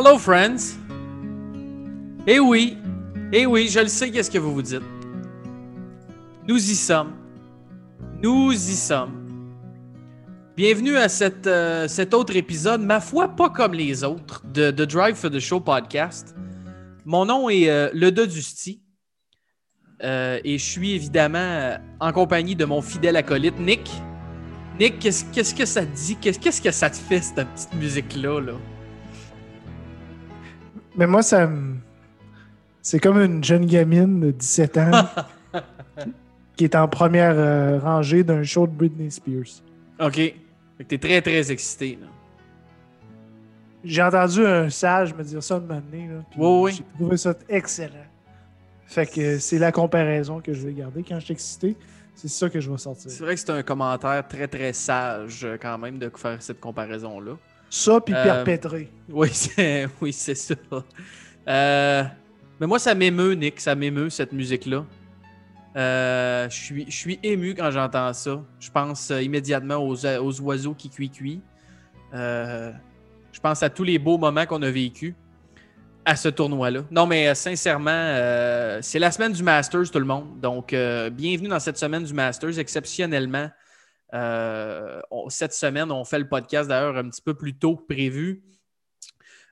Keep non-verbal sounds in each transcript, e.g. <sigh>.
Hello, friends. Eh oui, eh oui, je le sais, qu'est-ce que vous vous dites. Nous y sommes. Nous y sommes. Bienvenue à euh, cet autre épisode, ma foi, pas comme les autres, de, de Drive for the Show podcast. Mon nom est euh, Le. Euh, et je suis évidemment euh, en compagnie de mon fidèle acolyte, Nick. Nick, qu'est-ce que ça te dit? Qu'est-ce qu'est-ce que ça te fait, cette petite musique-là? Là? Mais moi, ça me. C'est comme une jeune gamine de 17 ans <laughs> qui est en première euh, rangée d'un show de Britney Spears. OK. Fait que t'es très, très excité. Là. J'ai entendu un sage me dire ça de m'amener. Là, puis Oui, oui. J'ai trouvé ça excellent. Fait que c'est la comparaison que je vais garder. Quand je suis excité, c'est ça que je vais sortir. C'est vrai que c'est un commentaire très, très sage euh, quand même de faire cette comparaison-là. Ça, puis Euh, perpétré. Oui, c'est <laughs> oui, ça. Euh, mais moi, ça m'émeut, Nick. Ça m'émeut, cette musique-là. Euh, je suis, je suis ému quand j'entends ça. Je pense euh, immédiatement aux, aux oiseaux qui cuit-cuit. Euh, je pense à tous les beaux moments qu'on a vécus à ce tournoi-là. Non, mais sincèrement, c'est la semaine du Masters, tout le monde. Donc, bienvenue dans cette semaine du Masters. Exceptionnellement, euh, cette semaine, on fait le podcast d'ailleurs un petit peu plus tôt que prévu.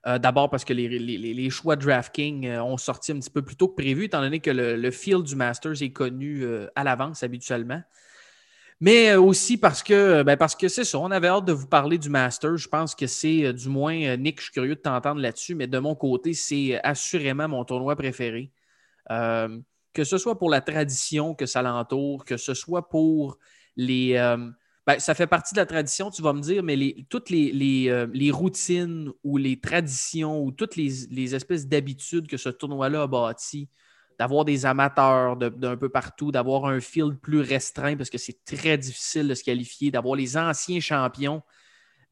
Euh, D'abord parce que les, choix DraftKings euh, ont sorti un petit peu plus tôt que prévu, étant donné que le, le field du Masters est connu à l'avance habituellement. Mais aussi parce que, ben, parce que c'est ça, on avait hâte de vous parler du Masters. Je pense que c'est, du moins, Nick, je suis curieux de t'entendre là-dessus, mais de mon côté, c'est assurément mon tournoi préféré. Que ce soit pour la tradition que ça l'entoure, que ce soit pour les. euh, ben, ça fait partie de la tradition, tu vas me dire, mais les, toutes les, les, euh, les routines ou les traditions ou toutes les, espèces d'habitudes que ce tournoi-là a bâti, d'avoir des amateurs d'un peu partout, d'avoir un field plus restreint parce que c'est très difficile de se qualifier, d'avoir les anciens champions,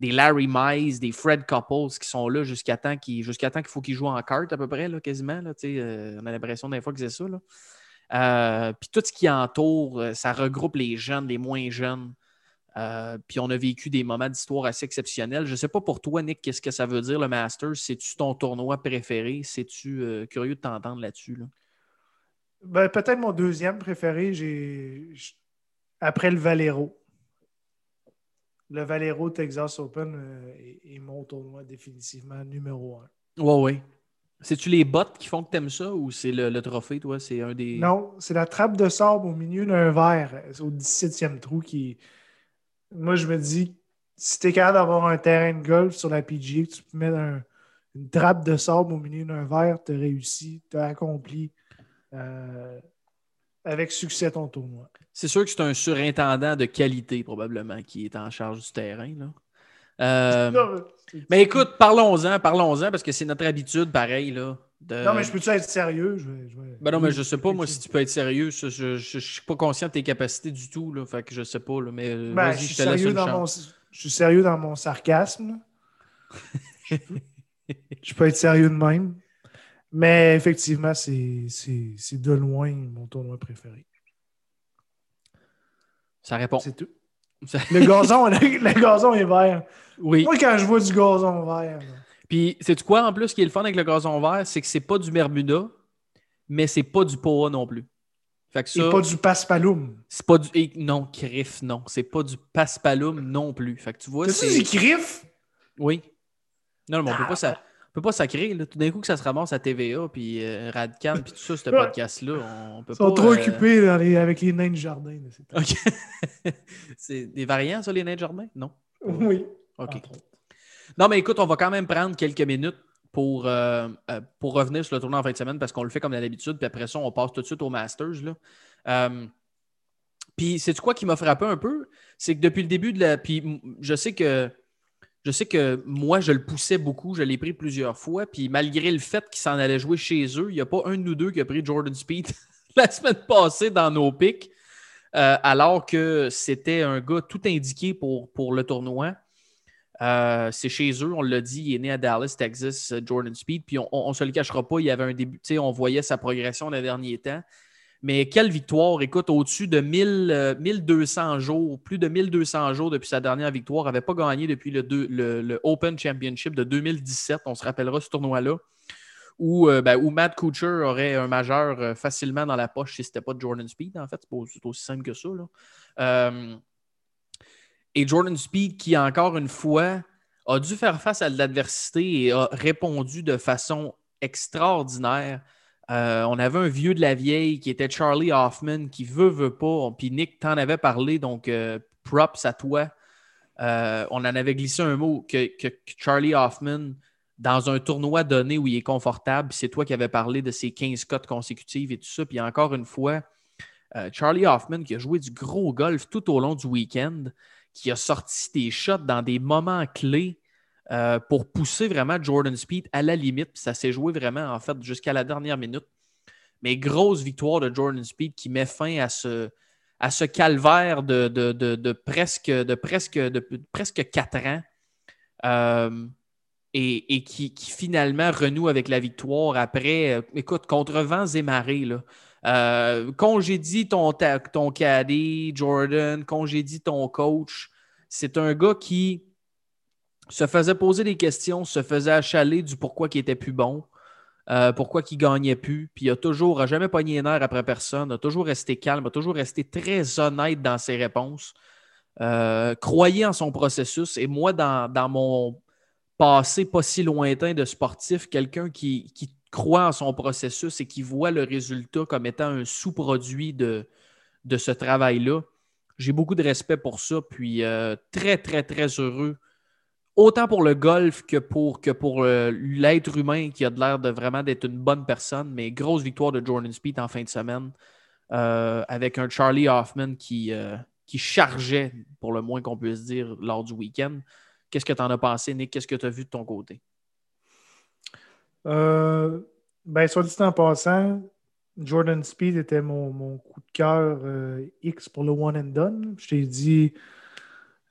des Larry Mize, des Fred Couples qui sont là jusqu'à temps qu'il temps qu'il faut qu'ils jouent en carte à peu près, là, quasiment. Là, euh, on a l'impression des fois que c'est ça. là. Euh, puis tout ce qui entoure, euh, ça regroupe les jeunes, les moins jeunes. Euh, puis on a vécu des moments d'histoire assez exceptionnels. Je ne sais pas pour toi, Nick, qu'est-ce que ça veut dire le Masters? C'est-tu ton tournoi préféré? C'est-tu euh, curieux de t'entendre là-dessus? Là? Ben, Peut-être mon deuxième préféré, j'ai après le Valero. Le Valero Texas Open est, est mon tournoi définitivement numéro un. Ouais, ouais. C'est-tu les bottes qui font que t'aimes ça ou c'est le, le trophée, toi? C'est un des. Non, c'est la trappe de sable au milieu d'un verre, au 17e trou qui. Moi, je me dis, si tu es capable d'avoir un terrain de golf sur la PGA, que tu peux mettre un- une trappe de sable au milieu d'un verre, tu as réussi, tu as accompli euh, avec succès ton tournoi. C'est sûr que c'est un surintendant de qualité, probablement, qui est en charge du terrain. Là. Euh, mais écoute, parlons-en, parlons-en, parce que c'est notre habitude, pareil. Là, de... Non, mais je peux-tu être sérieux? Je vais- je vais- Ben non, mais je sais pas, moi, si tu peux être sérieux. Je, je, je- je suis pas conscient de tes capacités du tout, là. Fait que je sais pas, là. Mais euh, Ben, je, je suis te laisse sérieux une dans mon, je suis sérieux dans mon sarcasme. je, peux, je peux être sérieux de même. Mais effectivement, c'est de loin mon tournoi préféré. Ça répond. C'est tout. Ça- Le gazon, le, <laughs> le gazon est vert. Oui. Moi, quand je vois du gazon vert, Puis, sais-tu quoi, en plus, qui est le fun avec le gazon vert, c'est que c'est pas du Bermuda, mais c'est pas du Poa non plus. Fait que ça, et pas du paspalum. c'est pas du. et non, Criff, non. C'est pas du Paspalum non plus. Fait que tu vois, c'est. dit griff? Oui. Non, non, mais on peut pas, on peut pas sacrer. Là. Tout d'un coup, que ça se ramasse à TVA, puis euh, Radcam, puis tout ça, ce <laughs> podcast-là, on peut Ils sont pas. trop euh, occupés dans les- avec les nains de jardin. là, OK. <laughs> c'est des variants, ça, les nains de jardin? Non? Oui. OK. Non, mais écoute, on va quand même prendre quelques minutes pour, euh, euh, pour revenir sur le tournoi en fin de semaine parce qu'on le fait comme d'habitude, puis après ça, on passe tout de suite au Masters. Là. Puis, c'est quoi qui m'a frappé un peu? C'est que depuis le début de la. Puis, je sais que. Je sais que moi, je le poussais beaucoup, je l'ai pris plusieurs fois, puis malgré le fait qu'il s'en allait jouer chez eux, il n'y a pas un de nous deux qui a pris Jordan Speed <laughs> la semaine passée dans nos pics, euh, alors que c'était un gars tout indiqué pour, pour le tournoi. Euh, c'est chez eux, on l'a dit, il est né à Dallas, Texas, euh, Jordan Speed. Puis on ne se le cachera pas, il y avait un début, on voyait sa progression les derniers temps. Mais quelle victoire! Écoute, au-dessus de 1000, 1200 jours, plus de 1200 jours depuis sa dernière victoire, n'avait pas gagné depuis le, Open Championship de 2017. On se rappellera ce tournoi-là. Où, ben, où, Matt Kuchar aurait un majeur facilement dans la poche si ce n'était pas Jordan Speed, en fait. C'est aussi simple que ça. Et Jordan Speed, qui encore une fois a dû faire face à l'adversité et a répondu de façon extraordinaire. Euh, on avait un vieux de la vieille qui était Charlie Hoffman, qui veut, veut pas. Puis Nick t'en avait parlé, donc euh, props à toi. Euh, on en avait glissé un mot que, Charlie Hoffman, dans un tournoi donné où il est confortable, c'est toi qui avais parlé de ses 15 cotes consécutives et tout ça. Puis encore une fois, Charlie Hoffman qui a joué du gros golf tout au long du week-end, qui a sorti des shots dans des moments clés euh, pour pousser vraiment Jordan Speed à la limite. ça s'est joué vraiment, en fait, jusqu'à la dernière minute. Mais grosse victoire de Jordan Speed qui met fin à ce, calvaire de, presque, de, presque, de presque 4 ans. Euh, et, qui, finalement renoue avec la victoire après, euh, écoute, contre vents et marées. Congédie ton, ton cadet, Jordan, congédie ton coach. C'est un gars qui se faisait poser des questions, se faisait achaler du pourquoi il était plus bon, euh, pourquoi il gagnait plus. Puis il a toujours, a jamais pogné les nerfs après personne, a toujours resté calme, a toujours resté très honnête dans ses réponses. Euh, croyait en son processus. Et moi, dans, mon passé pas si lointain de sportif, quelqu'un qui, qui croit en son processus et qui voit le résultat comme étant un sous-produit de, de ce travail-là. J'ai beaucoup de respect pour ça, puis euh, très, très, très heureux, autant pour le golf que pour, que pour euh, l'être humain qui a l'air de vraiment d'être une bonne personne, mais grosse victoire de Jordan Speed en fin de semaine, euh, avec un Charlie Hoffman qui, qui chargeait, pour le moins qu'on puisse dire, lors du week-end. Qu'est-ce que tu en as pensé, Nick? Qu'est-ce que tu as vu de ton côté? Euh, ben, soit dit en passant, Jordan Speed était mon, mon coup de cœur euh, X pour le one and done. Je t'ai dit,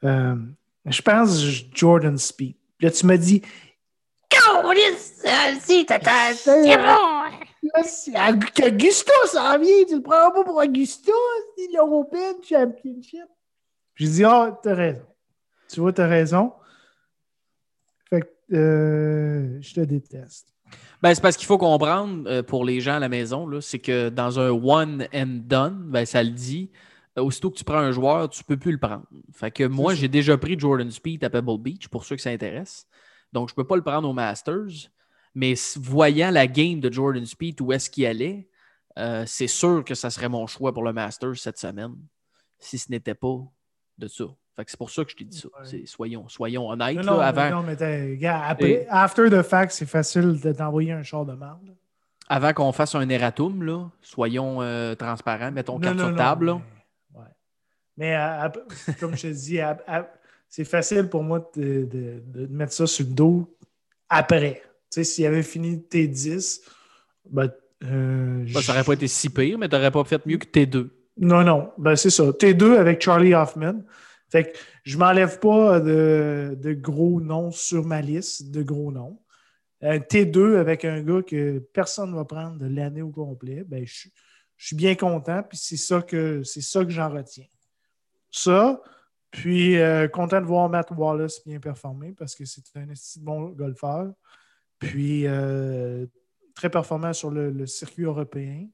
euh, je pense Jordan Speed. Là, tu m'as dit, c'est bon! Augusta ça vient, tu le prends pas pour Augusta, c'est l'European Championship. J'ai dit, ah, oh, t'as raison. Tu vois, t'as raison. Fait que euh, je te déteste. Ben, c'est parce qu'il faut comprendre euh, pour les gens à la maison, c'est que dans un one and done, ben, ça le dit, euh, aussitôt que tu prends un joueur, tu ne peux plus le prendre. Fait que moi, j'ai déjà pris Jordan Speed à Pebble Beach pour ceux que ça intéresse. Donc, je ne peux pas le prendre au Masters. Mais voyant la game de Jordan Speed, où est-ce qu'il allait, euh, c'est sûr que ça serait mon choix pour le Masters cette semaine, si ce n'était pas de ça c'est pour ça que je t'ai dit ça. Soyons, soyons honnêtes. Non, avant... non mais après, after the fact, c'est facile de t'envoyer un char de merde. Avant qu'on fasse un erratum, là, soyons euh, transparents, mettons carte sur table. Mais, comme je te dis, c'est facile pour moi de, mettre ça sur le dos après. Tu sais, s'il avait fini T10, ben, euh, ça n'aurait pas été si pire, mais tu n'aurais pas fait mieux que T2. Non, non. Ben, c'est ça. T2 avec Charlie Hoffman. Fait que je m'enlève pas de, gros noms sur ma liste de gros noms. Un T2 avec un gars que personne ne va prendre de l'année au complet, ben, je, suis bien content, puis c'est ça que c'est ça que j'en retiens. Ça, puis euh, content de voir Matt Wallace bien performer parce que c'est un bon golfeur. Puis euh, très performant sur le circuit européen.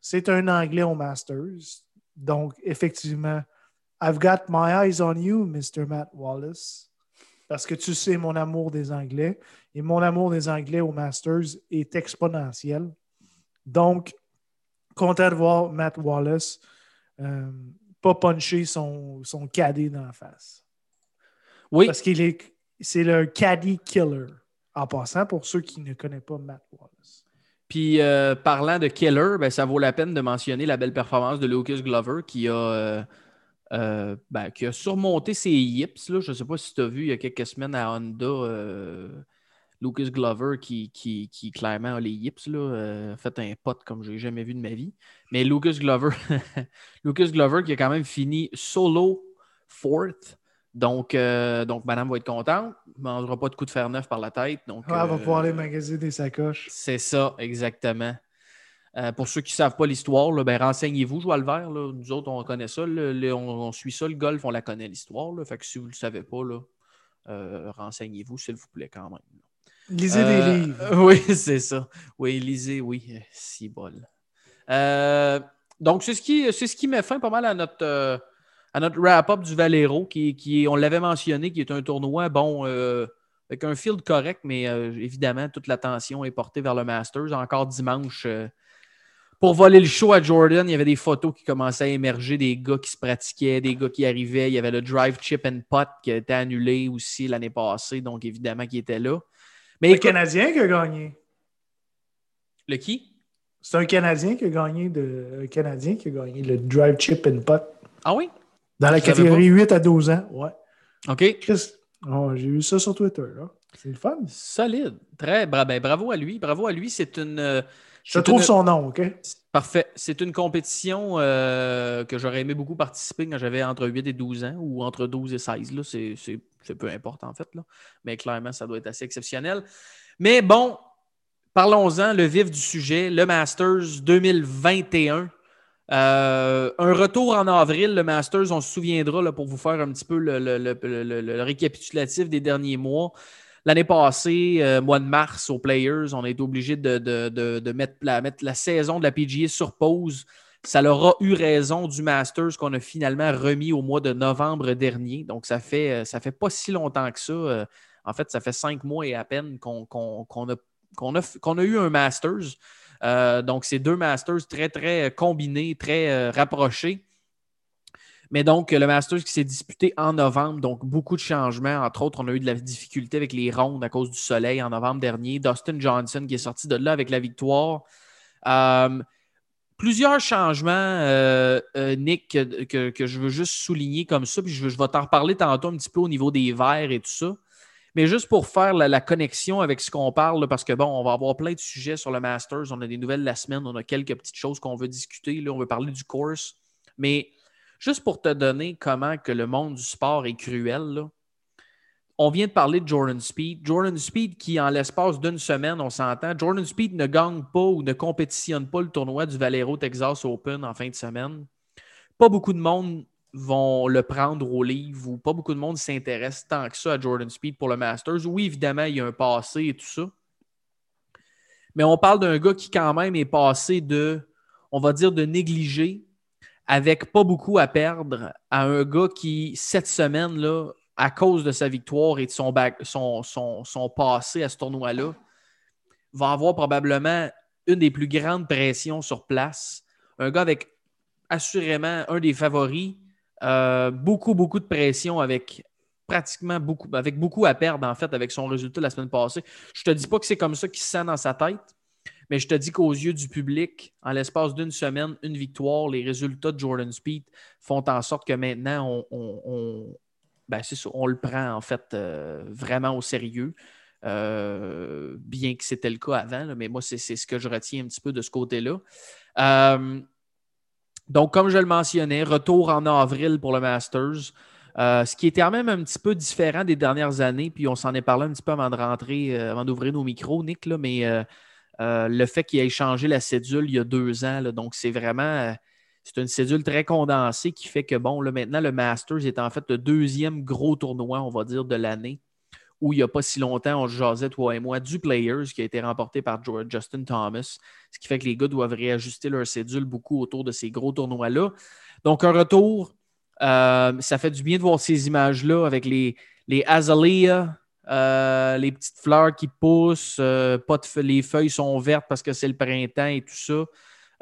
C'est un Anglais au Masters. Donc, effectivement, I've got my eyes on you, Mr. Matt Wallace. Parce que tu sais mon amour des Anglais. Et mon amour des Anglais au Masters est exponentiel. Donc, content de voir Matt Wallace euh, pas puncher son, son caddie dans la face. Oui. Parce qu'il est c'est le caddy killer. En passant, pour ceux qui ne connaissent pas Matt Wallace. Puis, euh, parlant de killer, ben, ça vaut la peine de mentionner la belle performance de Lucas Glover qui a. Euh, euh, ben, qui a surmonté ses yips. Là. Je ne sais pas si tu as vu il y a quelques semaines à Honda, Lucas Glover qui, qui, qui, clairement a les yips, là, euh, fait un pote comme je n'ai jamais vu de ma vie. Mais Lucas Glover, <laughs> Lucas Glover qui a quand même fini solo fourth. Donc, donc, madame va être contente. Ne mangera pas de coup de fer neuf par la tête. Donc, elle va pouvoir aller magasiner des sacoches. C'est ça, exactement. Euh, pour ceux qui ne savent pas l'histoire, ben, renseignez-vous, Joie le vert. Nous autres, on connaît ça. on, suit ça, le golf, on la connaît, l'histoire. Fait que si vous ne le savez pas, euh, renseignez-vous, s'il vous plaît, quand même. Lisez des euh, livres. <laughs> Oui, c'est ça. Oui, lisez, oui. Si bol. donc, c'est ce, qui, ce qui met fin pas mal à notre, à notre wrap-up du Valero, qui, qui on l'avait mentionné, qui est un tournoi, bon avec un field correct, mais évidemment, toute l'attention est portée vers le Masters. Encore dimanche, pour voler le show à Jordan, il y avait des photos qui commençaient à émerger, des gars qui se pratiquaient, des gars qui arrivaient. Il y avait le drive chip and putt qui a été annulé aussi l'année passée, donc évidemment qui était là. Mais le Canadien qui a gagné. Le qui? C'est un Canadien qui a gagné de... un Canadien qui a gagné le drive chip and putt. Ah oui? Dans la catégorie 8 à 12 ans, ouais. OK. Oh, j'ai vu ça sur Twitter. C'est le fun. Solide. Très ben, bravo à lui. Bravo à lui. C'est une. Euh, je trouve son nom, OK? Parfait. C'est une compétition euh, que j'aurais aimé beaucoup participer quand j'avais entre 8 et 12 ans ou entre 12 et 16. C'est peu importe, en fait. Là. Mais clairement, ça doit être assez exceptionnel. Mais bon, parlons-en, le vif du sujet, le Masters 2021. Euh, un retour en avril, le Masters, on se souviendra là, pour vous faire un petit peu le récapitulatif des derniers mois. L'année passée, euh, mois de mars, aux Players, on a été obligé de, mettre, la, saison de la PGA sur pause. Ça leur a eu raison du Masters qu'on a finalement remis au mois de novembre dernier. Donc, ça fait, euh, fait pas si longtemps que ça. Euh, en fait, ça fait cinq mois et à peine qu'on a, eu un Masters. donc, c'est deux Masters très, très combinés, très rapprochés. Mais donc, le Masters qui s'est disputé en novembre, donc beaucoup de changements. Entre autres, on a eu de la difficulté avec les rondes à cause du soleil en novembre dernier. Dustin Johnson qui est sorti de là avec la victoire. Euh, plusieurs changements, euh, euh, Nick, que, je veux juste souligner comme ça, puis je, vais t'en reparler tantôt un petit peu au niveau des verts et tout ça. Mais juste pour faire la, connexion avec ce qu'on parle, parce que bon, on va avoir plein de sujets sur le Masters. On a des nouvelles la semaine, on a quelques petites choses qu'on veut discuter. Là, on veut parler du course. Mais Juste pour te donner comment que le monde du sport est cruel, on vient de parler de Jordan Speed. Jordan Speed qui, en l'espace d'une semaine, on s'entend, Jordan Speed ne gagne pas ou ne compétitionne pas le tournoi du Valero Texas Open en fin de semaine. Pas beaucoup de monde vont le prendre au livre ou pas beaucoup de monde s'intéresse tant que ça à Jordan Speed pour le Masters. Oui, évidemment, il y a un passé et tout ça. Mais on parle d'un gars qui, quand même, est passé de, on va dire, de négliger avec pas beaucoup à perdre à un gars qui, cette semaine-là, à cause de sa victoire et de son, passé à ce tournoi-là, va avoir probablement une des plus grandes pressions sur place. Un gars avec assurément un des favoris, euh, beaucoup, beaucoup de pression avec pratiquement beaucoup, avec beaucoup à perdre en fait avec son résultat la semaine passée. Je te dis pas que c'est comme ça qu'il se sent dans sa tête, mais je te dis qu'aux yeux du public, en l'espace d'une semaine, une victoire, les résultats de Jordan Speed font en sorte que maintenant, on, ben, on le prend en fait euh, vraiment au sérieux. Euh, bien que c'était le cas avant, mais moi, c'est ce que je retiens un petit peu de ce côté-là. Euh, donc, comme je le mentionnais, retour en avril pour le Masters. ce qui était quand même un petit peu différent des dernières années, puis on s'en est parlé un petit peu avant de rentrer, avant d'ouvrir nos micros, Nick, là, mais le fait qu'il ait changé la cédule il y a deux ans, donc c'est vraiment c'est une cédule très condensée qui fait que, bon, là, maintenant, le Masters est en fait le deuxième gros tournoi, on va dire, de l'année, où il n'y a pas si longtemps, on jasait, toi et moi, du Players qui a été remporté par Justin Thomas, ce qui fait que les gars doivent réajuster leur cédule beaucoup autour de ces gros tournois-là. Donc, un retour, euh, ça fait du bien de voir ces images-là avec les, les Azalea, euh, les petites fleurs qui poussent, euh, les feuilles sont vertes parce que c'est le printemps et tout ça.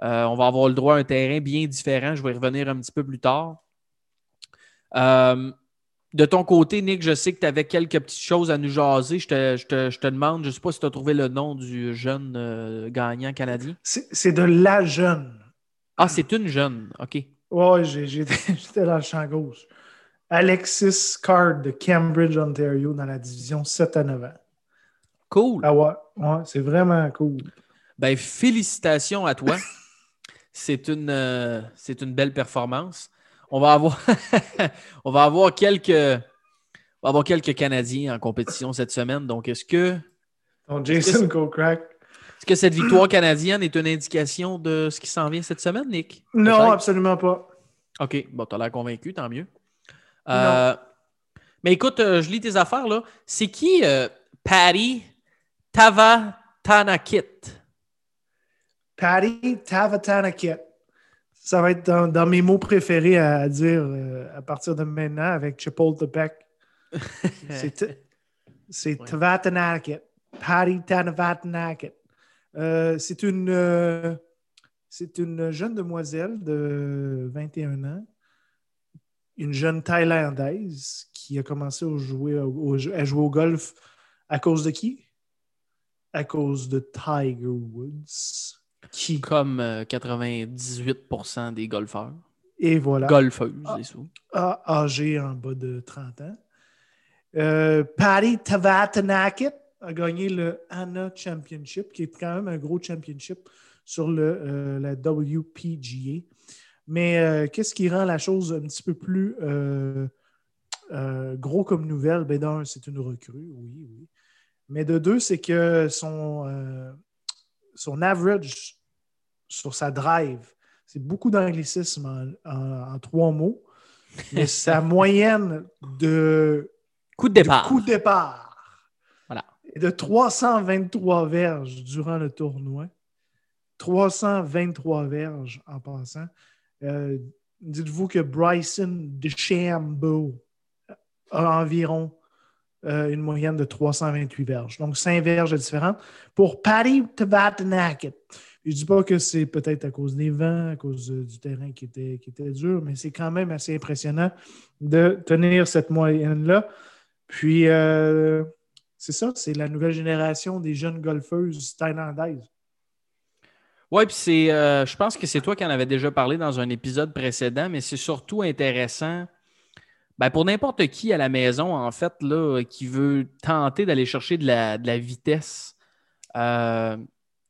Euh, on va avoir le droit à un terrain bien différent. Je vais y revenir un petit peu plus tard. de ton côté, Nick, je sais que tu avais quelques petites choses à nous jaser. Je te, demande, je ne sais pas si tu as trouvé le nom du jeune gagnant canadien. C'est de la jeune. Ah, c'est une jeune, OK. Oui, <laughs> j'étais dans le champ gauche. Alexis Card de Cambridge, Ontario, dans la division 7 à 9 ans. Cool. Ah ouais, ouais c'est vraiment cool. Ben, félicitations à toi. <laughs> c'est une, euh, c'est une belle performance. On va avoir, <laughs> on va avoir quelques, on va avoir quelques Canadiens en compétition cette semaine. Donc, est-ce que. Jason. Est-ce que cette victoire canadienne est une indication de ce qui s'en vient cette semaine, Nick? Non, absolument pas. OK, bon, t'as l'air convaincu, tant mieux. Euh, mais écoute, euh, je lis tes affaires, là. C'est qui euh, Patty Tavatanakit? Patty Tavatanakit. Ça va être dans, dans mes mots préférés à, à dire euh, à partir de maintenant avec Chapultepec. <laughs> C'est c'est Ouais. Tavatanakit. Patty Tavatanakit. Euh, c'est une, euh, c'est une jeune demoiselle de 21 ans, une jeune Thaïlandaise qui a commencé à jouer au, au- à jouer au golf à cause de qui? À cause de Tiger Woods. Qui? Comme euh, 98% des golfeurs. Et voilà. Golfeuses, Ah. et tout. a- âgé en bas de 30 ans. Euh, Patty Tavatanakit a gagné le ANA Championship, qui est quand même un gros championship sur le, euh, la WPGA. Mais euh, qu'est-ce qui rend la chose un petit peu plus euh, euh, gros comme nouvelle? Ben, d'un, c'est une recrue, oui, oui. Mais de deux, c'est que son, euh, son average sur sa drive, c'est beaucoup d'anglicisme en- en- en trois mots mais <laughs> sa moyenne de, Coup de de départ. coup de départ Voilà. est de 323 verges durant le tournoi. 323 verges en passant. Euh, Dites-vous que Bryson DeChambeau a environ euh, une moyenne de 328 verges. Donc, 5 verges de différence. Pour Patty Tavatanakit, je ne dis pas que c'est peut-être à cause des vents, à cause euh, du terrain qui était, dur, mais c'est quand même assez impressionnant de tenir cette moyenne-là. Puis, euh, c'est ça, c'est la nouvelle génération des jeunes golfeuses thaïlandaises. Oui, puis c'est. euh, je pense que c'est toi qui en avais déjà parlé dans un épisode précédent, mais c'est surtout intéressant. ben, pour n'importe qui à la maison, en fait, là, qui veut tenter d'aller chercher de la, vitesse,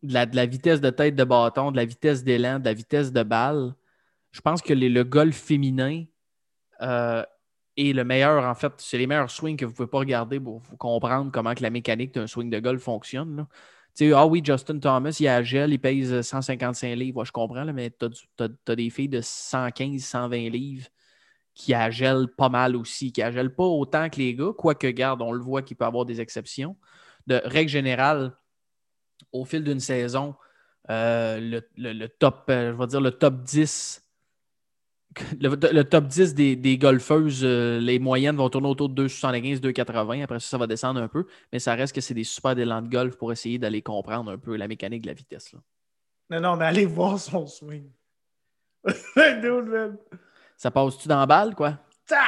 de, la, vitesse de tête de bâton, de la vitesse d'élan, de la vitesse de balle, je pense que le golf féminin euh, est le meilleur, en fait, c'est les meilleurs swings que vous ne pouvez pas regarder pour comprendre comment la mécanique d'un swing de golf fonctionne. Tu sais, ah oui, Justin Thomas, il a gel, il pèse 155 livres. Je comprends, mais tu as, des filles de 115, 120 livres qui agèlent pas mal aussi, qui agèlent pas autant que les gars, quoique, garde, on le voit qu'il peut avoir des exceptions. De règle générale, au fil d'une saison, euh, le, le- le top, euh, je vais dire le top 10, <laughs> le, le top 10 des, des golfeuses, euh, les moyennes vont tourner autour de 2,75, 2,80. Après ça, ça va descendre un peu, mais ça reste que c'est des super élans de golf pour essayer d'aller comprendre un peu la mécanique de la vitesse. là. Non, non, mais allez voir son swing. <laughs> Ça passe-tu dans la balle, quoi? Ta!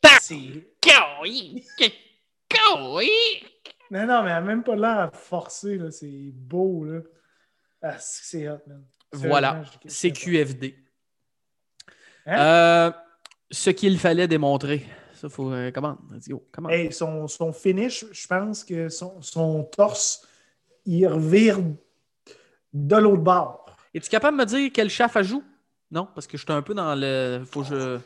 Ta! C'est- Oui! Non, non, mais elle n'a même pas l'air à forcer, là. C'est beau, là. Ah, c'est hot, man. Voilà, c'est c'est QFD. Hein? Euh, ce qu'il fallait démontrer. Ça, faut. euh, comment? Comment? Hey, son, son finish, je pense que son, son torse, il revire de l'autre bord. Es-tu capable de me dire quel chaff elle joue? Non, parce que je suis un peu dans le. Faut que je.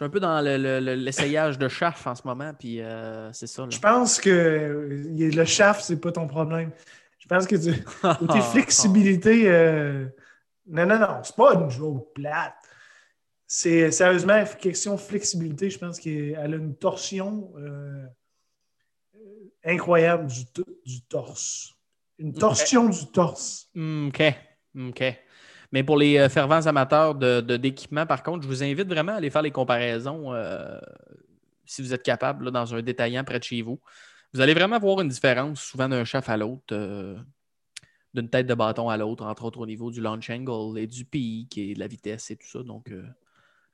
Je suis un peu dans le- le- le- l'essayage de chaff en ce moment, puis euh, c'est ça. Là. Je pense que le shaft, c'est pas ton problème. Je pense que tu, <laughs> côté flexibilité, euh, non, non, non, c'est pas une joke plate. C'est sérieusement, question flexibilité, je pense qu'elle a une torsion euh, incroyable du, du torse. Une torsion du torse. Hmm, OK. OK. Mais pour les euh, fervents amateurs de- de- d'équipement, par contre, je vous invite vraiment à aller faire les comparaisons euh, si vous êtes capable là, dans un détaillant près de chez vous. Vous allez vraiment voir une différence souvent d'un chaff à l'autre, euh, d'une tête de bâton à l'autre, entre autres au niveau du launch angle et du pic et de la vitesse et tout ça. Donc, euh,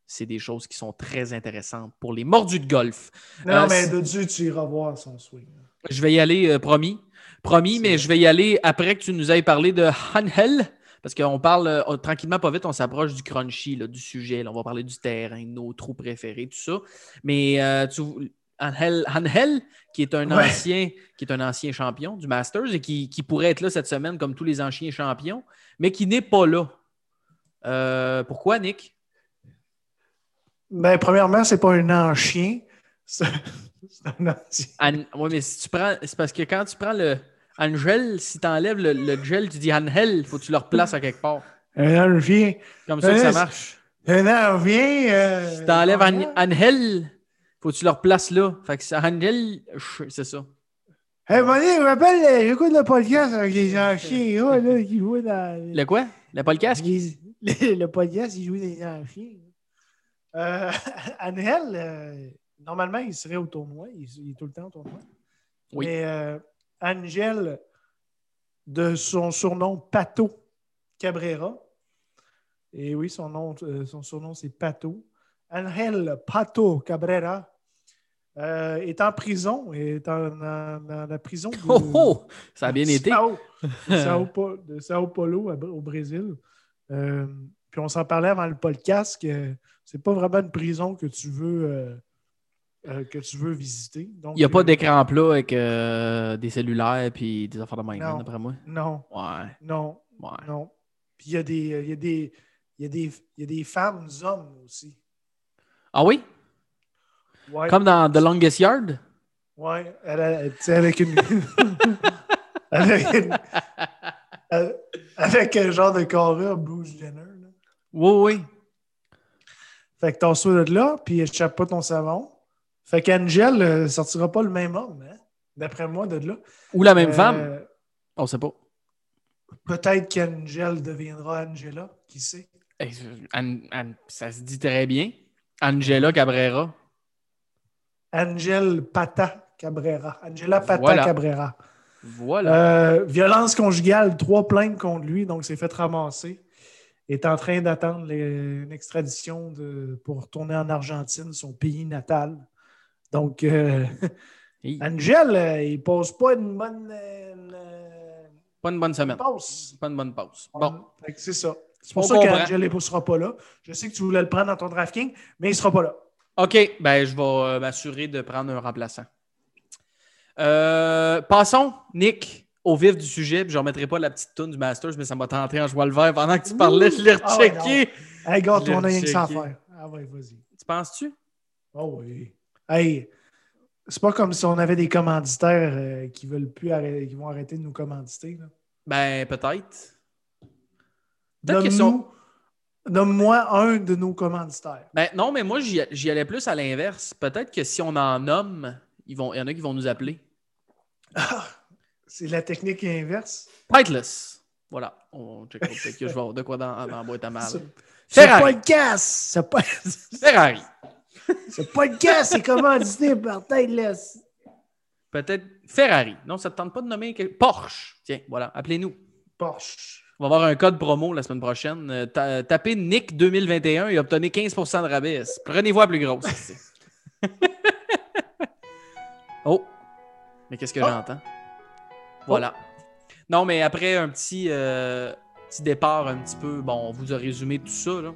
c'est des choses qui sont très intéressantes pour les mordus de golf. Non, mais de Dieu, tu iras voir son swing. Je vais y aller, promis. Promis, mais je vais y aller après que tu nous aies parlé de Hanhel. Parce qu'on parle euh, tranquillement, pas vite, on s'approche du crunchy, là, du sujet. là. on va parler du terrain, de nos trous préférés, tout ça. Mais euh, tu, Angel, Angel, qui est un Ouais. ancien, qui est un ancien champion du Masters et qui, qui pourrait être là cette semaine comme tous les anciens champions, mais qui n'est pas là. Euh, pourquoi, Nick? Ben, premièrement, c'est pas un ancien. <laughs> C'est un ancien. An- ouais, mais si tu prends. C'est parce que quand tu prends le Angel, si t'enlèves le, le gel, tu dis Angel, faut que tu le replaces à quelque part. Un an vient. Comme ça que ça marche. Un an vient. Euh, Si t'enlèves An- An- Angel, faut que tu le replaces là. Fait que c'est Angel, c'est ça. Hey, Mané, je me rappelle, euh, j'écoute le podcast avec les anciens gars là, qui jouaient dans. Le quoi? Le podcast? Les- le, le podcast, ils jouaient des anciens. Euh, <laughs> Angel, euh, normalement, il serait au tournoi. Il, il est tout le temps au tournoi. Oui. Mais euh, Angel, de son surnom Pato Cabrera. Et oui, son, nom, euh, son surnom, c'est Pato. Angel Pato Cabrera euh, est en prison, est en, la prison de, <laughs> Oh, oh! Ça a bien de été. Sao, de, <laughs> Sao, Pa- de Sao Paulo au Brésil. Euh, puis on s'en parlait avant le podcast que c'est pas vraiment une prison que tu veux euh, euh, que tu veux visiter. Donc, Il n'y a pas euh, d'écran plat avec euh, des cellulaires puis des affaires de même, Non. d'après moi. Non, Ouais, non, ouais. non. Puis il y a des il y a des il y a des il y a des femmes hommes aussi. Ah oui? Ouais. Comme dans The Longest Yard? Sais, avec une. <laughs> avec, une- avec un genre de carrure Bruce Jenner. là. Oui, oui. Fait que t'en de là, puis échappe pas ton savon. Fait qu'Angel euh, sortira pas le même homme, hein, d'après moi, de là. Ou la même Euh, femme? On sait pas. Peut-être qu'Angel deviendra Angela, qui sait? An- An- ça se dit très bien. Angela Cabrera. Angel Pata Cabrera. Angela Pata Voilà. Cabrera. Voilà. Euh, violence conjugale, trois plaintes contre lui, donc s'est fait ramasser. Est en train d'attendre une extradition de, pour retourner en Argentine, son pays natal. Donc, euh, Hi. Angel, euh, il pose pas une bonne euh, une, euh, Pas une bonne semaine. passe. Pas une bonne pause. Bon. C'est ça. C'est pour On ça qu'Angel ne sera pas là. Je sais que tu voulais le prendre dans ton DraftKings, mais il ne sera pas là. OK. Ben, je vais euh, m'assurer de prendre un remplaçant. Euh, passons, Nick, au vif du sujet. Puis je ne remettrai pas la petite toune du Masters, mais ça m'a tenté en jouant le vert pendant que tu parlais. Je l'ai Ah ouais, rechecké. Hey, gars, on a rien que ça à faire. Ah ouais, vas-y. tu penses-tu? Oh oui. Hey, c'est pas comme si on avait des commanditaires euh, qui veulent plus arrêter, qui vont arrêter de nous commanditer. là. Ben, peut-être. Peut-être sont- Nomme-moi un de nos commanditaires. Ben, non, mais moi, j'y allais plus à l'inverse. Peut-être que si on en nomme, il y en a qui vont nous appeler. C'est la technique inverse? Pitless. Voilà. On check peut-être que je vais avoir de quoi dans, dans la boîte à mal. <laughs> Ce ce Ferrari. Podcast, ce po- Ferrari. ce podcast est commandité par Tideless. Peut-être Ferrari. Non, ça ne te tente pas de nommer quel- Porsche. Tiens, voilà. Appelez-nous. Porsche. On va avoir un code promo la semaine prochaine. Euh, ta- tapez Nick 2021 et obtenez 15% de rabais. Prenez-vous la plus grosse. <laughs> oh! Mais qu'est-ce que Oh. j'entends? Voilà. Non, mais après un petit, euh, petit départ, un petit peu, bon, on vous a résumé tout ça, là.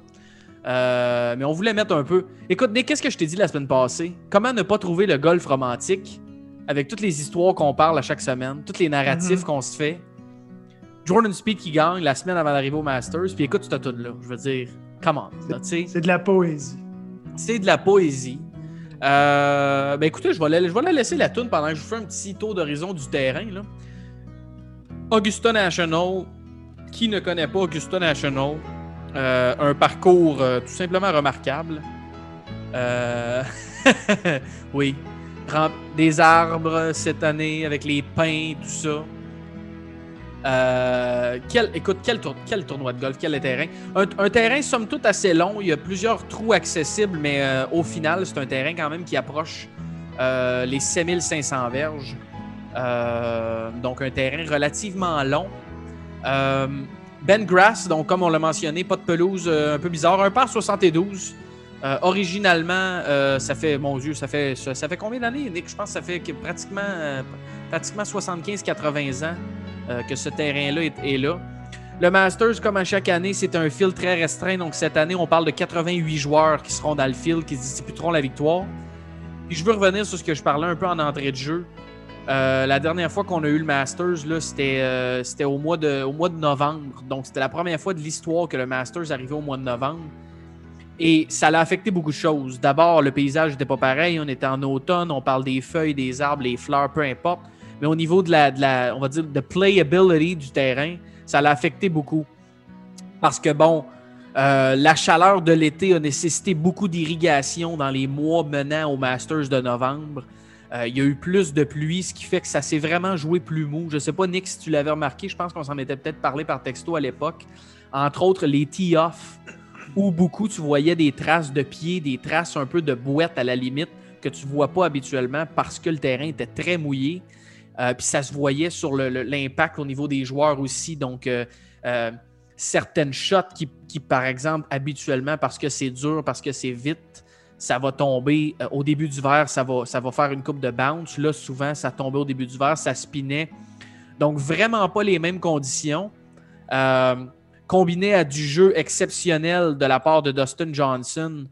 Euh, mais on voulait mettre un peu. Écoute, Nick, qu'est-ce que je t'ai dit la semaine passée? Comment ne pas trouver le golf romantique avec toutes les histoires qu'on parle à chaque semaine, tous les narratifs Mhm. qu'on se fait? Jordan Speed qui gagne la semaine avant d'arriver au Masters, puis écoute, tu tout là. Je veux dire, sais C'est de la poésie. c'est de la poésie. Euh, ben écoutez, je vais, la, je vais la laisser la toune pendant que je vous fais un petit tour d'horizon du terrain. Là. Augusta National, qui ne connaît pas Augusta National, euh, un parcours euh, tout simplement remarquable. Euh, <laughs> oui, des arbres cette année avec les pins, tout ça. Écoute, quel, tour- quel tournoi de golf, quel terrain. Un, un terrain, somme toute, assez long. Il y a plusieurs trous accessibles, mais au final, c'est un terrain quand même qui approche les 7500 verges. Donc, un terrain relativement long. Ben Grass, donc comme on l'a mentionné, pas de pelouse euh, un peu bizarre. Un par 72. Euh, originalement, euh, ça fait, mon Dieu, ça fait, ça, fait combien d'années, Nick? Je pense que ça fait que pratiquement, pratiquement 75-80 ans que ce terrain-là est, est là. Le Masters, comme à chaque année, c'est un field très restreint. Donc cette année, on parle de 88 joueurs qui seront dans le field, qui disputeront la victoire. Puis je veux revenir sur ce que je parlais un peu en entrée de jeu. Euh, la dernière fois qu'on a eu le Masters, c'était, euh, au, mois de, novembre. Donc c'était la première fois de l'histoire que le Masters arrivait au mois de novembre. Et ça l'a affecté beaucoup de choses. D'abord, le paysage n'était pas pareil. On était en automne, on parle des feuilles, des arbres, les fleurs, peu importe. mais au niveau de la, playability du terrain, ça l'a affecté beaucoup. Parce que, bon, euh, la chaleur de l'été a nécessité beaucoup d'irrigation dans les mois menant au Masters de novembre. Euh, il y a eu plus de pluie, ce qui fait que ça s'est vraiment joué plus mou. Je ne sais pas, Nick, si tu l'avais remarqué, je pense qu'on s'en était peut-être parlé par texto à l'époque. Entre autres, les tee-off, où beaucoup tu voyais des traces de pieds, des traces un peu de bouette à la limite, que tu ne vois pas habituellement parce que le terrain était très mouillé. Euh, puis ça se voyait sur l'impact au niveau des joueurs aussi. Donc, certaines shots qui, par exemple, habituellement, parce que c'est dur, parce que c'est vite, ça va tomber euh, au début du verre, ça va, faire une coupe de bounce. Là, souvent, ça tombait au début du verre, ça spinait. Donc, vraiment pas les mêmes conditions. Euh, combiné à du jeu exceptionnel de la part de Dustin Johnson,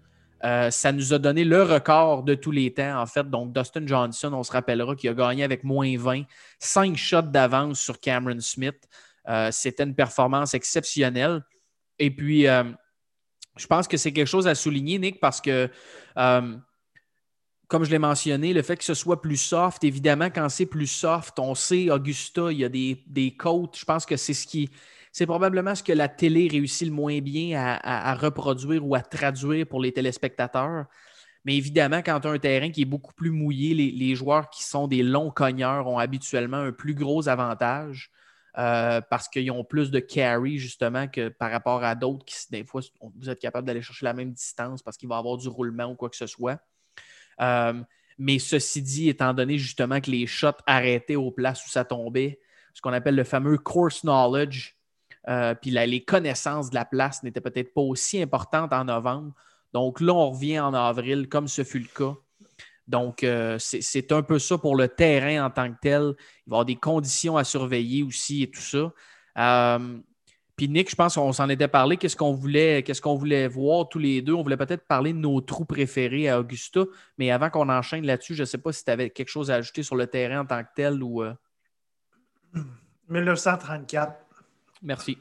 euh, ça nous a donné le record de tous les temps, en fait. Donc, Dustin Johnson, on se rappellera qu'il a gagné avec moins 20, 5 shots d'avance sur Cameron Smith. C'était une performance exceptionnelle. Et puis, je pense que c'est quelque chose à souligner, Nick, parce que, euh, comme je l'ai mentionné, le fait que ce soit plus soft, évidemment, quand c'est plus soft, on sait, Augusta, il y a des, des côtes. Je pense que c'est ce qui. C'est probablement ce que la télé réussit le moins bien à, reproduire ou à traduire pour les téléspectateurs. Mais évidemment, quand tu as un terrain qui est beaucoup plus mouillé, les, les, joueurs qui sont des longs cogneurs ont habituellement un plus gros avantage. Euh, parce qu'ils ont plus de carry, justement, que par rapport à d'autres qui, des fois, vous êtes capable d'aller chercher la même distance parce qu'il va y avoir du roulement ou quoi que ce soit. Euh, mais ceci dit, étant donné justement que les shots arrêtaient aux places où ça tombait, ce qu'on appelle le fameux course knowledge, euh, puis les connaissances de la place n'étaient peut-être pas aussi importantes en novembre. Donc là, on revient en avril, comme ce fut le cas. Donc, euh, c'est un peu ça pour le terrain en tant que tel. Il va y avoir des conditions à surveiller aussi et tout ça. Euh, puis Nick, je pense qu'on s'en était parlé. Qu'est-ce qu'on voulait, qu'est-ce qu'on voulait voir tous les deux? On voulait peut-être parler de nos trous préférés à Augusta. Mais avant qu'on enchaîne là-dessus, je ne sais pas si tu avais quelque chose à ajouter sur le terrain en tant que tel ou. 1934. Euh. <clears throat> Merci.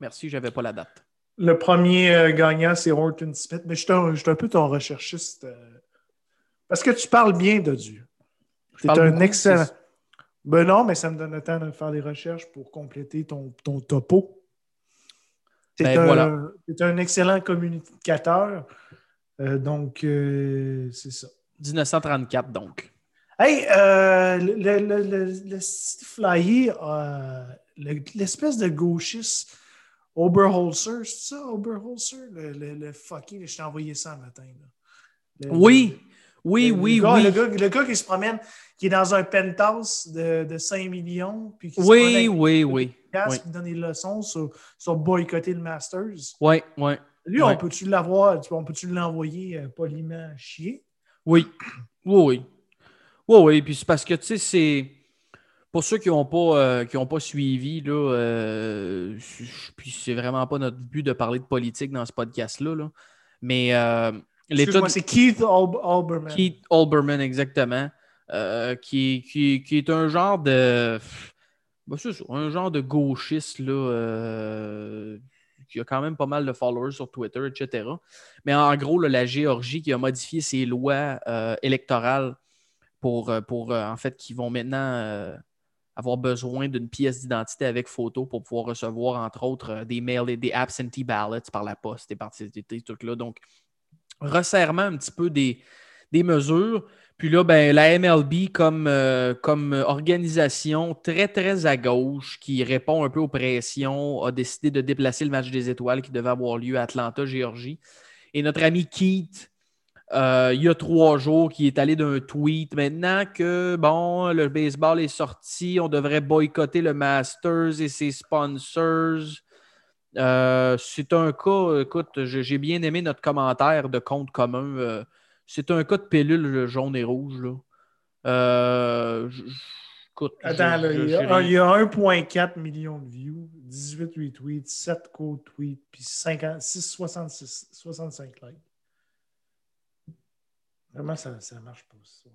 Merci, je n'avais pas la date. Le premier gagnant, c'est Horton Smith. Mais je suis un, peu ton recherchiste. Parce que tu parles bien de Dieu. Tu es un excellent. Ben non, mais ça me donne le temps de faire des recherches pour compléter ton, ton topo. Tu es, ben, un excellent communicateur. Euh, donc, euh, c'est ça. 1934, donc. Hey, euh, le, le, le, le flyer, l'espèce de gauchiste Oberholzer, c'est ça, Oberholzer? Le, le, fucking, je t'ai envoyé ça un matin. oui, oui, oui, oui. Le gars, qui se promène, qui est dans un penthouse de, de 5 millions, puis qui oui, oui, oui, qui donne des leçons sur, sur boycotter le Masters. Oui, oui. Lui, on peut-tu l'avoir, on peut-tu l'envoyer euh, poliment chier? Oui. Oui, oui. Oui, oui. Puis c'est parce que, tu sais, c'est. Pour ceux qui n'ont pas, euh, pas suivi, là, euh, puis c'est vraiment pas notre but de parler de politique dans ce podcast-là, là, mais Excuse-moi, c'est Keith Olbermann. Keith Olbermann, exactement. Euh, qui, qui, qui, est un genre de. Ben, un genre de gauchiste, là. Euh, qui a quand même pas mal de followers sur Twitter, etc. Mais en gros, la Géorgie qui a modifié ses lois euh, électorales pour, pour en fait, qui vont maintenant avoir besoin d'une pièce d'identité avec photo pour pouvoir recevoir, entre autres, des mails et des absentee ballots par la poste et par ces, trucs-là. Donc, resserrement un petit peu des, mesures. Puis là, ben, la MLB, comme, euh, comme organisation très, très à gauche, qui répond un peu aux pressions, a décidé de déplacer le match des étoiles qui devait avoir lieu à Atlanta, Géorgie. Et notre ami Keith, euh, il y a trois jours, qui est allé d'un tweet maintenant que, bon, le baseball est sorti, on devrait boycotter le Masters et ses sponsors. Euh, c'est un cas, écoute, j'ai bien aimé notre commentaire de compte commun. Euh, c'est un cas de pilule jaune et rouge. Là. Euh, Attends, il y a, 1,4 million de views, 18 retweets, 7 co-tweets, puis 66, 65 likes. Vraiment, ça ne marche pas. Ça.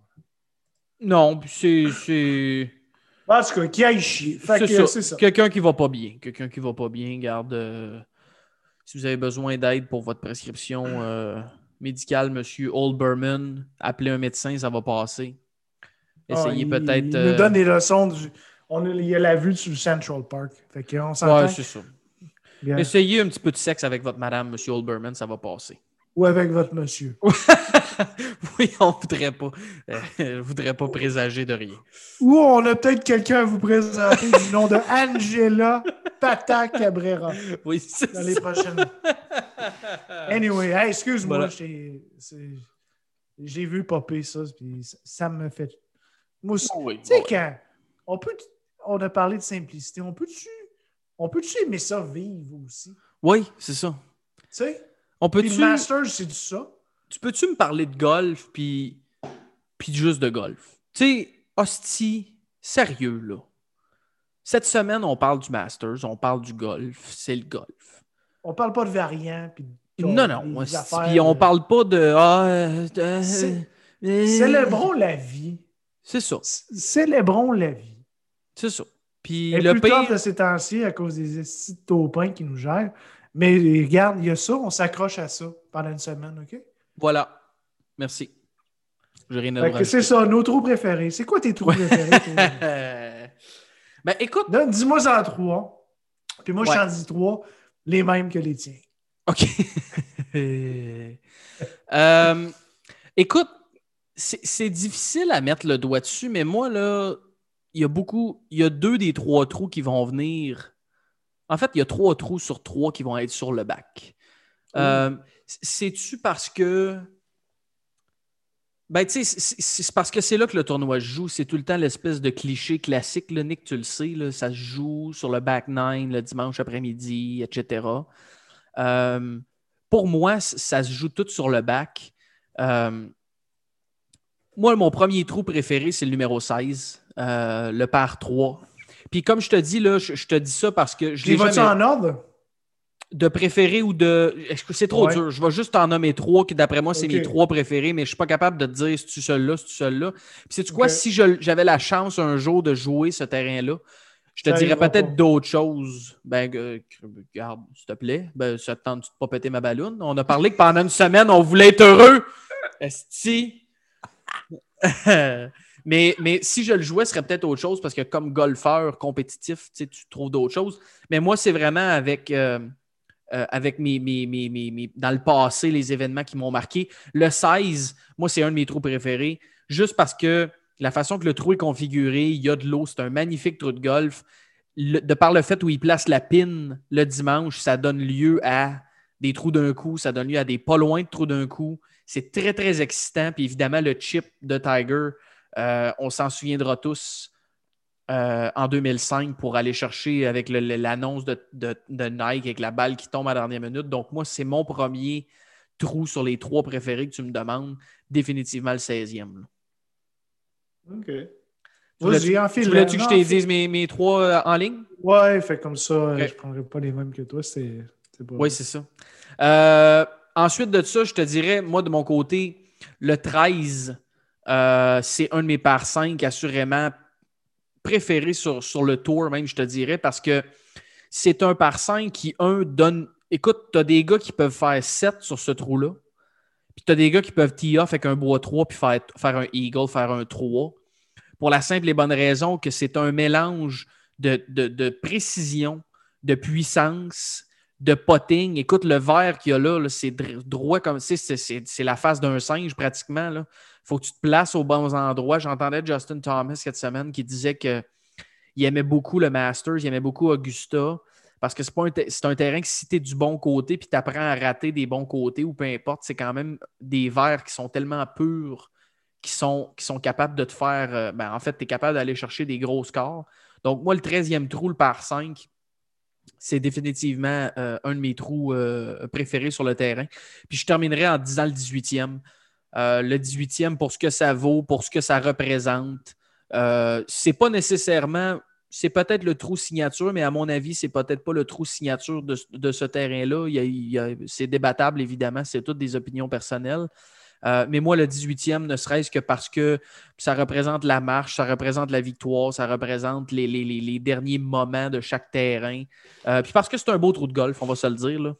Non, c'est. En tout cas, qui aille chier. C'est ça. Quelqu'un qui va pas bien. Quelqu'un qui va pas bien, garde. Euh, si vous avez besoin d'aide pour votre prescription euh, médicale, monsieur Oldberman, appelez un médecin, ça va passer. Ah, il- peut-être. Il nous euh, donne des leçons. Du... On a, il y a la vue sur Central Park. Fait qu'on s'entend. Ouais, c'est ça. bien. Essayez un petit peu de sexe avec votre madame, monsieur Oldberman, ça va passer. Ou avec votre monsieur. <laughs> oui, on voudrait pas. euh, je voudrais pas présager de rien. Ou on a peut-être quelqu'un à vous présenter du nom de Angela Pata Cabrera Oui, c'est dans les prochaines. Anyway, hey, excuse-moi, Voilà. j'ai vu popper ça, puis ça, ça me fait. Moi aussi. Oui, Tu sais, quand on peut. On a parlé de simplicité, on peut-tu. On peut-tu aimer ça vivre aussi? Oui, c'est ça. Tu sais? On Puis peut-tu. le Masters, c'est du ça. Tu peux-tu me parler de golf puis puis juste de golf? Tu sais, hostie, sérieux là. Cette semaine, on parle du Masters, on parle du golf, c'est le golf. On parle pas de variants. Puis de- Non, non, affaires, puis on parle pas de. Ah, Célébrons la vie. C'est ça, C- Célébrons la vie. c'est ça. Puis Et le plus tard pire. de ces temps-ci à cause des taupins qui nous gèrent. Mais regarde, il y a ça, on s'accroche à ça pendant une semaine, OK? Voilà. Merci. J'ai rien à c'est ça, nos trous préférés. C'est quoi tes trous préférés? toi? <laughs> Ben écoute, Dis-moi en trois. Puis moi, je t'en dis trois, les mêmes que les tiens. OK. <laughs> Euh, écoute, c'est difficile à mettre le doigt dessus, mais moi, là, il y a beaucoup, il y a deux des trois trous qui vont venir. En fait, il y a trois trous sur trois qui vont être sur le bac. Euh, C'est-tu parce que. Ben, tu sais, c'est- parce que c'est là que le tournoi se joue. C'est tout le temps l'espèce de cliché classique, là, Nick, tu le sais. Là, ça se joue sur le back nine le dimanche après-midi, etc. Euh, pour moi, ça se joue tout sur le bac. Euh, moi, mon premier trou préféré, c'est le numéro 16, euh, le par 3. Puis comme je te dis, là, je, je te dis ça parce que je Les vas-tu jamais... en ordre? De préféré ou de... C'est trop Ouais. dur? Je vais juste t'en nommer trois, qui d'après moi, c'est mes trois préférés, mais je suis pas capable de te dire si tu celui-là, si tu celui-là? Puis sais-tu quoi? Si j'avais la chance un jour de jouer ce terrain-là, je te Ça dirais peut-être d'autres choses. Ben, euh, regarde, s'il te plaît. Ben, ça te tente de pas péter ma balloune? On a parlé que pendant une semaine, on voulait être heureux. Esti. <laughs> mais, mais si je le jouais, ce serait peut-être autre chose parce que comme golfeur compétitif, tu trouves d'autres choses. Mais moi, c'est vraiment avec, euh, euh, avec mes, mes- mes- mes- dans le passé, les événements qui m'ont marqué. Le 16, moi, c'est un de mes trous préférés, juste parce que la façon que le trou est configuré, il y a de l'eau, c'est un magnifique trou de golf. De par le fait où il place la pin le dimanche, ça donne lieu à des trous d'un coup, ça donne lieu à des pas loin de trous d'un coup. C'est très, très excitant. Puis évidemment, le chip de Tiger, euh, on s'en souviendra tous euh, en 2005 pour aller chercher avec l'annonce de, de- de Nike avec la balle qui tombe à la dernière minute. Donc, moi, c'est mon premier trou sur les trois préférés que tu me demandes. Définitivement le 16e. là. OK. Tu voulais-tu- que je te dise mes, mes trois euh, en ligne? Ouais, fait comme ça, je prendrai pas les mêmes que toi. C'est Oui, c'est ça. Euh, ensuite de ça, je te dirais, moi, de mon côté, le 13, euh, c'est un de mes par 5 assurément préférés sur, sur le tour, même, je te dirais, parce que c'est un par 5 qui, un, donne. Écoute, tu as des gars qui peuvent faire 7 sur ce trou-là. Puis tu as des gars qui peuvent tee off avec un bois 3 puis faire, faire un eagle, faire un 3. Pour la simple et bonne raison que c'est un mélange de, de- précision, de puissance, de potting. Écoute, le verre qu'il y a là, là, c'est dr- droit comme c'est, c'est, la face d'un singe pratiquement. Il faut que tu te places aux bons endroits. J'entendais Justin Thomas cette semaine qui disait qu'il aimait beaucoup le Masters, il aimait beaucoup Augusta. Parce que c'est, un, un terrain que si tu es du bon côté puis tu apprends à rater des bons côtés ou peu importe, c'est quand même des verres qui sont tellement purs qui sont, qui sont capables de te faire. euh, ben, en fait, tu es capable d'aller chercher des gros scores. Donc, moi, le 13e trou, le par 5, c'est définitivement euh, un de mes trous euh, préférés sur le terrain. Puis je terminerai en disant le 18e. Euh, le 18e, pour ce que ça vaut, pour ce que ça représente, euh, c'est pas nécessairement. C'est peut-être le trou signature, mais à mon avis, c'est peut-être pas le trou signature de, ce terrain-là. C'est débattable, évidemment. C'est toutes des opinions personnelles. Euh, mais moi, le 18e, ne serait-ce que parce que ça représente la marche, ça représente la victoire, ça représente les, les- derniers moments de chaque terrain. Puis parce que c'est un beau trou de golf, on va se le dire. là.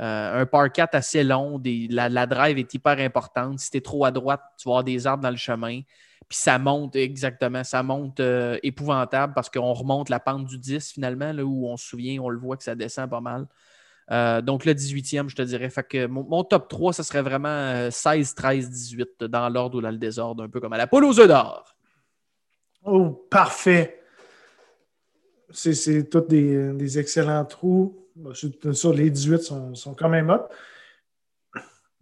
Euh, un par 4 assez long, la, drive est hyper importante. Si tu es trop à droite, tu vas avoir des arbres dans le chemin. Puis ça monte, exactement, ça monte euh, épouvantable parce qu'on remonte la pente du 10 finalement, là, où on se souvient, on le voit que ça descend pas mal. Euh, donc le 18e, je te dirais. Fait que mon, top 3, ça serait vraiment euh, 16, 13, 18 dans l'ordre ou dans le désordre, un peu comme à la poule aux d'or. Oh, parfait. C'est- C'est tous des, des excellents trous. C'est sûr, les 18 sont, sont quand même hot.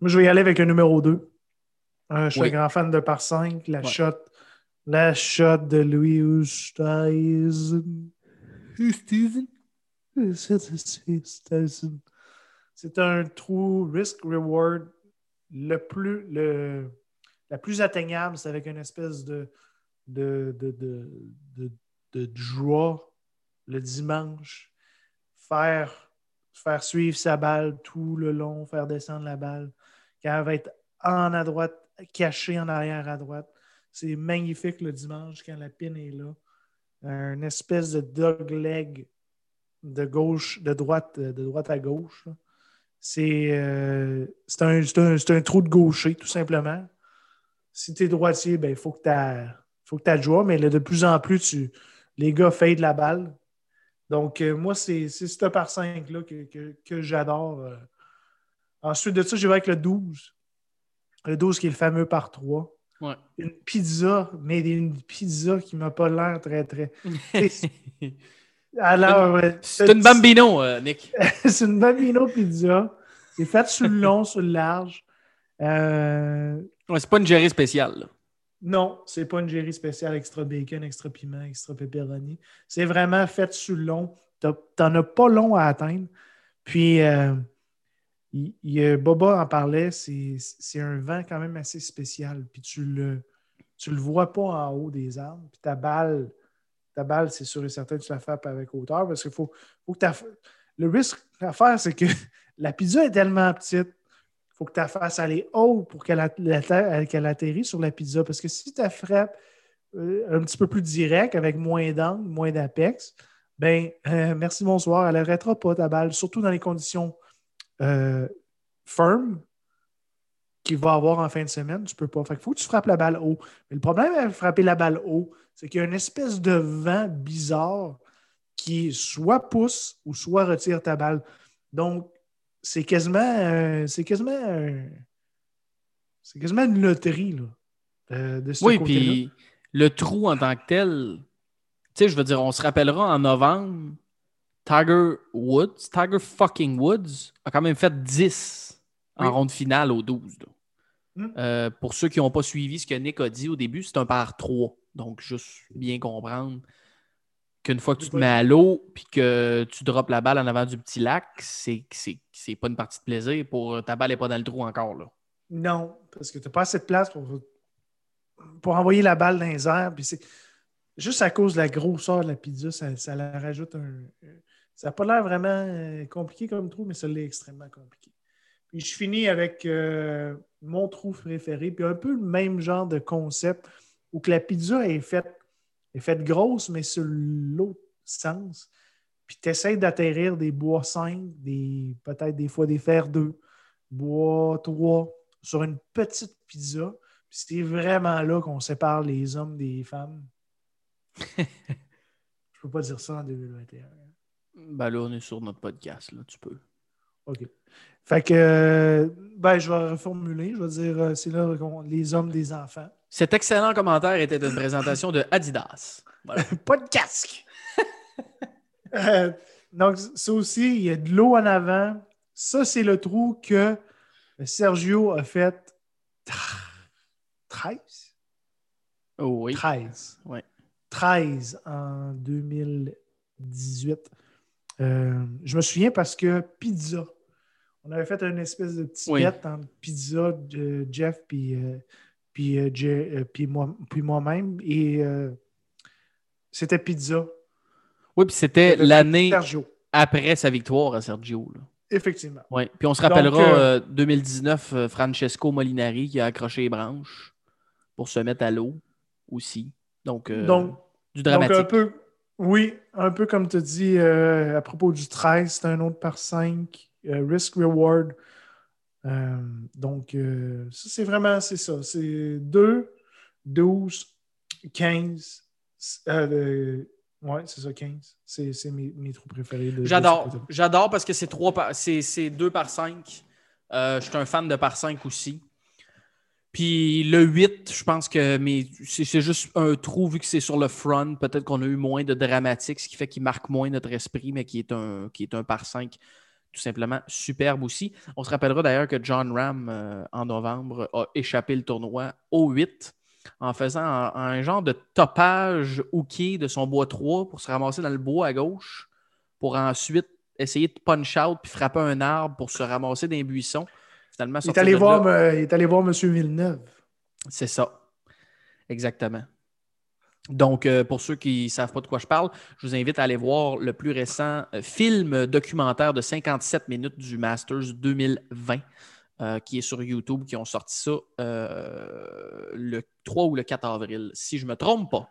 Moi, je vais y aller avec un numéro 2. je suis Oui. un grand fan de par 5. La Ouais. shot. La shot de Louis Oosthuizen. C'est un trou risk-reward le plus, le, la plus atteignable. C'est avec une espèce de, de, de, de, de, de draw le dimanche. Faire, faire suivre sa balle tout le long, faire descendre la balle. Quand elle va être en à droite, cachée en arrière à droite. C'est magnifique le dimanche quand la pin est là. Un espèce de dog leg de gauche, de droite, de droite à gauche. euh, c'est un, un- un trou de gaucher, tout simplement. Si tu es droitier, ben, il faut que tu faut que tu joué, mais là, de plus en plus, tu, les gars fade la balle. Donc, euh, moi, c'est c'est ce par 5 là que, que- que j'adore. euh. Ensuite de ça, je vais avec le 12. Le 12 qui est le fameux par 3. Ouais. Une pizza, mais une pizza qui m'a pas l'air très, très. <laughs> Alors, ouais, C'est une bambino, euh, Nick. <laughs> c'est une Bambino pizza. C'est fait sur le long, sur le large. Euh, Ouais, c'est pas une gérée spéciale. là. Non, c'est pas une Jerry spéciale extra bacon, extra piment, extra pepperoni. C'est vraiment fait sur le long. T'en as pas long à atteindre. Puis, euh, il- Boba en parlait, c'est un vent quand même assez spécial. Puis tu le, le vois pas en haut des arbres. Puis ta balle, c'est sûr et certain que tu la frappes avec hauteur parce qu'il faut, que Le risque à faire, c'est que <laughs> la pizza est tellement petite faut que tu la fasses aller haut pour qu'elle qu'elle atterrisse sur la pizza. Parce que si tu frappes euh, un petit peu plus direct, avec moins d'angle, moins d'apex, ben euh, merci, bonsoir. Elle n'arrêtera pas ta balle, surtout dans les conditions euh, firmes qu'il va avoir en fin de semaine. Tu peux pas. Fait faut que tu frappes la balle haut. Mais le problème avec frapper la balle haut, c'est qu'il y a une espèce de vent bizarre qui soit pousse ou soit retire ta balle. Donc, c'est quasiment, euh, c'est quasiment, un- c'est quasiment une loterie là, de, de ce Oui, puis le trou en tant que tel, tu sais, je veux dire, on se rappellera en novembre, Tiger Woods, Tiger fucking Woods, a quand même fait 10 en ronde finale au 12. là. Hmm. Euh, pour ceux qui n'ont pas suivi ce que Nick a dit au début, c'est un par 3. Donc, juste bien comprendre qu'une fois que tu te mets à l'eau puis que tu droppes la balle en avant du petit lac, c'est pas une partie de plaisir pour ta balle n'est pas dans le trou encore. Là. Non, parce que tu n'as pas assez de place pour, pour envoyer la balle dans les airs. Puis juste à cause de la grosseur de la pizza, ça, ça la rajoute un. Ça n'a pas l'air vraiment euh, compliqué comme trou, mais ça l'est extrêmement compliqué. Puis je finis avec euh, mon trou préféré, puis un peu le même genre de concept où que la pizza est faite, est faite grosse, mais sur l'autre sens. Puis tu essaies d'atterrir des bois 5, des, peut-être des fois des fers 2, bois 3, sur une petite pizza. Puis c'est vraiment là qu'on sépare les hommes des femmes. <laughs> Je peux pas dire ça en 2021. Ben là, on est sur notre podcast, là, tu peux. OK. Fait que, euh, ben, je vais reformuler. Je vais dire, euh, c'est là qu'on les hommes des enfants. Cet excellent commentaire était une présentation de Adidas. Voilà. <laughs> pas de casque. <laughs> Euh, donc, ça aussi, il y a de l'eau en avant. Ça, c'est le trou que Sergio a fait 13? Oh oui. 13. Ouais. 13 en 2018. Euh, je me souviens parce que pizza. On avait fait une espèce de petit Oui. bet entre pizza, de Jeff puis, euh, puis, euh, euh, puis moi, puis moi-même. Et euh, c'était pizza. Oui, puis c'était l'année Sergio. après sa victoire à Sergio. Là. Effectivement. Ouais. Puis on se rappellera Donc, euh, euh, 2019, euh, Francesco Molinari qui a accroché les branches pour se mettre à l'eau aussi. Donc, donc, du donc, dramatique. un peu, oui, un peu comme tu dis euh, à propos du 13, c'est un autre par 5. euh, risk reward. Euh, donc, euh, ça, c'est vraiment, c'est ça. C'est 2, 12, 15. Euh, ouais, c'est ça, 15. C'est, mes, mes trous préférés. J'adore. J'adore parce que c'est trois par... c'est, c'est deux par 5. je suis un fan de par 5 aussi. Puis le 8, je pense que c'est juste un trou vu que c'est sur le front. Peut-être qu'on a eu moins de dramatique, ce qui fait qu'il marque moins notre esprit, mais qui est un, qui est un par 5 tout simplement superbe aussi. On se rappellera d'ailleurs que John Ram, euh, en novembre, a échappé le tournoi au 8 en faisant un, un genre de topage hooké de son bois 3 pour se ramasser dans le bois à gauche pour ensuite essayer de punch out puis frapper un arbre pour se ramasser dans les buissons. Finalement, Il est, sortir allé de voir, là. euh, il est allé voir M. Villeneuve. C'est ça. Exactement. Donc, euh, pour ceux qui ne savent pas de quoi je parle, je vous invite à aller voir le plus récent euh, film documentaire de 57 minutes du Masters 2020 euh, qui est sur YouTube, qui ont sorti ça euh, le 3 ou le 4 avril, si je ne me trompe pas.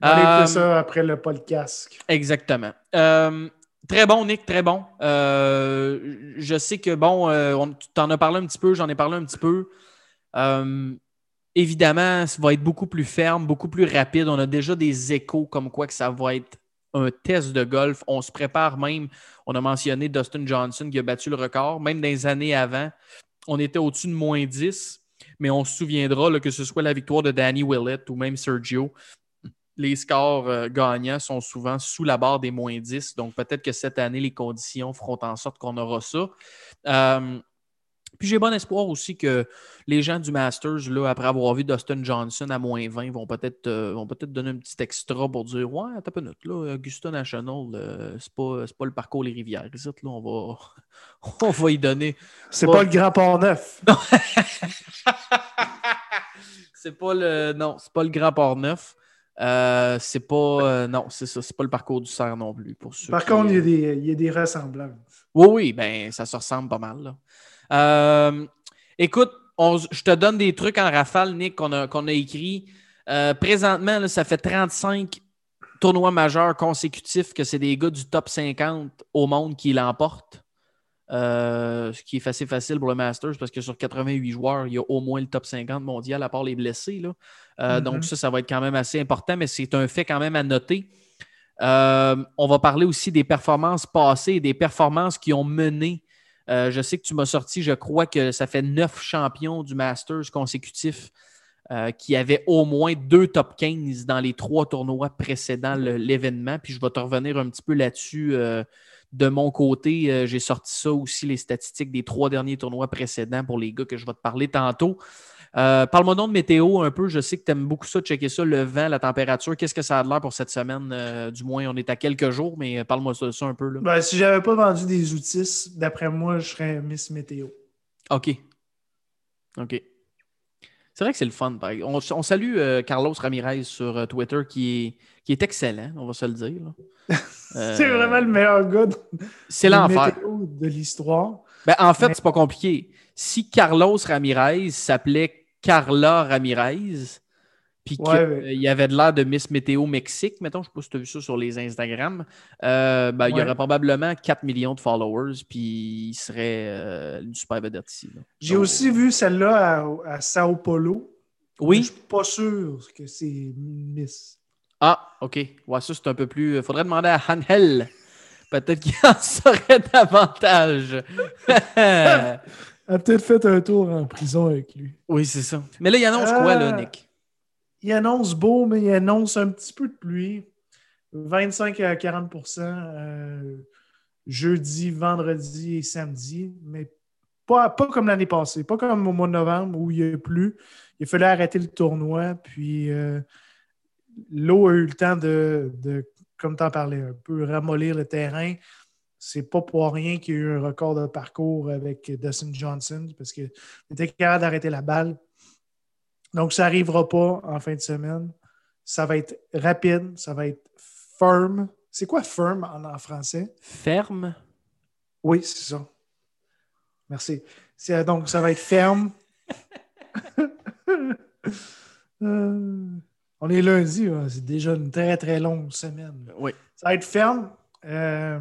Allez Euh, ça après le podcast. Exactement. Très bon, Nick, très bon. Je sais que, bon, on- tu t'en as parlé un petit peu, j'en ai parlé un petit peu. Évidemment, ça va être beaucoup plus ferme, beaucoup plus rapide. On a déjà des échos comme quoi que ça va être un test de golf. On se prépare même. On a mentionné Dustin Johnson qui a battu le record. Même dans les années avant, on était au-dessus de moins 10. Mais on se souviendra que ce soit la victoire de Danny Willett ou même Sergio, les scores euh, gagnants sont souvent sous la barre des moins 10. Donc, peut-être que cette année, les conditions feront en sorte qu'on aura ça. Euh, puis, j'ai bon espoir aussi que les gens du Masters, là, après avoir vu Dustin Johnson à moins 20, vont peut-être euh, vont peut-être donner un petit extra pour dire Ouais, t'as pas minute, là, Augusta National, euh, c'est pas, pas le parcours Les Rivières. Ici, là, on va, <laughs> on va y donner. C'est Ouais. pas le Grand Port-Neuf. <laughs> c'est pas le. Non, c'est pas le Grand Port-Neuf. Euh, c'est pas. euh, non, c'est ça. C'est pas le parcours du cerf non plus. Pour ceux Par qui, contre, il y, a des, il y a des ressemblances. Oui, oui, ben ça se ressemble pas mal. là. Euh, écoute, on- je te donne des trucs en rafale, Nick, qu'on a, écrit. Euh, présentement, là, ça fait 35 tournois majeurs consécutifs que c'est des gars du top 50 au monde qui l'emportent. Euh, ce qui est assez facile pour le Masters parce que sur 88 joueurs, il y a au moins le top 50 mondial à part les blessés. là. Euh, Mhm. Donc, ça, ça va être quand même assez important, mais c'est un fait quand même à noter. Euh, on va parler aussi des performances passées et des performances qui ont mené. Euh, je sais que tu m'as sorti, je crois que ça fait neuf champions du Masters consécutifs euh, qui avaient au moins deux top 15 dans les trois tournois précédant l'événement. Puis je vais te revenir un petit peu là-dessus. euh, de mon côté, j'ai sorti ça aussi, les statistiques des trois derniers tournois précédents pour les gars que je vais te parler tantôt. Euh, Parle-moi donc de météo un peu. Je sais que tu aimes beaucoup ça, checker ça, le vent, la température. Qu'est-ce que ça a de l'air pour cette semaine? Euh, du moins, on est à quelques jours, mais euh, parle-moi de ça un peu. Là. Ben, si j'avais pas vendu des outils, d'après moi, je serais Miss Météo. OK. OK. C'est vrai que c'est le fun. On, on salue euh, Carlos Ramirez sur Twitter qui est, qui est excellent, on va se le dire. <laughs> C'est vraiment le meilleur gars de, C'est l'enfer. de l'histoire. Ben, en fait, Mais- c'est pas compliqué. Si Carlos Ramirez s'appelait Carla Ramirez, puis qu'il Ouais, ouais. y avait de l'air de Miss Météo Mexique, mettons, je sais pas si tu as vu ça sur les Instagram, euh, ben, il y aurait probablement 4 millions de followers, puis il serait euh, une super vedette ici. J'ai Donc, aussi vu celle-là à, à Sao Paulo. Oui. Je suis pas sûr que c'est Miss. Ah, OK. Ouais, ça, c'est un peu plus. Il faudrait demander à Hanhel. Peut-être qu'il en <laughs> saurait davantage. <laughs> Elle a peut-être fait un tour en prison avec lui. oui, c'est ça. Mais là, il annonce quoi, là, Ah. Nick? Il annonce beau, mais il annonce un petit peu de pluie. 25 à 40% euh, jeudi, vendredi et samedi, mais pas, pas comme l'année passée, pas comme au mois de novembre où il y a plu. Il fallait arrêter le tournoi, puis euh, l'eau a eu le temps de, de comme tu en parlais, un peu ramollir le terrain. C'est pas pour rien qu'il y a eu un record de parcours avec Dustin Johnson, parce qu'il était capable d'arrêter la balle. Donc, ça n'arrivera pas en fin de semaine. Ça va être rapide, ça va être firm. C'est quoi firm en, en français? Ferme. Oui, c'est ça. Merci. C'est- Donc, ça va être ferme. <laughs> Euh, on est lundi, hein. c'est déjà une très, très longue semaine. Oui. Ça va être ferme. Euh,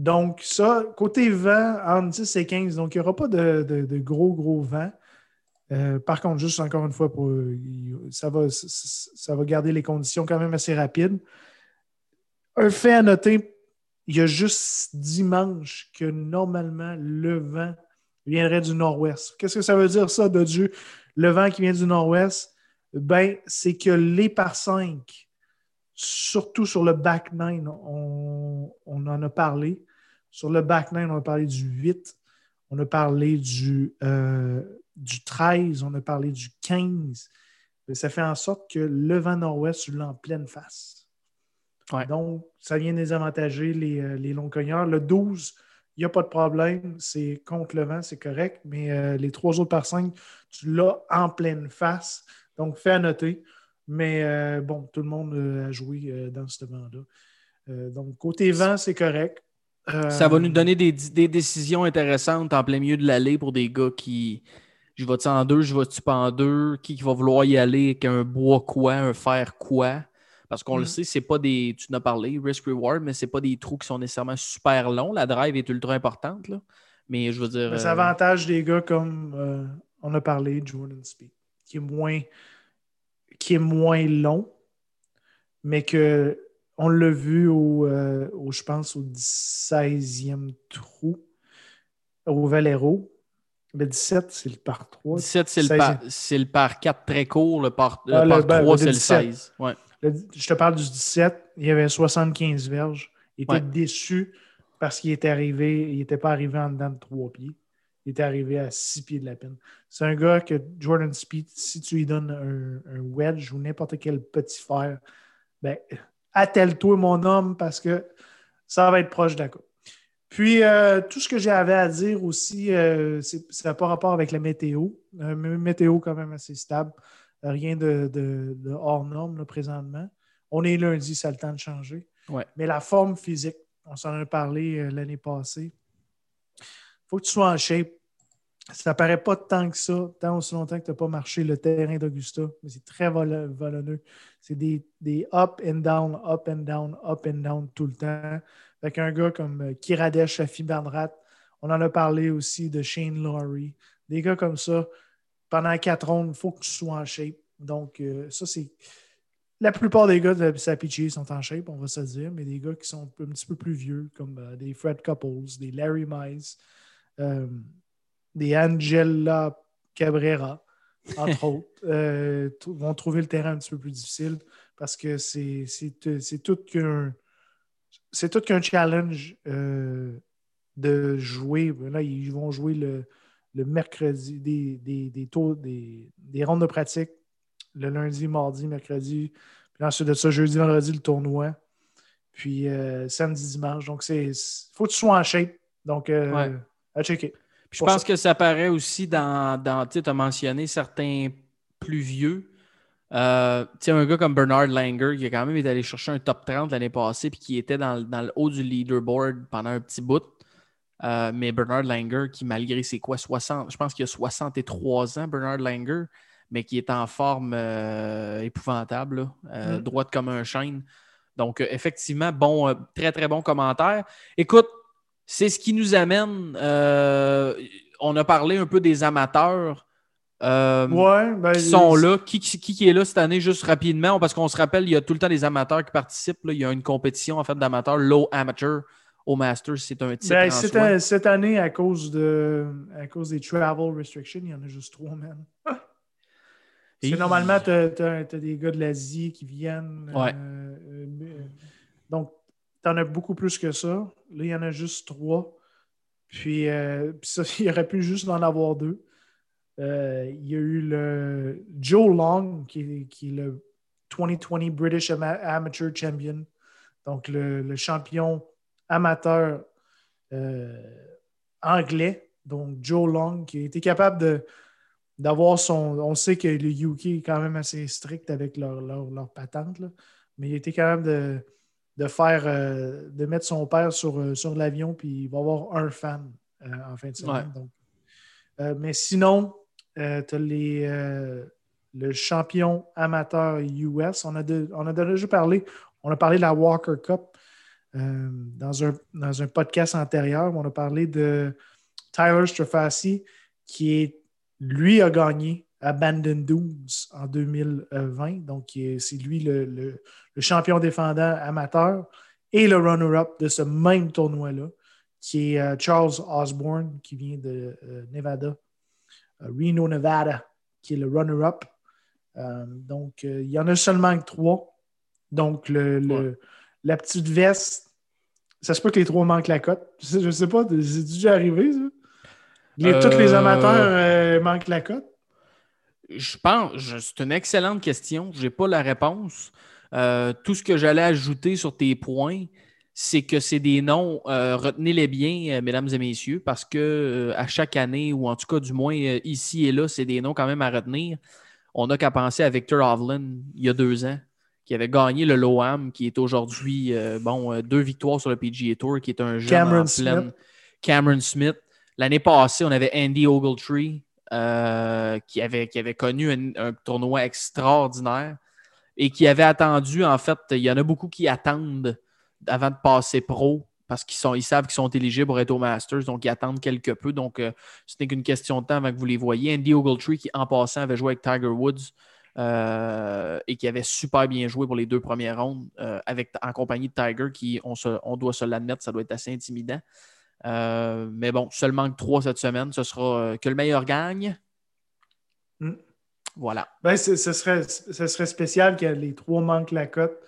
Donc, ça, côté vent, entre 10 et 15. Donc, il n'y aura pas de, gros, gros vent. Euh, par contre, juste encore une fois, pour, ça, va, garder les conditions quand même assez rapides. Un fait à noter, il y a juste dimanche que normalement le vent viendrait du nord-ouest. Qu'est-ce que ça veut dire ça, de Dieu? Le vent qui vient du nord-ouest, ben, c'est que les par 5, surtout sur le back 9, on, en a parlé. Sur le back 9, on a parlé du 8, on a parlé du, euh, du 13, on a parlé du 15. Ça fait en sorte que le vent nord-ouest, tu l'as en pleine face. Donc, ça vient désavantager les, euh, les longs cogneurs. Le 12, il n'y a pas de problème. C'est contre le vent, c'est correct. Mais euh, les trois autres par 5, tu l'as en pleine face. Donc, fais à noter. Mais euh, bon, tout le monde a joué dans ce vent-là. donc, côté vent, c'est correct. Ça va nous donner des, décisions intéressantes en plein milieu de l'allée pour des gars qui. Je vais-tu en deux, je vais-tu pas en deux, qui, qui va vouloir y aller avec un bois quoi, un fer quoi? Parce qu'on le mm. sait, c'est pas des. Tu n'as parlé, risk-reward, mais c'est pas des trous qui sont nécessairement super longs. La drive est ultra importante. Là. Mais je veux dire. Ça euh, avantage des gars comme euh, on a parlé, Jordan Speed, qui est moins qui est moins long, mais que on l'a vu au, euh, je pense, au 16e trou, au Valero. Le 17, c'est le par 3. 17, c'est le, par, le par 4 très court. Le par, le ah, par 3, ben, c'est le 16. Ouais je te parle du 17, il y avait 75 verges. Il était déçu parce qu'il était arrivé, il n'était pas arrivé en dedans de trois pieds. Il était arrivé à six pieds de la peine. C'est un gars que Jordan Speed, si tu lui donnes un, wedge ou n'importe quel petit fer, ben, attelle-toi, mon homme, parce que ça va être proche d'accord. Puis, euh, tout ce que j'avais à dire aussi, euh, ça n'a pas rapport avec la météo. Euh, météo quand même assez stable. Rien de, hors norme présentement. On est lundi, ça a le temps de changer. Mais la forme physique, on s'en a parlé euh, l'année passée. Il faut que tu sois en shape. Ça paraît pas tant que ça, tant aussi longtemps que tu n'as pas marché le terrain d'Augusta, mais c'est très volonneux. C'est des, des, up and down, up and down, up and down tout le temps. Avec un gars comme euh, Kiradesh Shafi Bandrat, on en a parlé aussi de Shane Laurie. Des gars comme ça, pendant quatre rondes, il faut que tu sois en shape. Donc, euh, ça, c'est. La plupart des gars de Sapichi sont en shape, on va se dire, mais des gars qui sont un petit peu plus vieux, comme euh, des Fred Couples, des Larry Mize, euh, des Angela Cabrera, entre autres, vont trouver le terrain un petit peu plus difficile parce que c'est tout qu'un c'est tout qu'un challenge de jouer. Là, ils vont jouer le, le mercredi, des, des, des, tours, des, des rondes de pratique le lundi, mardi, mercredi. Puis ensuite de ça, jeudi, vendredi, le tournoi. Puis euh, samedi, dimanche. Donc, il faut que tu sois en shape. Donc, euh, à checker. Puis je pense que ça paraît aussi dans. dans tu as mentionné certains plus vieux. Euh, un gars comme Bernard Langer qui a quand même été allé chercher un top 30 l'année passée puis qui était dans, dans, le haut du leaderboard pendant un petit bout. Euh, mais Bernard Langer, qui malgré ses quoi, 60, je pense qu'il a 63 ans, Bernard Langer, mais qui est en forme euh, épouvantable, euh, mm. droite comme un chêne. Donc, effectivement, bon, très, très bon commentaire. Écoute, c'est ce qui nous amène. on a parlé un peu des amateurs. Ben, qui sont là. Qui, qui, est là cette année, juste rapidement? Parce qu'on se rappelle, il y a tout le temps des amateurs qui participent. Il y a une compétition en fait d'amateurs, low amateur au Masters, c'est un titre. Ben, cette, année, à cause, de, à cause des travel restrictions, il y en a juste trois, même. <laughs> Parce normalement, tu as, des gars de l'Asie qui viennent. Ouais. Euh, euh, donc, tu en as beaucoup plus que ça. Là, il y en a juste trois. Puis, euh, ça, <laughs> il aurait pu juste en avoir deux. il y a eu le Joe Long, qui, est le 2020 British Amateur Champion. Donc, le, champion amateur euh, anglais, donc Joe Long, qui a été capable d'avoir son. On sait que le UK est quand même assez strict avec leur, leur, patente, mais il a été capable de, de faire euh, de mettre son père sur, euh, sur l'avion, puis il va avoir un fan en fin de semaine. mais sinon, tu as les, le champion amateur US. On a, on a déjà parlé, on a parlé de la Walker Cup. dans, un, dans un podcast antérieur, on a parlé de Tyler Strafassi, qui est, lui a gagné Abandon Dooms en 2020. Donc, c'est lui le, champion défendant amateur et le runner-up de ce même tournoi-là, qui est euh, Charles Osborne, qui vient de euh, Nevada, euh, Reno, Nevada, qui est le runner-up. donc, il y en a seulement que trois. Donc, le, la petite veste, ça se peut que les trois manquent la cote. <laughs> Je ne sais, pas, c'est déjà arrivé, ça? Tous les amateurs manquent la cote? Je pense, c'est une excellente question. Je n'ai pas la réponse. Euh, tout ce que j'allais ajouter sur tes points, c'est que c'est des noms, euh, retenez-les bien, euh, mesdames et messieurs, parce que à chaque année, ou en tout cas du moins ici et là, c'est des noms quand même à retenir. On n'a qu'à penser à Victor Hovland il y a deux ans, qui avait gagné le Loam, qui est aujourd'hui bon, deux victoires sur le PGA Tour, qui est un jeune Cameron en Smith. Cameron Smith. L'année passée, on avait Andy Ogletree, euh, qui, avait, qui avait connu un, tournoi extraordinaire et qui avait attendu, en fait, il y en a beaucoup qui attendent avant de passer pro parce qu'ils ils savent qu'ils sont éligibles pour être au Masters, donc ils attendent quelque peu. Donc, euh, ce n'est qu'une question de temps avant que vous les voyez. Andy Ogletree, qui en passant avait joué avec Tiger Woods euh, et qui avait super bien joué pour les deux premières rondes avec, en compagnie de Tiger, qui, on, on doit se l'admettre, ça doit être assez intimidant. Euh, mais bon, seulement que trois cette semaine. Ce sera euh, que le meilleur gagne. Hmm. Voilà. Ben, ce, serait, ce serait spécial que les trois manquent la cote.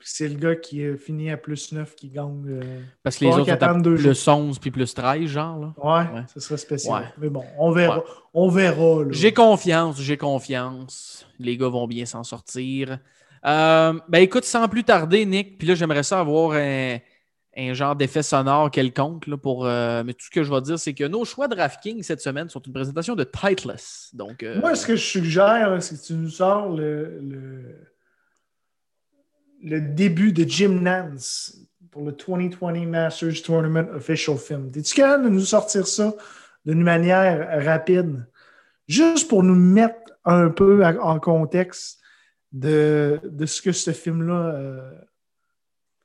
C'est le gars qui finit à plus 9 qui gagne. Euh, Parce que les autres sont plus 11 puis plus 13, genre. Là. Ouais, ce serait spécial. Mais bon, on verra. On verra. J'ai confiance, j'ai confiance. Les gars vont bien s'en sortir. ben écoute, sans plus tarder, Nick, puis là, j'aimerais ça avoir un un genre d'effet sonore quelconque. pour, euh, mais tout ce que je vais dire, c'est que nos choix de DraftKings cette semaine sont une présentation de Titleist. Donc, euh, Moi, ce que je suggère, c'est que tu nous sors le, début de Jim Nance pour le 2020 Masters Tournament Official Film. Es-tu capable de nous sortir ça d'une manière rapide? Juste pour nous mettre un peu en contexte de, de ce que ce film-là euh,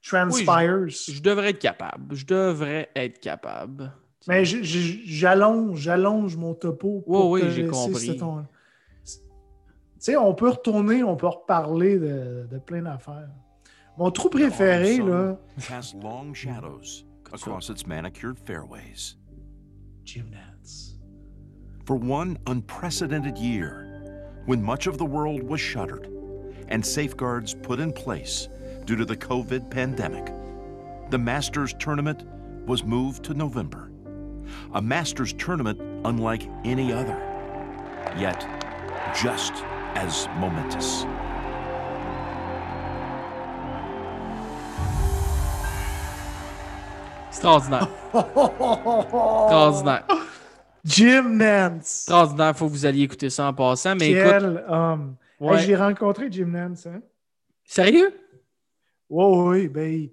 transpires. je, devrais être capable. Je devrais être capable. Mais j'allonge, j'allonge mon topo. Pour oui, oui, j'ai compris. Tu sais, on peut retourner, on peut reparler de, de plein d'affaires. Mon trou préféré, là. Cast long shadows across its manicured fairways. Jim Nance. For one unprecedented year, when much of the world was shuttered and safeguards put in place due to the COVID pandemic. The Masters tournament was moved to November. A Masters tournament unlike any other, yet just as momentous. Extraordinaire. Extraordinaire. Jim Nance. Extraordinaire, faut que vous alliez écouter ça en passant. Mais Quel écoute, um, homme. Ouais. Hey, J'ai rencontré Jim Nance. Hein? Sérieux? Oui, oui, ben,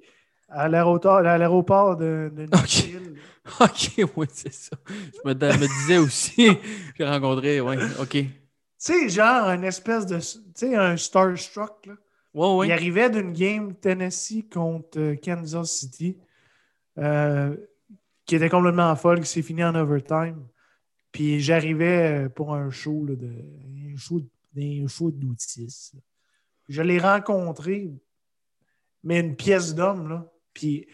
à l'aéroport de, de OK, <laughs> OK, oui, c'est ça. Je me, disais aussi, <laughs> j'ai rencontré, oui, OK. Tu sais, genre, une espèce de. Tu sais, un Starstruck, là. Ouais, ouais. Il arrivait d'une game Tennessee contre euh, Kansas City, euh, qui était complètement folle, qui s'est fini en overtime. Puis j'arrivais euh, pour un show, là, de, un show, un show d'outils. Je l'ai rencontré mais une pièce d'homme, là. Puis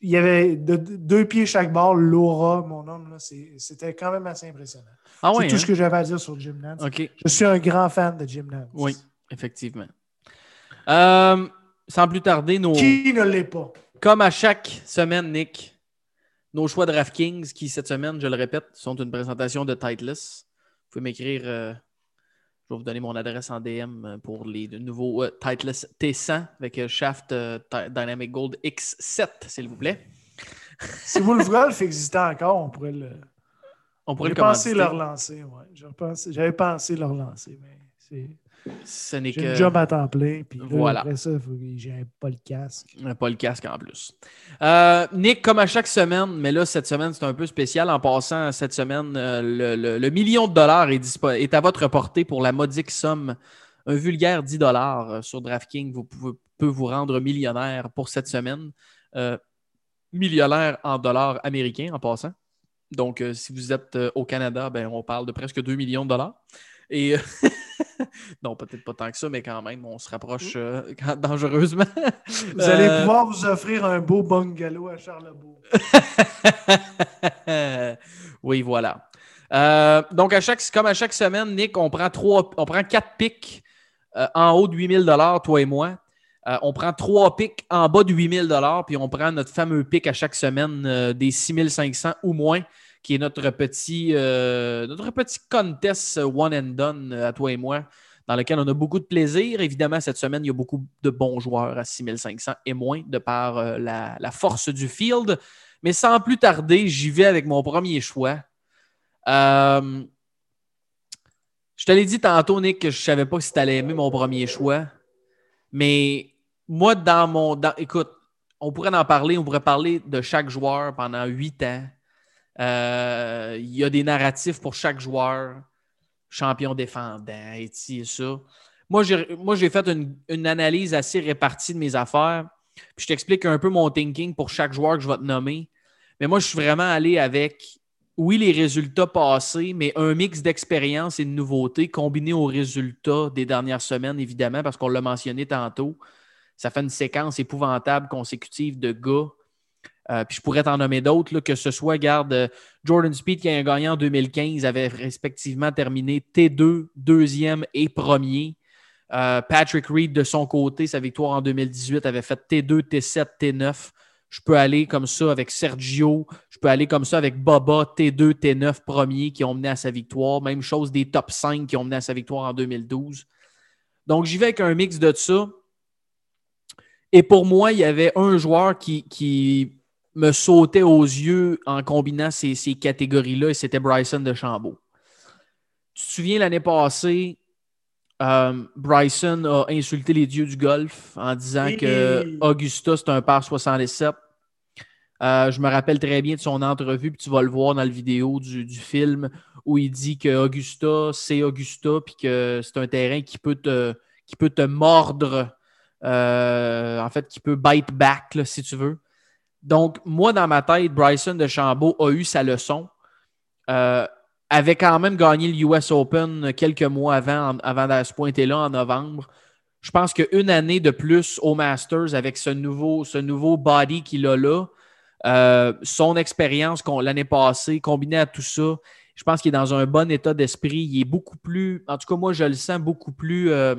il y avait deux pieds chaque bord, l'aura, mon homme, là, c'était quand même assez impressionnant. Ah c'est tout ce hein? que j'avais à dire sur Jim Nance. Je suis un grand fan de Jim Nance. Oui, effectivement. Euh, sans plus tarder, nos. Qui ne l'est pas? Comme à chaque semaine, Nick, nos choix de DraftKings, qui cette semaine, je le répète, sont une présentation de Titleist. Vous pouvez m'écrire euh, je vais vous donner mon adresse en DM pour les nouveaux euh, Titleist T100 avec euh, Shaft euh, Dynamic Gold X7, s'il vous plaît. si vous le golf existait encore, on pourrait le. On pourrait le pensé le relancer, ouais. J'avais pensé le relancer, mais c'est. Ce n'est que. job à temps plein, puis voilà. après ça, il faut que j'ai pas le casque. Pas le casque en plus. Euh, Nick, comme à chaque semaine, mais là, cette semaine, c'est un peu spécial. En passant, cette semaine, euh, le, million de dollars est, est, à votre portée pour la modique somme, un vulgaire 10 dollars euh, sur DraftKings. Vous pouvez, peut vous rendre millionnaire pour cette semaine. Euh, millionnaire en dollars américains en passant. Donc, euh, si vous êtes au Canada, ben, on parle de presque 2 millions de dollars. Et <laughs> <laughs> non, peut-être pas tant que ça, mais quand même, on se rapproche <laughs> dangereusement. <laughs> vous allez pouvoir vous offrir un beau bungalow à Charlebourg. oui, voilà. Euh, donc, à chaque, comme à chaque semaine, Nick, on prend, trois, on prend quatre pics euh, en haut de 8000 toi et moi. Euh, on prend trois pics en bas de 8000 puis on prend notre fameux pic à chaque semaine des 6500 ou moins, qui est notre petit, notre petit contest one and done à toi et moi, dans lequel on a beaucoup de plaisir. Évidemment, cette semaine, il y a beaucoup de bons joueurs à 6500 et moins de par la, la force du field. Mais sans plus tarder, j'y vais avec mon premier choix. Euh, je te l'ai dit tantôt, Nick, que je ne savais pas si tu allais aimer mon premier choix. Mais moi, dans mon. écoute, on pourrait en parler, on pourrait parler de chaque joueur pendant huit ans. Euh, il y a des narratifs pour chaque joueur, champion défendant, et ça. Moi, j'ai fait une, une, analyse assez répartie de mes affaires. Puis je t'explique un peu mon thinking pour chaque joueur que je vais te nommer. Mais moi, je suis vraiment allé avec oui, les résultats passés, mais un mix d'expérience et de nouveautés combiné aux résultats des dernières semaines, évidemment, parce qu'on l'a mentionné tantôt. Ça fait une séquence épouvantable consécutive de gars. Euh, puis je pourrais t'en nommer d'autres, que ce soit, garde, euh, Jordan Speed qui a gagné en 2015 avait respectivement terminé T2, deuxième et premier. Euh, Patrick Reed, de son côté, sa victoire en 2018 avait fait T2, T7, T9. Je peux aller comme ça avec Sergio. Je peux aller comme ça avec Boba, T2, T9 premiers qui ont mené à sa victoire. Même chose des top 5 qui ont mené à sa victoire en 2012. Donc, j'y vais avec un mix de ça. Et pour moi, il y avait un joueur qui, me sautait aux yeux en combinant ces, catégories-là et c'était Bryson de Chambault. Tu te souviens l'année passée, euh, Bryson a insulté les dieux du golf en disant que Augusta, c'est un par 67. Euh, je me rappelle très bien de son entrevue, puis tu vas le voir dans la vidéo du, film, où il dit que Augusta, c'est Augusta, puis que c'est un terrain qui peut te, qui peut te mordre, euh, en fait, qui peut bite back, si tu veux. Donc, moi, dans ma tête, Bryson de Chambault a eu sa leçon avait quand même gagné le US Open quelques mois avant, avant de se pointer là en novembre. Je pense qu'une année de plus au Masters avec ce nouveau, body qu'il a là, euh, son expérience l'année passée, combinée à tout ça, je pense qu'il est dans un bon état d'esprit. Il est beaucoup plus, en tout cas, moi, je le sens beaucoup plus euh,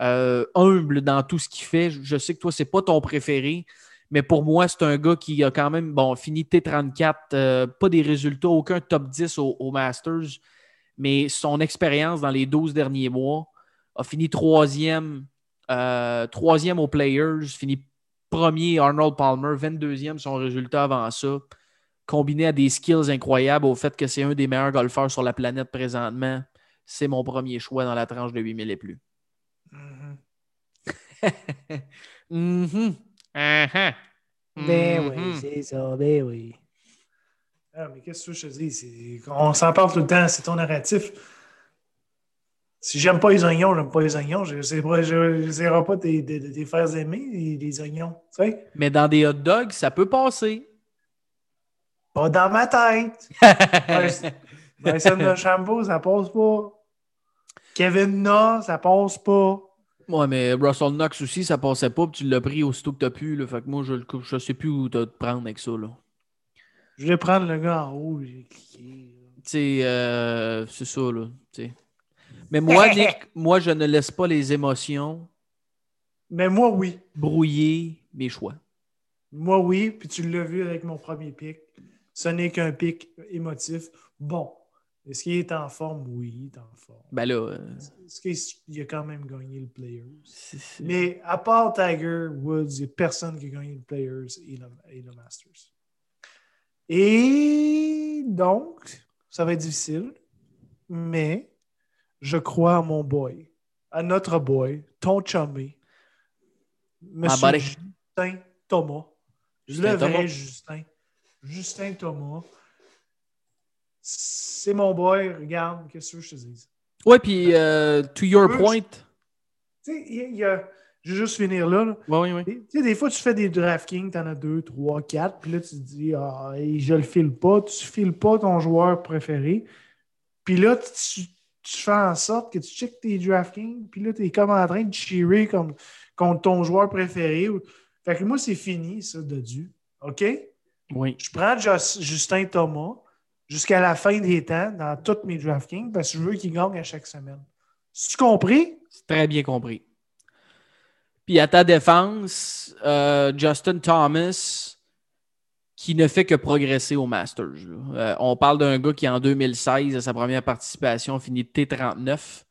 euh, humble dans tout ce qu'il fait. Je sais que toi, ce n'est pas ton préféré, mais pour moi, c'est un gars qui a quand même bon, fini T34, euh, pas des résultats, aucun top 10 au, Masters, mais son expérience dans les 12 derniers mois a fini troisième, euh, troisième aux Players, fini premier Arnold Palmer, 22e son résultat avant ça, combiné à des skills incroyables au fait que c'est un des meilleurs golfeurs sur la planète présentement. C'est mon premier choix dans la tranche de 8000 et plus. Mm <laughs> Uh-huh. Ben oui, c'est ça, ben oui. Ah, mais qu'est-ce que je te dis? On s'en parle tout le temps, c'est ton narratif. Si j'aime pas les oignons, j'aime pas les oignons. Je n'essaierai pas de les faire aimer, les oignons. Tu sais? Mais dans des hot dogs, ça peut passer. Pas dans ma tête. <laughs> Bryson de Chambo, ça passe pas. Kevin Na, ça passe pas. Ouais, mais Russell Knox aussi, ça passait pas, puis tu l'as pris aussitôt que tu as pu. Là, fait que moi, je ne sais plus où te prendre avec ça. Là. Je vais prendre le gars en haut, j'ai cliqué. Euh, c'est ça, là. Mais moi, <laughs> Nick, moi, je ne laisse pas les émotions. Mais moi, oui. Brouiller mes choix. Moi, oui, puis tu l'as vu avec mon premier pic. Ce n'est qu'un pic émotif. Bon, est-ce qu'il est en forme? Oui, il est en forme. Ben là. Euh, Est-ce qu'il a quand même gagné le Players? Mais à part Tiger Woods, il n'y a personne qui a gagné le Players et le, Masters. Et donc, ça va être difficile, mais je crois à mon boy, à notre boy, ton chummy, Monsieur Justin Thomas. le vrai Justin. Justin Thomas c'est mon boy, regarde, qu'est-ce que je te dis? Ouais, puis euh, to your point. Tu sais, il y, a. je vais juste finir là. là. Oui, oui, oui. Tu sais, des fois, tu fais des DraftKings, tu en as deux, trois, quatre, puis là, tu te dis, ah, je le file pas. Tu files pas ton joueur préféré. Puis là, tu, tu fais en sorte que tu checkes tes DraftKings, puis là, tu es comme en train de cheerer comme, contre ton joueur préféré. Fait que moi, c'est fini, ça, de Dieu. OK? Oui. Je prends Justin Thomas jusqu'à la fin des temps dans tous mes DraftKings parce que je veux qu'il gagne à chaque semaine. Tu compris? C'est très bien compris. Puis à ta défense, euh, Justin Thomas, qui ne fait que progresser au Masters. Euh, on parle d'un gars qui, en 2016, à sa première participation, finit T39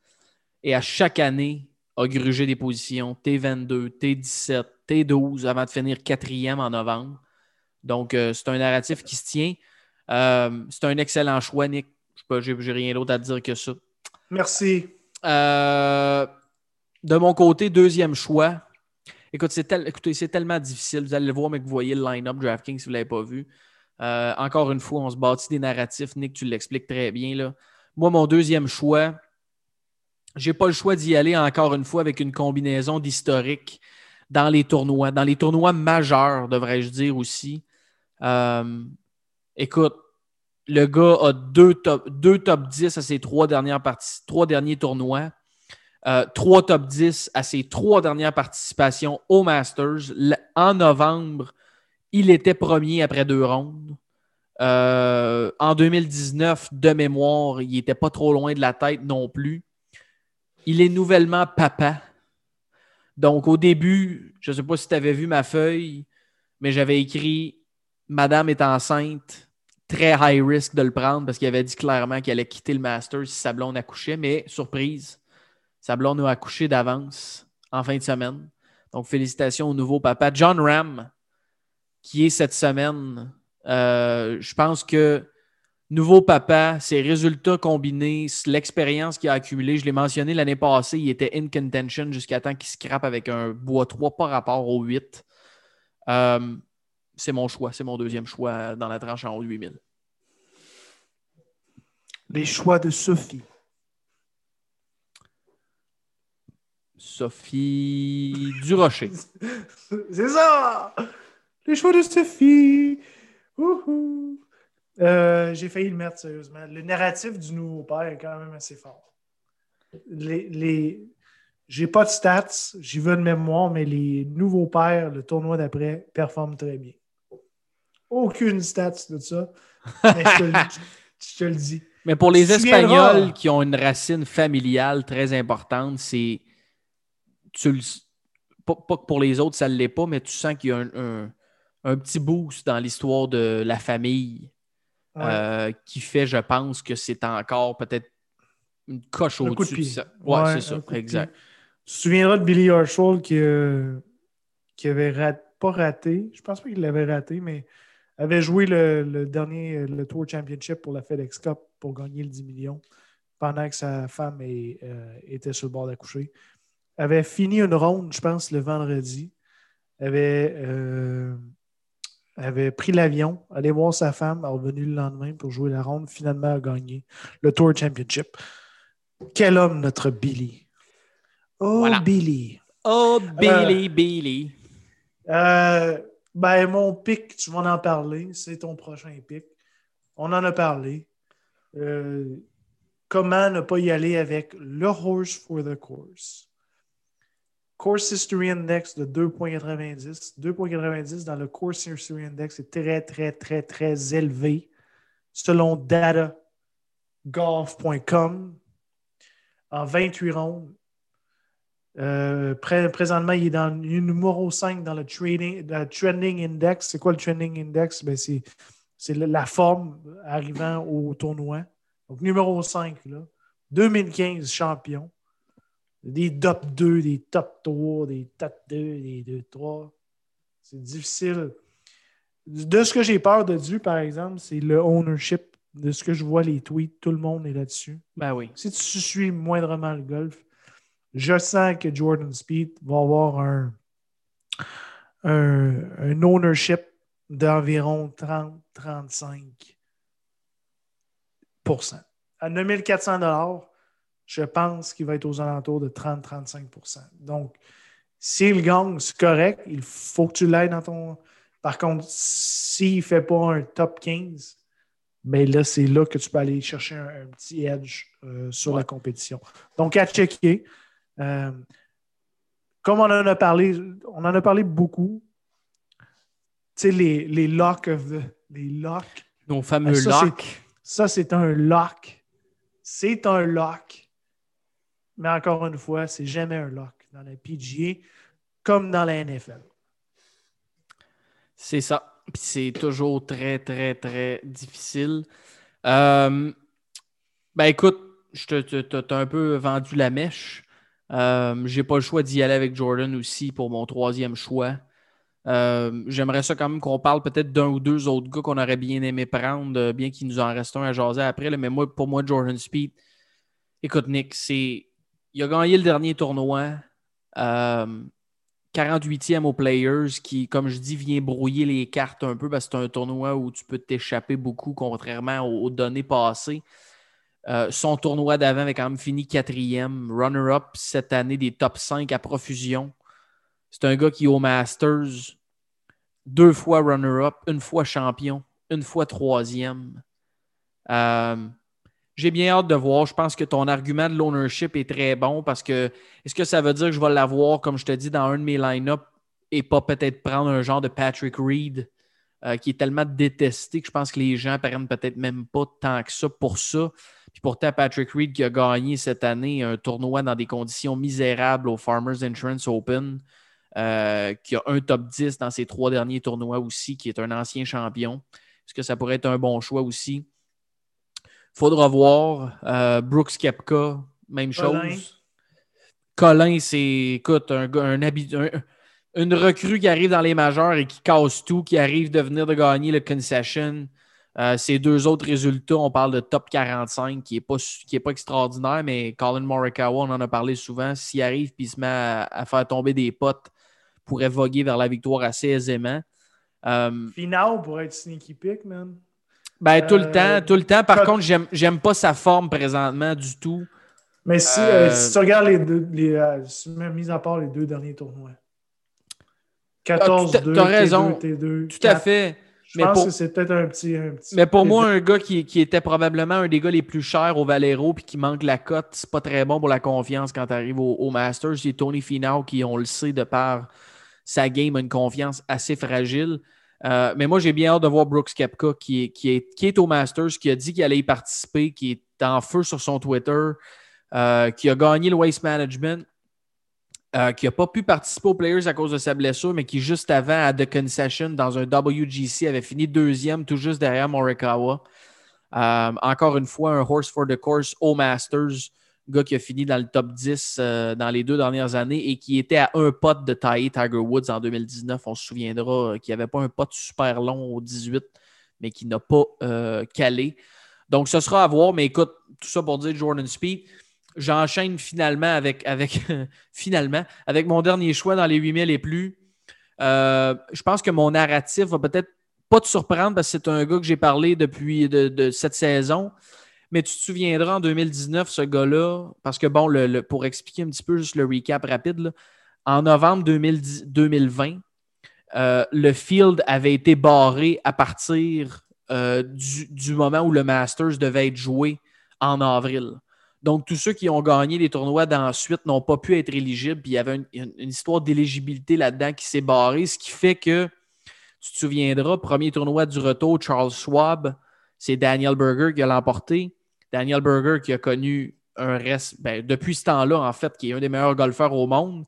et à chaque année a grugé des positions T22, T17, T12 avant de finir quatrième en novembre. Donc, euh, c'est un narratif qui se tient. Euh, c'est un excellent choix, Nick. Je n'ai rien d'autre à dire que ça. Merci. Euh, de mon côté, deuxième choix. Écoute, c'est tel- écoutez, c'est tellement difficile. Vous allez le voir, mais que vous voyez le line-up DraftKings si vous ne l'avez pas vu. Euh, encore une fois, on se bâtit des narratifs. Nick, tu l'expliques très bien. Là. Moi, mon deuxième choix, j'ai pas le choix d'y aller encore une fois avec une combinaison d'historique dans les tournois, dans les tournois majeurs, devrais-je dire aussi. Euh, écoute, le gars a deux top, deux top 10 à ses trois, dernières parties, trois derniers tournois. Euh, trois top 10 à ses trois dernières participations au Masters. En novembre, il était premier après deux rondes. Euh, en 2019, de mémoire, il n'était pas trop loin de la tête non plus. Il est nouvellement papa. Donc, au début, je ne sais pas si tu avais vu ma feuille, mais j'avais écrit Madame est enceinte, très high risk de le prendre parce qu'il avait dit clairement qu'il allait quitter le Masters si sa blonde accouchait. Mais surprise, sa blonde a accouché d'avance en fin de semaine. Donc, félicitations au nouveau papa. John Ram, qui est cette semaine, euh, je pense que nouveau papa, ses résultats combinés, l'expérience qu'il a accumulée, je l'ai mentionné l'année passée, il était in contention jusqu'à temps qu'il scrape avec un bois 3 par rapport au 8. Euh, c'est mon choix, c'est mon deuxième choix dans la tranche en haut de 8000. Les choix de Sophie. Sophie Durocher. <laughs> C'est ça! Les choix de Sophie! Euh, J'ai failli le mettre sérieusement. Le narratif du nouveau père est quand même assez fort. Les, les... J'ai pas de stats, j'y veux de mémoire, mais les nouveaux pères, le tournoi d'après, performent très bien. Aucune stats de ça. <laughs> Mais je te le, je te le dis. Mais pour les. Espagnols qui ont une racine familiale très importante, c'est. Tu le... pas, pas que pour les autres, ça ne l'est pas, mais tu sens qu'il y a un, un- un petit boost dans l'histoire de la famille Ouais. euh, qui fait, je pense, que c'est encore peut-être une coche de au-dessus. de ça. Ouais, Ouais, c'est ça, exact. Tu te souviendras de Billy Herschel qui, euh, qui avait rat- pas raté, je pense pas qu'il l'avait raté, mais avait joué le, le dernier euh, le Tour Championship pour la FedEx Cup pour gagner le 10 millions pendant que sa femme est, euh, était sur le bord d'accoucher. Avait fini une ronde, je pense, le vendredi. Avait, euh, avait pris l'avion, allé voir sa femme, est revenu le lendemain pour jouer la ronde, finalement a gagné le Tour Championship. Quel homme, notre Billy? Oh, Voilà. Billy. Oh, Billy, Billy. Ben, mon pic, tu vas en parler. C'est ton prochain pic. On en a parlé. Euh, comment ne pas y aller avec le horse for the course? Course History Index de 2.90. 2.90 dans le Course History Index est très, très, très, très élevé selon datagolf.com en 28 rondes. Euh, pré- présentement, il est dans le numéro 5 dans le trading, le Trending Index. C'est quoi le Trending Index? Ben, c'est, c'est la forme arrivant au tournoi. Donc, numéro 5, là. 2015 champion. Des top 2, des top 3, des top 2, des 2, 3. C'est difficile. De ce que j'ai peur de Dieu, par exemple, c'est le ownership. De ce que je vois, les tweets, tout le monde est là-dessus. Ben oui. Si tu suis moindrement le golf, je sens que Jordan Speed va avoir un, un, un ownership d'environ 30-35% À 9400 je pense qu'il va être aux alentours de 30-35% Donc, S'il gagne, c'est correct. Il faut que tu l'aies dans ton. Par contre, s'il ne fait pas un top 15, ben là, c'est là que tu peux aller chercher un, petit edge euh, sur la compétition. Donc, à checker. Euh, comme on en a parlé, on en a parlé beaucoup. Tu sais, les, les locks of the, les locks. Nos fameux ben, locks. Ça, c'est un lock. C'est un lock. Mais encore une fois, c'est jamais un lock dans la PGA comme dans la NFL. C'est ça. Puis c'est toujours très, très, très difficile. Euh, ben écoute, je t'ai un peu vendu la mèche. Euh, J'ai pas le choix d'y aller avec Jordan aussi pour mon troisième choix. Euh, j'aimerais ça quand même qu'on parle peut-être d'un ou deux autres gars qu'on aurait bien aimé prendre, euh, bien qu'il nous en reste un à jaser après. mais pour moi, Jordan Speed, écoute, Nick, c'est. Il a gagné le dernier tournoi. 48e aux Players, qui, comme je dis, vient brouiller les cartes un peu parce que c'est un tournoi où tu peux t'échapper beaucoup, contrairement aux, données passées. Euh, son tournoi d'avant avait quand même fini quatrième, runner-up cette année des top 5 à profusion. C'est un gars qui au Masters, deux fois runner-up, une fois champion, une fois troisième. Euh, j'ai bien hâte de voir. Je pense que ton argument de l'ownership est très bon parce que est-ce que ça veut dire que je vais l'avoir, comme je te dis, dans un de mes line-up et pas peut-être prendre un genre de Patrick Reed euh, qui est tellement détesté que je pense que les gens prennent peut-être même pas tant que ça pour ça. Puis pourtant, Patrick Reed qui a gagné cette année un tournoi dans des conditions misérables au Farmers Insurance Open, euh, qui a un top 10 dans ses trois derniers tournois aussi, qui est un ancien champion. Est-ce que ça pourrait être un bon choix aussi? Faudra voir. Euh, Brooks Kepka, même chose. Colin, c'est, écoute, un, un, une recrue qui arrive dans les majeurs et qui casse tout, qui arrive de venir de gagner le concession. Euh, ces deux autres résultats, on parle de top 45 qui n'est pas, pas extraordinaire, mais Colin Morikawa, on en a parlé souvent. S'il arrive et se met à, faire tomber des potes, pourrait voguer vers la victoire assez aisément. Euh, Final pour être sneaky pick, man. Ben, tout le euh, temps, tout le temps. Par contre, j'aime pas sa forme présentement du tout. Mais si, euh, tu regardes les deux, les, mis à part les deux derniers tournois. 14 2 Tu as raison. tout à fait. Je pense que c'est peut-être un petit, Mais pour moi, un gars qui, qui, était probablement un des gars les plus chers au Valero puis qui manque la cote, c'est pas très bon pour la confiance quand tu arrives au, Masters. C'est Tony Finau qui, on le sait, de par sa game, a une confiance assez fragile. Euh, mais moi, j'ai bien hâte de voir Brooks Kepka qui est, qui, est, qui est au Masters, qui a dit qu'il allait y participer, qui est en feu sur son Twitter, euh, qui a gagné le Waste Management, euh, qui n'a pas pu participer aux Players à cause de sa blessure, mais qui, juste avant, à The Concession, dans un WGC, avait fini deuxième, tout juste derrière Morikawa. encore une fois, un horse for the course au Masters gars qui a fini dans le top 10 euh, dans les deux dernières années et qui était à un pote de tailler Tiger Woods en 2019. On se souviendra euh, qu'il n'y avait pas un pote super long au 18, mais qui n'a pas euh, calé. Donc, ce sera à voir. Mais écoute, tout ça pour dire Jordan Speed. J'enchaîne finalement avec, avec, <laughs> finalement avec mon dernier choix dans les 8000 et plus. je pense que mon narratif va peut-être pas te surprendre parce que c'est un gars que j'ai parlé depuis de cette saison. Mais tu te souviendras en 2019, ce gars-là, parce que bon, le, pour expliquer un petit peu juste le recap rapide, en novembre 2020, euh, le field avait été barré à partir euh, du, moment où le Masters devait être joué en avril. Donc, tous ceux qui ont gagné les tournois d'ensuite n'ont pas pu être éligibles. Puis il y avait une, histoire d'éligibilité là-dedans qui s'est barrée, ce qui fait que, tu te souviendras, premier tournoi du retour, Charles Schwab, c'est Daniel Berger qui a l'emporté. Daniel Berger qui a connu un reste, ben, depuis ce temps-là, en fait, qui est un des meilleurs golfeurs au monde.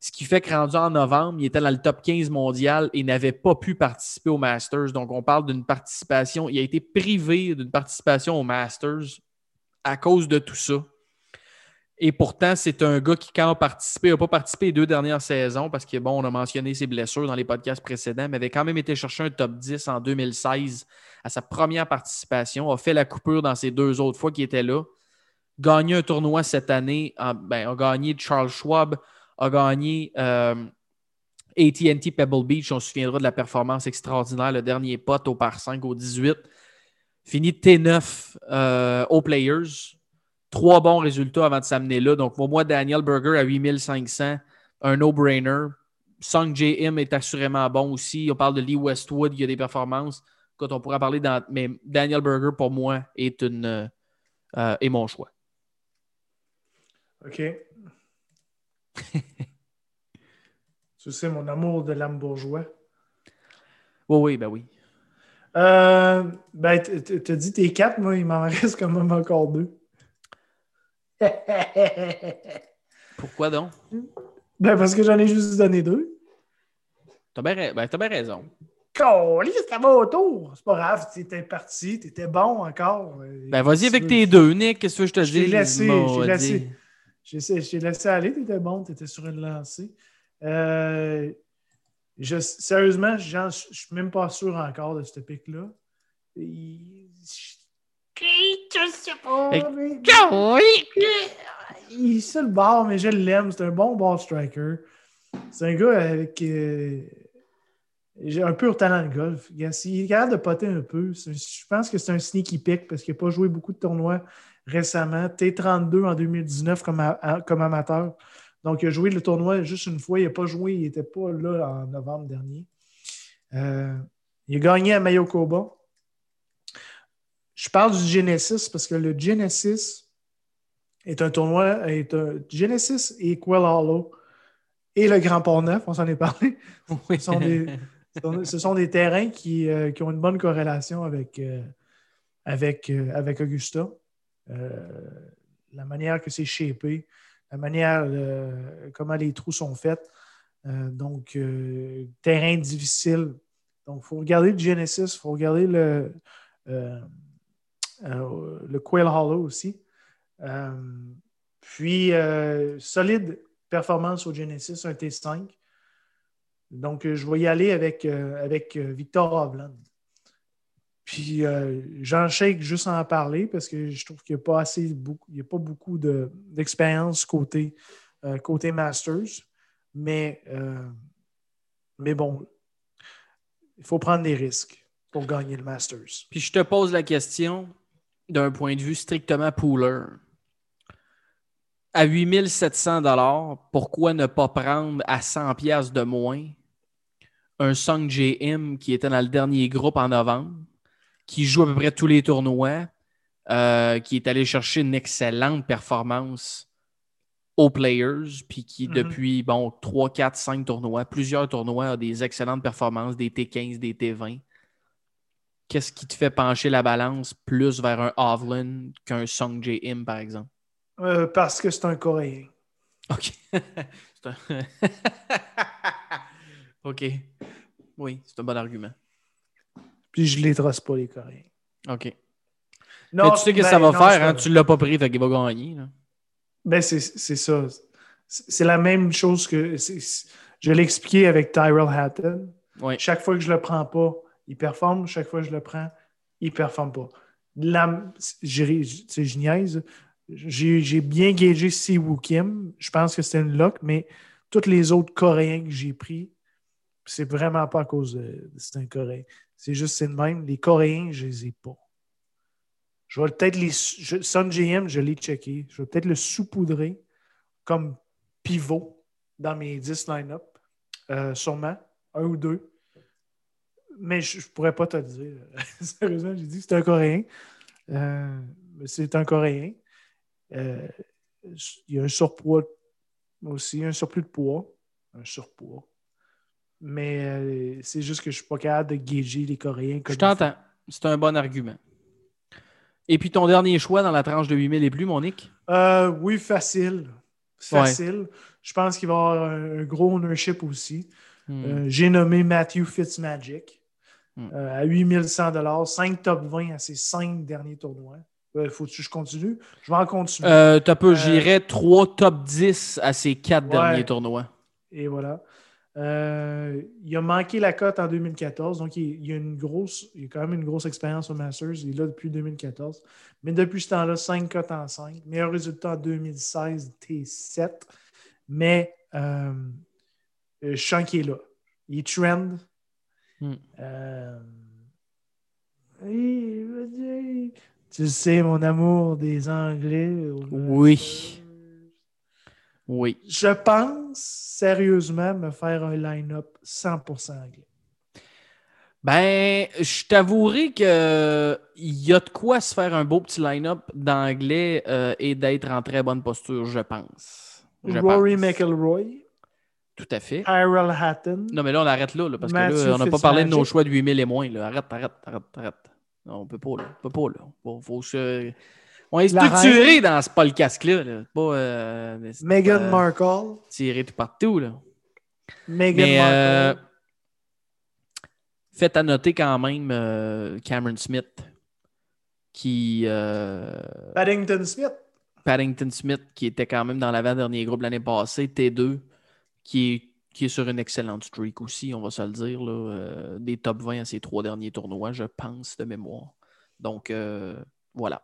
Ce qui fait que rendu en novembre, il était dans le top 15 mondial et n'avait pas pu participer au Masters. Donc, on parle d'une participation. Il a été privé d'une participation au Masters à cause de tout ça. Et pourtant, c'est un gars qui, quand a participé, n'a pas participé les deux dernières saisons parce que, bon, on a mentionné ses blessures dans les podcasts précédents, mais avait quand même été chercher un top 10 en 2016 à sa première participation, a fait la coupure dans ses deux autres fois qu'il était là, gagné un tournoi cette année, ben, a gagné Charles Schwab, a gagné euh, ATT Pebble Beach, on se souviendra de la performance extraordinaire, le dernier pot au par 5 au 18, fini T9 euh, aux Players, trois bons résultats avant de s'amener là. Donc, pour moi, Daniel Berger à 8500, un no-brainer. Song J.M. est assurément bon aussi. On parle de Lee Westwood, il y a des performances. Quand on pourra parler dans. Mais Daniel Berger, pour moi, est, une, euh, est mon choix. OK. <laughs> tu sais, mon amour de l'âme bourgeois. Oui, oui, ben oui. Euh, ben, t'as dit tes quatre, moi, il m'en <laughs> reste quand même encore deux. <laughs> Pourquoi donc? Ben, parce que j'en ai juste donné deux. T'as bien, ben, bien raison. c'était mon tour. C'est pas grave, t'étais parti, t'étais bon encore. Ben, vas-y avec tes deux, Nick. Qu'est-ce que je te dis? J'ai laissé, j'ai laissé. J'ai laissé aller, t'étais bon, t'étais sur une lancée. Euh, je, sérieusement, je suis même pas sûr encore de ce pic-là. Il... Je sais pas. Il est sur le bord, mais je l'aime. C'est un bon ball striker. C'est un gars avec euh, un pur talent de golf. Il est capable de poter un peu. Je pense que c'est un sneaky pick parce qu'il n'a pas joué beaucoup de tournois récemment. T32 en 2019 comme, comme amateur. Donc, il a joué le tournoi juste une fois. Il n'a pas joué. Il n'était pas là en novembre dernier. Euh, il a gagné à Mayokoba. Je parle du Genesis parce que le Genesis est un tournoi, est un Genesis et Quell Hollow et le Grand Port-Neuf, on s'en est parlé. Ce, sont des, ce, sont des, terrains qui, euh, qui, ont une bonne corrélation avec, euh, avec, avec Augusta. la manière que c'est shapé, la manière, comment les trous sont faits. donc, terrain difficile. Donc, il faut regarder le Genesis, il faut regarder le, euh, le Quail Hollow aussi. Euh, puis, euh, solide performance au Genesis, un T5. Donc, je vais y aller avec, avec Victor Hovland. Puis, j'en shake juste en parler parce que je trouve qu'il n'y a pas assez, beaucoup, il a pas beaucoup d'expérience côté, côté Masters. Mais, mais bon, il faut prendre des risques pour gagner le Masters. Puis je te pose la question, d'un point de vue strictement pooler, à 8700 pourquoi ne pas prendre à 100 pièces de moins un Song JM qui était dans le dernier groupe en novembre, qui joue à peu près tous les tournois, euh, qui est allé chercher une excellente performance aux players, puis qui, mm-hmm. depuis bon, 3, 4, 5 tournois, plusieurs tournois, a des excellentes performances, des T15, des T20 qu'est-ce qui te fait pencher la balance plus vers un Hovland qu'un Song J.M., par exemple? Euh, parce que c'est un Coréen. OK. <laughs> <laughs> OK. Oui, c'est un bon argument. Puis je les trosse pas, les Coréens. OK. Non, Mais tu sais que ça va faire, hein? tu ne l'as pas pris, fait qu'il va gagner. Ben, c'est ça. C'est la même chose que. Je l'ai expliqué avec Tyrell Hatton. Chaque fois que je le prends pas, il performe. Chaque fois que je le prends, il ne performe pas. C'est niaise. J'ai bien gagé Siwoo Kim. Je pense que c'était une lock, mais tous les autres Coréens que j'ai pris, c'est vraiment pas à cause de, c'est un Coréen. C'est juste c'est le même. Les Coréens, je les ai pas. Je vais peut-être les. Sun GM, je l'ai checké. Je vais peut-être le saupoudrer comme pivot dans mes 10 line-up. Euh, sûrement. Un ou deux mais je ne pourrais pas te le dire. <laughs> Sérieusement, j'ai dit c'est un Coréen. Euh, c'est un Coréen. Euh, il y a un surpoids aussi, un surplus de poids. Un surpoids. Mais euh, c'est juste que je ne suis pas capable de gager les Coréens. je t'entends. C'est un bon argument. Et puis ton dernier choix dans la tranche de 8000 et plus, Monique? oui, facile. Facile. Je pense qu'il va y avoir un, gros ownership aussi. Hmm. J'ai nommé Matthew Fitzmagic. Euh, à 8100 5 top 20 à ses 5 derniers tournois. Il euh, faut que je continue? Je vais en continuer. Euh, tu peux, j'irais 3 top 10 à ses 4 derniers tournois. Et voilà. Il a manqué la cote en 2014, donc il, y a une grosse, il a quand même une grosse expérience au Masters. Il est là depuis 2014. Mais depuis ce temps-là, 5 cotes en 5. Meilleur résultat en 2016, T7. Mais je sens qu'il est là. Il est trend. Hmm. Euh, tu sais, mon amour des Anglais. Oui. Oui. Je pense sérieusement me faire un line-up 100% anglais. Ben, je t'avouerai qu'il y a de quoi se faire un beau petit line-up d'anglais euh, et d'être en très bonne posture, je pense. Je Rory pense. McIlroy, Tout à fait. Tyrell Hatton, Non, mais là, on arrête là, là, parce Matthew que là, on n'a pas parlé de nos choix de 8000 et moins. Là. Arrête, arrête, arrête, arrête. Non, on peut pas, là. On peut pas, là. Faut se... On est structuré dans ce podcast-là. Là. Pas euh, Meghan euh, Markle, tirer tout partout, là. Meghan Mais euh, Markle, faites à noter quand même euh, Cameron Smith, qui... Paddington Smith. Paddington Smith, qui était quand même dans l'avant-dernier groupe l'année passée, T2, qui est, qui est sur une excellente streak aussi, on va se le dire, là, euh, des top 20 à ses trois derniers tournois, je pense, de mémoire. Donc, euh, voilà.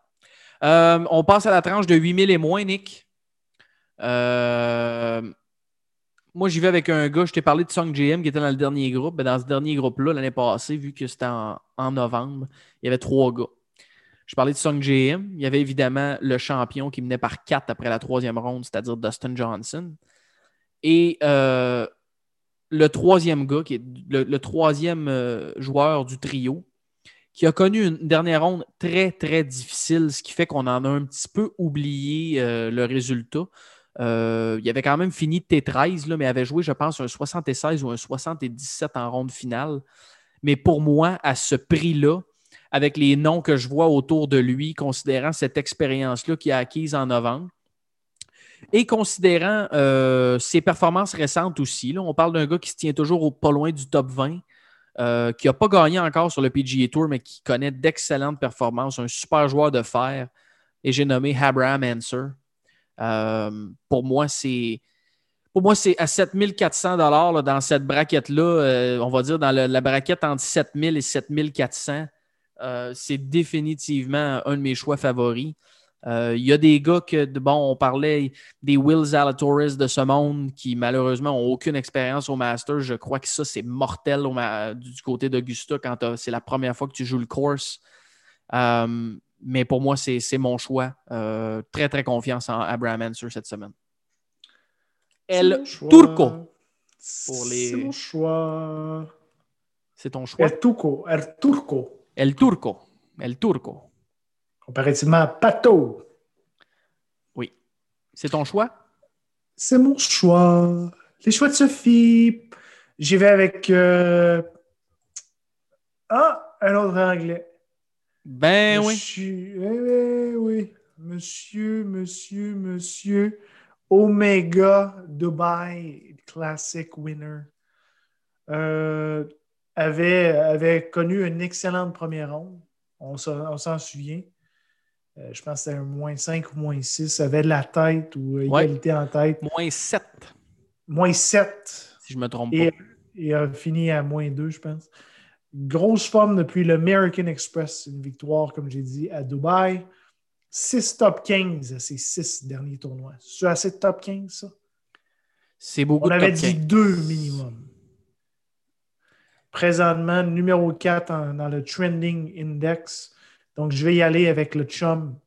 Euh, on passe à la tranche de 8000 et moins, Nick. Euh, moi, j'y vais avec un gars, je t'ai parlé de Song GM qui était dans le dernier groupe. Ben, dans ce dernier groupe-là, l'année passée, vu que c'était en, novembre, il y avait trois gars. Je parlais de Song GM. Il y avait évidemment le champion qui menait par 4 après la troisième ronde, c'est-à-dire Dustin Johnson. Et euh, le troisième gars, le, troisième joueur du trio, qui a connu une dernière ronde très, très difficile, ce qui fait qu'on en a un petit peu oublié euh, le résultat. Euh, il avait quand même fini T13, là, mais avait joué, je pense, un 76 ou un 77 en ronde finale. Mais pour moi, à ce prix-là, avec les noms que je vois autour de lui, considérant cette expérience-là qu'il a acquise en novembre, et considérant euh, ses performances récentes aussi, là, on parle d'un gars qui se tient toujours au, pas loin du top 20, euh, qui n'a pas gagné encore sur le PGA Tour, mais qui connaît d'excellentes performances, un super joueur de fer, et j'ai nommé Abraham Anser. Euh, pour moi, c'est pour moi, c'est à 7400 dollars dans cette braquette-là, euh, on va dire dans la braquette entre 7000 et 7400. euh, c'est définitivement un de mes choix favoris. Euh, Il y a des gars que, bon, on parlait des Will Zalatoris de ce monde qui malheureusement n'ont aucune expérience au Masters. Je crois que ça, c'est mortel au du côté d'Augusta quand c'est la première fois que tu joues le course. Euh, mais pour moi, c'est mon choix. Euh, très, très confiance en Abraham Anser cette semaine. El. Turco. Pour les- C'est mon choix. C'est ton choix? El Turco. El Turco. El Turco. El Turco. Comparativement à Pato. Oui. C'est ton choix? C'est mon choix. Les choix de Sophie. J'y vais avec. euh, Ah, un autre anglais. Ben oui. Monsieur, eh, eh, oui. Monsieur, monsieur, monsieur. Omega Dubai Classic winner. Euh, avait, avait connu une excellente première ronde. On s'en on s'en souvient. Euh, je pense que c'était un moins 5 ou moins 6. Avait de la tête ou Ouais. égalité en tête. Moins 7, Moins 7. si je me trompe Et, pas. et a fini à moins 2, je pense. Grosse forme depuis l'American Express. Une victoire, comme j'ai dit, à Dubaï. 6 top 15 à ses 6 derniers tournois. C'est assez de top 15, ça? C'est beaucoup On avait top dit 15. 2 minimum. Présentement, numéro 4 en- dans le Trending Index. Donc, je vais y aller avec le chum,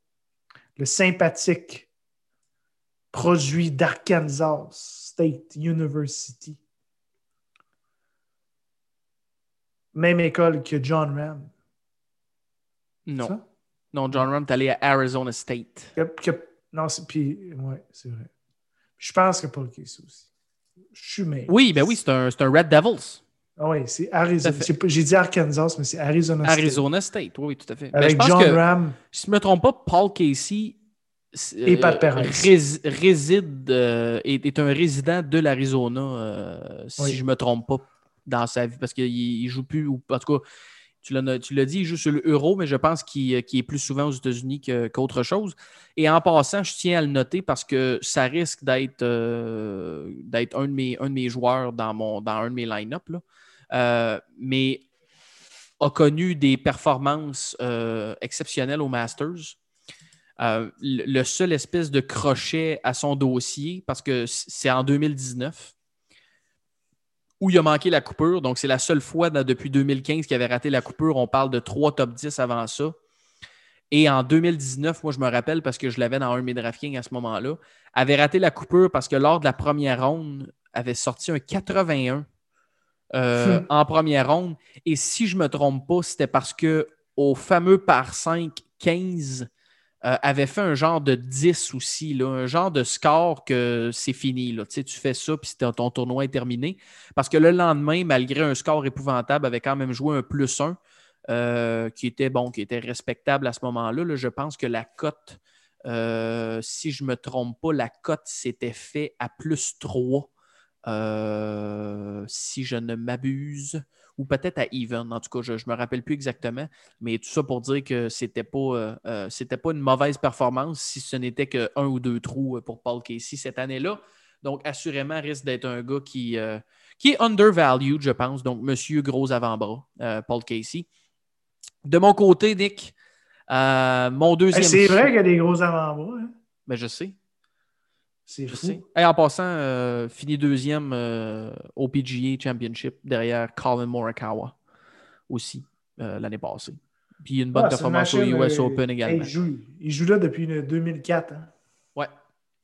le sympathique produit d'Arkansas State University. Même école que John Ram. Non. Ça? Non, John Ram est allé à Arizona State. Que- que- non, c'est puis ouais, c'est vrai. Je pense que Paul Casey aussi. Je suis mais. Oui, ben oui, c'est un, c'est un Red Devils. Ah oui, c'est Arizona. J'ai dit Arkansas, mais c'est Arizona. State. Arizona State, oui, oui, tout à fait. Ben, Avec pense John que, Ram. si je ne me trompe pas, Paul Casey euh, Et Pat Perez. rés- réside, euh, est, est un résident de l'Arizona, euh, si Oui. je ne me trompe pas, dans sa vie, parce qu'il ne joue plus, ou en tout cas, tu l'as tu l'as dit, il joue sur le euro, mais je pense qu'il est plus souvent aux États-Unis qu'autre chose. Et en passant, je tiens à le noter parce que ça risque d'être d'être un, de mes- un de mes joueurs dans, mon, dans un de mes line-up. Euh, mais a connu des performances euh, exceptionnelles au Masters. Euh, le seul espèce de crochet à son dossier, parce que c'est en 2019 où il a manqué la coupure. Donc, c'est la seule fois depuis 2015 qu'il avait raté la coupure. On parle de trois top 10 avant ça. Et en 2019, moi, je me rappelle parce que je l'avais dans un de mes DraftKings à ce moment-là, avait raté la coupure parce que lors de la première ronde, avait sorti un 81 euh, en première ronde. Et si je ne me trompe pas, c'était parce que au fameux par 5, 15 euh, avait fait un genre de 10 aussi, là, un genre de score que c'est fini. Là. Tu, sais, tu fais ça, puis ton tournoi est terminé. Parce que le lendemain, malgré un score épouvantable, avait quand même joué un plus 1 euh, qui était bon, qui était respectable à ce moment-là. je pense que la cote, si je ne me trompe pas, la cote s'était fait à plus 3, si je ne m'abuse ou peut-être à Even. En tout cas, je ne me rappelle plus exactement. Mais tout ça pour dire que ce n'était pas, euh, euh, pas une mauvaise performance si ce n'était qu'un ou deux trous euh, pour Paul Casey cette année-là. Donc, assurément, risque d'être un gars qui, qui est undervalued, je pense. Donc, monsieur gros avant-bras, Paul Casey. De mon côté, Nick, mon deuxième. C'est vrai qu'il y a des gros avant-bras. Mais hein. ben, je sais. C'est fou. en passant, euh, fini deuxième euh, au PGA Championship derrière Colin Morikawa aussi euh, l'année passée. Puis une bonne performance au US Open également. Il joue, il joue, là depuis 2004. Hein? Ouais,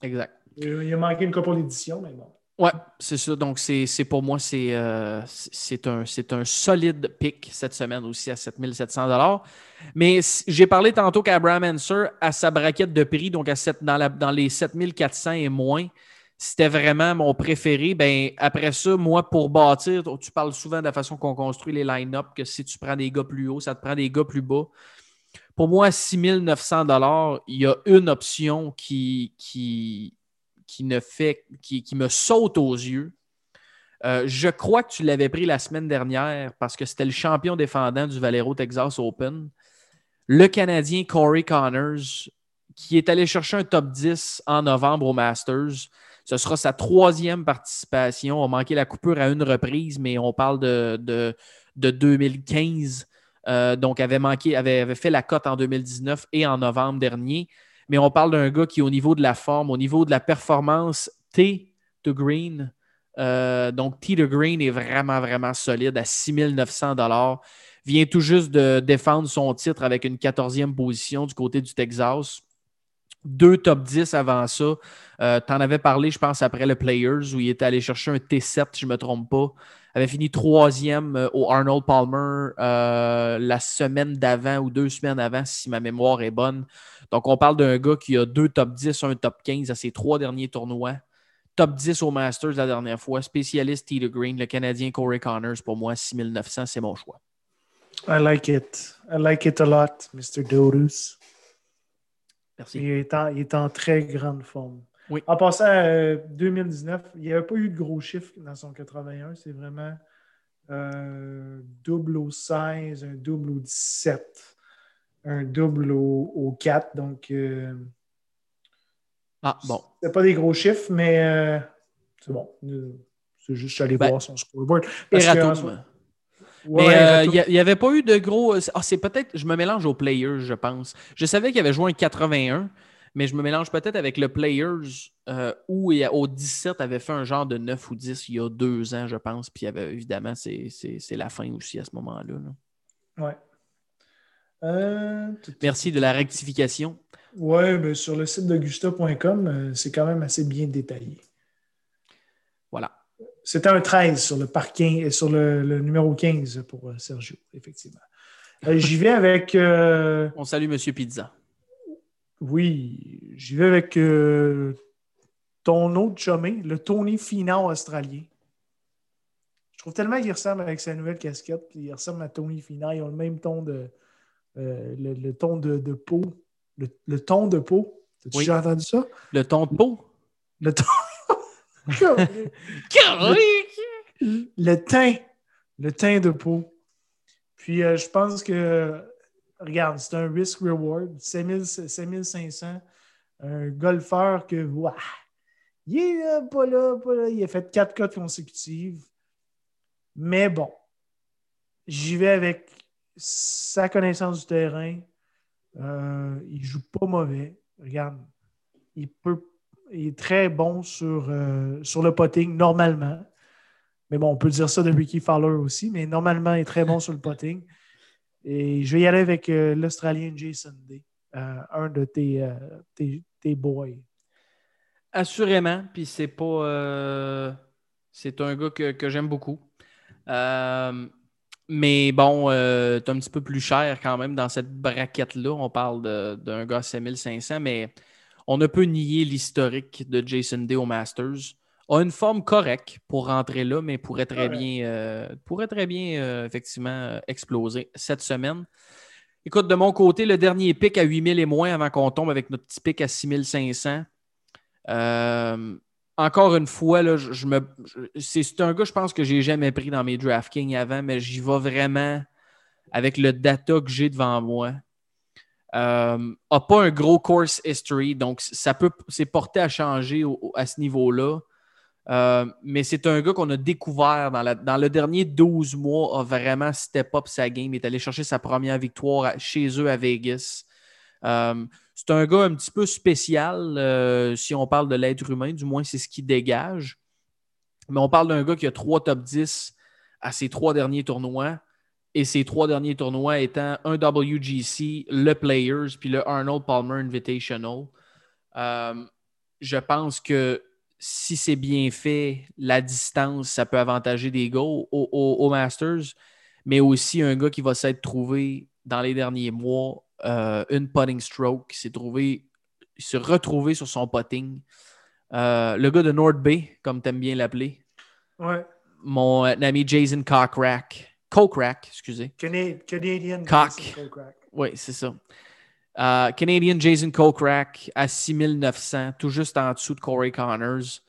exact. Il, a manqué une couple d'éditions, mais bon. Ouais, c'est ça. Donc, c'est pour moi, c'est euh, un, un solide pick cette semaine aussi à 7700 Mais j'ai parlé tantôt qu'Abraham Anser, à sa braquette de prix, donc à dans, la, dans les 7400 et moins, c'était vraiment mon préféré. Ben, après ça, moi, pour bâtir, tu parles souvent de la façon qu'on construit les line-up, que si tu prends des gars plus hauts, ça te prend des gars plus bas. Pour moi, à 6900 il y a une option qui, qui, qui, me saute aux yeux. Euh, je crois que tu l'avais pris la semaine dernière parce que c'était le champion défendant du Valero Texas Open. Le Canadien Corey Connors, qui est allé chercher un top 10 en novembre au Masters. Ce sera sa troisième participation. On a manqué la coupure à une reprise, mais on parle de, de, 2015. Euh, donc, avait, manqué, avait fait la cote en 2019 et en novembre dernier mais on parle d'un gars qui, au niveau de la forme, au niveau de la performance, T de Green, euh, donc T de Green est vraiment, vraiment solide à 6900 Vient tout juste de défendre son titre avec une 14e position du côté du Texas. Deux top 10 avant ça. Euh, tu en avais parlé, je pense, après le Players, où il était allé chercher un T7, si je ne me trompe pas avait fini troisième euh, au Arnold Palmer euh, la semaine d'avant ou deux semaines avant, si ma mémoire est bonne. Donc, on parle d'un gars qui a deux top 10, un top 15 à ses trois derniers tournois. Top 10 au Masters la dernière fois. Spécialiste T. Green, le Canadien Corey Connors, pour moi, 6900, c'est mon choix. I like it. I like it a lot, Mr. Dodus. Merci. Il est, il est en très grande forme. Oui. En passant à 2019, il n'y avait pas eu de gros chiffres dans son 81. C'est vraiment euh, double au 16, un double au 17, un double au, 4. Donc, euh, ah, bon. C'est pas des gros chiffres, mais euh, c'est bon. C'est juste aller ben, voir son scoreboard. Parce mais il n'y avait pas eu de gros. Ah, c'est peut-être. Je me mélange aux players, je pense. Je savais qu'il avait joué un 81, mais je me mélange peut-être avec le Players euh, où au 17 avait fait un genre de 9 ou 10 il y a deux ans, je pense. Puis avait, évidemment, c'est la fin aussi à ce moment-là. Ouais. Euh, Merci de la rectification. Oui, ben, sur le site de gusta.com, euh, c'est quand même assez bien détaillé. Voilà. C'était un 13 sur le parking, sur le, le numéro 15 pour Sergio, effectivement. J'y vais avec. On salue M. Pizza. Oui, j'y vais avec euh, ton autre chumé, le Tony Finau australien. Je trouve tellement qu'il ressemble avec sa nouvelle casquette, puis il ressemble à Tony Finau. Ils ont le même ton de. Euh, le, ton de, peau. Le, ton de peau. As-tu déjà entendu ça? Le ton de peau? Le ton. <laughs> le teint. Le teint de peau. Puis euh, je pense que regarde, c'est un risk-reward, 5500. Un golfeur que, il est pas là, pas là. Il a fait quatre cotes consécutives. Mais bon, j'y vais avec sa connaissance du terrain. Euh, il joue pas mauvais. Regarde, il, peut, il est très bon sur, euh, sur le potting, normalement. Mais bon, on peut dire ça de Ricky Fowler aussi, mais normalement, il est très bon sur le potting. <laughs> Et je vais y aller avec euh, l'Australien Jason Day. un de tes, tes, boys. Assurément, puis c'est pas. c'est un gars que, j'aime beaucoup. mais bon, c'est un petit peu plus cher quand même dans cette braquette-là. On parle d'un gars à 7500, mais on ne peut nier l'historique de Jason Day au Masters. A une forme correcte pour rentrer là, mais pourrait très bien, euh, pourrait très bien euh, effectivement euh, exploser cette semaine. Écoute, de mon côté, le dernier pic à 8000 et moins avant qu'on tombe avec notre petit pic à 6500. encore une fois, là, je, me, c'est un gars, je pense, que j'ai jamais pris dans mes DraftKings avant, mais j'y vais vraiment avec le data que j'ai devant moi. Euh, a pas un gros course history, donc ça peut c'est porté à changer à ce niveau-là. Euh, mais c'est un gars qu'on a découvert dans, le dernier 12 mois, a vraiment step up sa game. Il est allé chercher sa première victoire chez eux à Vegas. Euh, c'est un gars un petit peu spécial si on parle de l'être humain, du moins c'est ce qu'il dégage. Mais on parle d'un gars qui a trois top 10 à ses trois derniers tournois et ces trois derniers tournois étant un WGC, le Players, puis le Arnold Palmer Invitational. Euh, je pense que si c'est bien fait, la distance, ça peut avantager des gars au, Masters, mais aussi un gars qui va s'être trouvé dans les derniers mois euh, une putting stroke, s'est trouvé, se retrouvé sur son putting. Euh, le gars de North Bay, comme tu aimes bien l'appeler. Ouais. Mon ami Jason Cockrack Kokrak, excusez. Canadian Cock. Oui, c'est ça. Uh, Canadian Jason Kokrak à 6900, tout juste en dessous de Corey Connors.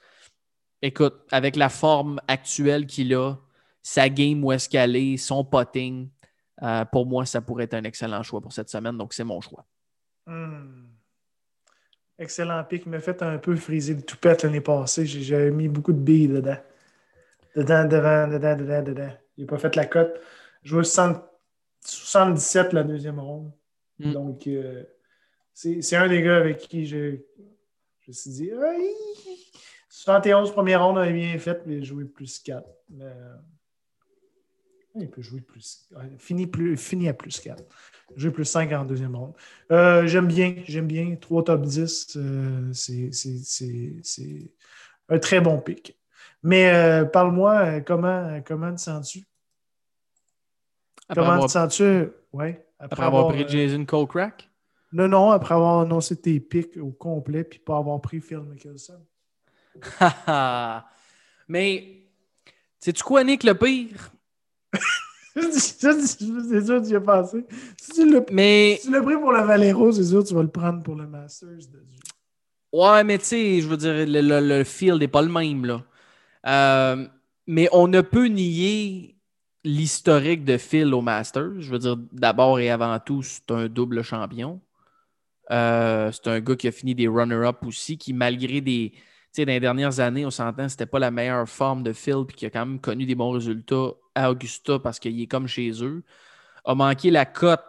Écoute, avec la forme actuelle qu'il a, sa game où est-ce qu'elle est, son potting, uh, pour moi, ça pourrait être un excellent choix pour cette semaine. Donc, c'est mon choix. Hmm. Excellent pic. M'a fait un peu friser le toupette l'année passée. J'avais mis beaucoup de billes dedans. Dedans, devant, dedans, dedans, dedans. Il n'a pas fait la cote. Joué 77 la deuxième ronde. Hmm. Donc, euh, c'est un des gars avec qui je, je me suis dit 71 première ronde, a bien fait, mais joué plus 4. Euh, il peut jouer plus. Fini, plus, fini à plus 4. Jouer plus 5 en deuxième ronde. Euh, j'aime bien, j'aime bien. 3 top 10, c'est un très bon pic. Mais euh, parle-moi, euh, comment, comment te sens-tu? Comment te sens-tu? Ouais, après, avoir, pris euh, Jason Colcrack? Non, non, après avoir annoncé tes pics au complet puis pas avoir pris Phil Mickelson. <laughs> Mais, sais-tu quoi, Nick, le pire? <laughs> c'est sûr que tu y as pensé. Si tu l'as mais... si pris pour le Valero, c'est sûr que tu vas le prendre pour le Masters. De... Ouais, mais tu sais, je veux dire, le, le, le field n'est pas le même, là. Euh, mais on ne peut nier l'historique de Phil au Masters. Je veux dire, d'abord et avant tout, c'est un double champion. Euh, c'est un gars qui a fini des runner-up aussi, qui, malgré des. Tu sais, dans les dernières années, on s'entend, c'était pas la meilleure forme de Phil, puis qui a quand même connu des bons résultats à Augusta parce qu'il est comme chez eux. A manqué la cote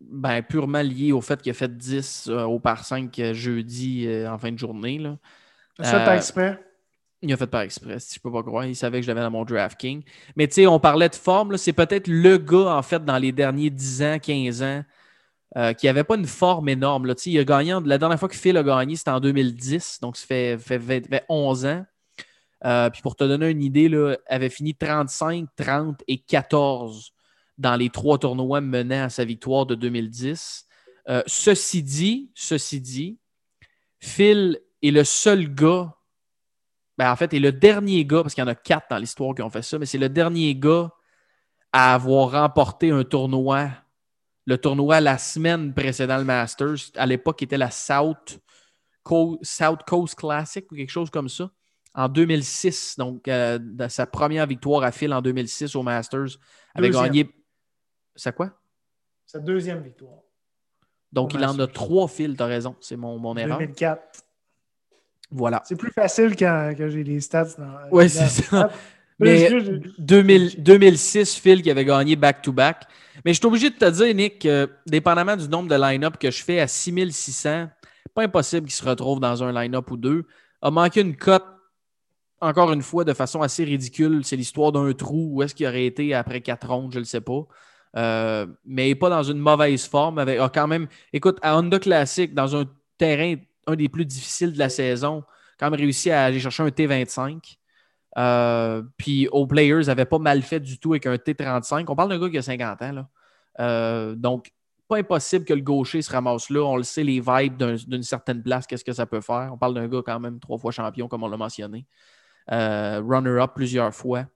ben, purement liée au fait qu'il a fait 10 euh, au par 5 jeudi en fin de journée. Là. Ça, t'as exprès? Il a fait par express, je peux pas croire. Il savait que je l'avais dans mon DraftKings. Mais tu sais, on parlait de forme. C'est peut-être le gars, en fait, dans les derniers 10 ans, 15 ans, euh, qui n'avait pas une forme énorme. Là. Il a gagné, la dernière fois que Phil a gagné, c'était en 2010. Donc, ça fait, fait, 11 ans. Euh, puis pour te donner une idée, là, avait fini 35, 30 et 14 dans les trois tournois menant à sa victoire de 2010. Euh, ceci dit, ceci dit, Phil est le seul gars ben, en fait, est le dernier gars, parce qu'il y en a quatre dans l'histoire qui ont fait ça, mais c'est le dernier gars à avoir remporté un tournoi, le tournoi la semaine précédant le Masters. À l'époque, qui était la South Coast, Classic ou quelque chose comme ça. En 2006, donc euh, sa première victoire à fil en 2006 au Masters, avait gagné. C'est quoi? Sa deuxième victoire. Donc, il en a trois fils, tu as raison. C'est mon, mon erreur. 2004. Voilà. C'est plus facile quand, j'ai les stats. Oui, c'est ça. Mais 2006, Phil qui avait gagné back-to-back. Mais je suis obligé de te dire, Nick, dépendamment du nombre de line-up que je fais à 6600, pas impossible qu'il se retrouve dans un line-up ou deux. A manqué une cote, encore une fois, de façon assez ridicule. C'est l'histoire d'un trou. Où est-ce qu'il aurait été après quatre rondes, je ne le sais pas. Euh, mais il n'est pas dans une mauvaise forme. Avec, quand même, écoute, à Honda Classic, dans un terrain un des plus difficiles de la saison, quand même réussi à aller chercher un T25. Euh, puis aux Players n'avait pas mal fait du tout avec un T35. On parle d'un gars qui a 50 ans. Là. Euh, donc, pas impossible que le gaucher se ramasse là. On le sait, les vibes d'une certaine place, qu'est-ce que ça peut faire? On parle d'un gars quand même trois fois champion, comme on l'a mentionné. Euh, runner-up plusieurs fois.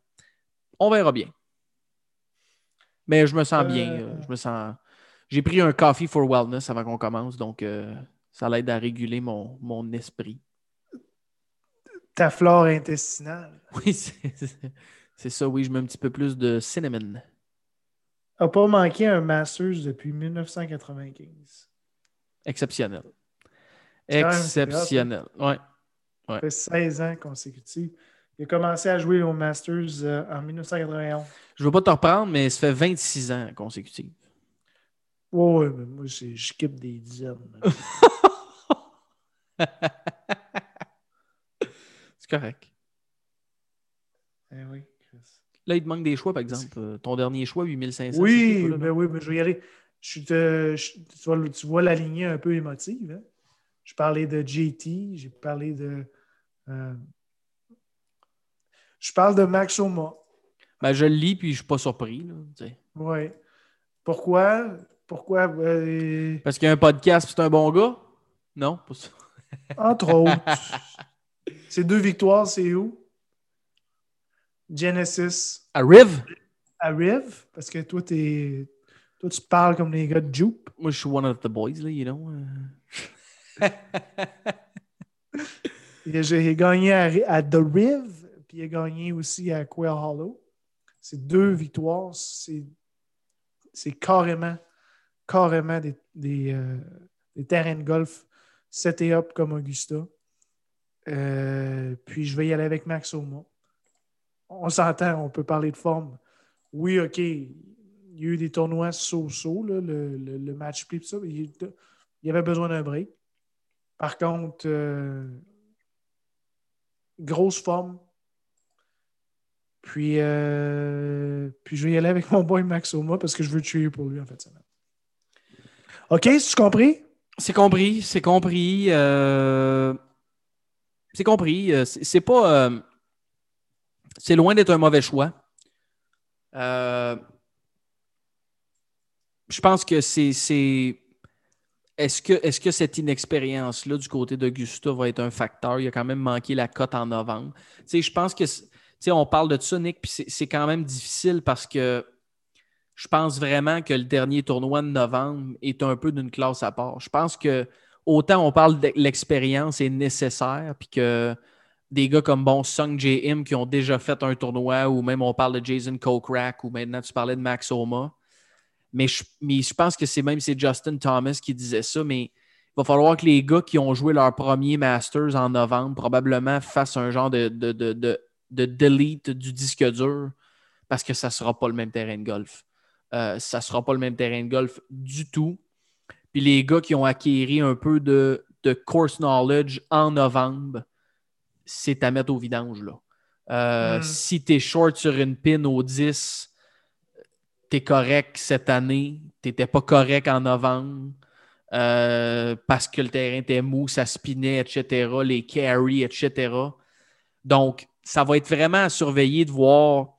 On verra bien. Mais je me sens bien. Je me sens. J'ai pris un coffee for wellness avant qu'on commence, donc ça l'aide à réguler mon, mon esprit ta flore intestinale. Oui, <laughs> c'est ça, oui. Je mets un petit peu plus de cinnamon. A pas manqué un Masters depuis 1995. Exceptionnel. Exceptionnel. Ouais. Ça fait 16 ans consécutifs. Il a commencé à jouer au Masters euh, en 1991. Je ne veux pas te reprendre, mais ça fait 26 ans consécutifs. Oui, oui, mais moi, je skip des dizaines. <laughs> C'est correct. Eh oui, Là, il te manque des choix, par exemple. Euh, ton dernier choix, 8500. Oui, mais ben oui, mais je vais y aller. Je tu, vois, la lignée un peu émotive. Hein? Je parlais de JT, j'ai parlé de. Euh, je parle de Max Oma. Ben, je le lis, puis je ne suis pas surpris. Oui. Pourquoi? Pourquoi? Euh, Parce qu'il y a un podcast, c'est un bon gars? Non, pas ça. Entre autres. <laughs> Ces deux victoires, c'est où? Genesis. À Riv? À Riv, parce que toi, es... toi, tu parles comme les gars de Jupe. Moi, je suis one of the boys, là, you know. <laughs> J'ai gagné à, The Riv, puis il a gagné aussi à Quail Hollow. C'est deux victoires. C'est carrément, carrément des, euh, des terrains de golf et up comme Augusta. Euh, puis je vais y aller avec Max Oma. On s'entend, on peut parler de forme. Oui, OK, il y a eu des tournois so-so, le, le, match play, ça. Il, y avait besoin d'un break. Par contre, euh, grosse forme. Puis, euh, puis je vais y aller avec mon boy Max Oma parce que je veux tuer pour lui en fait. OK, tu compris? C'est compris, c'est compris. C'est compris. Euh, c'est pas. Euh, c'est loin d'être un mauvais choix. Euh, je pense que c'est. Est-ce que, est que cette inexpérience-là du côté d'Augusta va être un facteur? Il a quand même manqué la cote en novembre. je pense que. on parle de ça, Nick, puis c'est quand même difficile parce que je pense vraiment que le dernier tournoi de novembre est un peu d'une classe à part. Je pense que autant on parle de l'expérience est nécessaire, puis que des gars comme bon Sung J. Qui ont déjà fait un tournoi, ou même on parle de Jason Kokrak, ou maintenant tu parlais de Max Oma. Mais je, je pense que c'est même c'est Justin Thomas qui disait ça, mais il va falloir que les gars qui ont joué leur premier Masters en novembre probablement fassent un genre de, de, de, delete du disque dur parce que ça ne sera pas le même terrain de golf. Euh, ça ne sera pas le même terrain de golf du tout. Puis les gars qui ont acquéri un peu de, course knowledge en novembre, c'est à mettre au vidange. Là. Euh, hmm. Si tu es short sur une pin au 10, tu es correct cette année. Tu n'étais pas correct en novembre. Euh, parce que le terrain était mou, ça spinait, etc., les carries, etc. Donc, ça va être vraiment à surveiller de voir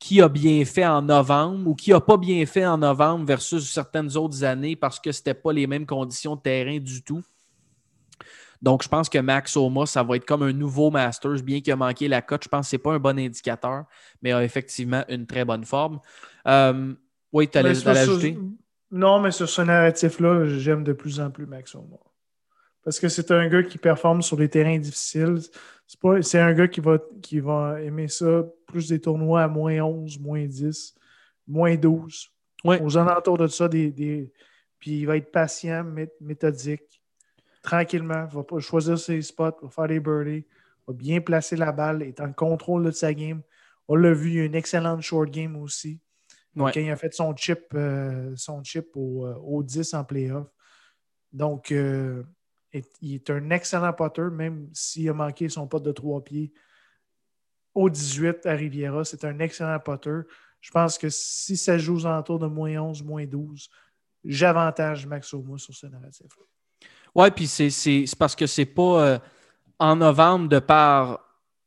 qui a bien fait en novembre ou qui n'a pas bien fait en novembre versus certaines autres années parce que ce n'était pas les mêmes conditions de terrain du tout. Donc, je pense que Max Oma, ça va être comme un nouveau Masters, bien qu'il a manqué la cote. Je pense que ce n'est pas un bon indicateur, mais a effectivement une très bonne forme. Euh, oui, tu allais l'ajouter? Non, mais sur ce narratif-là, j'aime de plus en plus Max Oma. Parce que c'est un gars qui performe sur des terrains difficiles. C'est un gars qui va, qui va aimer ça, plus des tournois à moins 11, moins 10, moins 12. Aux alentours de ça, des, puis il va être patient, méthodique, tranquillement. Il va pas choisir ses spots, va faire des birdies, va bien placer la balle, est en contrôle de sa game. On l'a vu, il y a une excellente short game aussi. Quand il a fait son chip, euh, son chip au, euh, au, 10 en playoff. Donc, euh, il est un excellent potter, même s'il a manqué son pot de trois pieds. Au 18 à Riviera, c'est un excellent potter. Je pense que si ça joue aux alentours de moins 11, moins 12, j'avantage Max Oma sur ce narratif-là. Ouais, puis c'est parce que c'est pas euh, en novembre, de par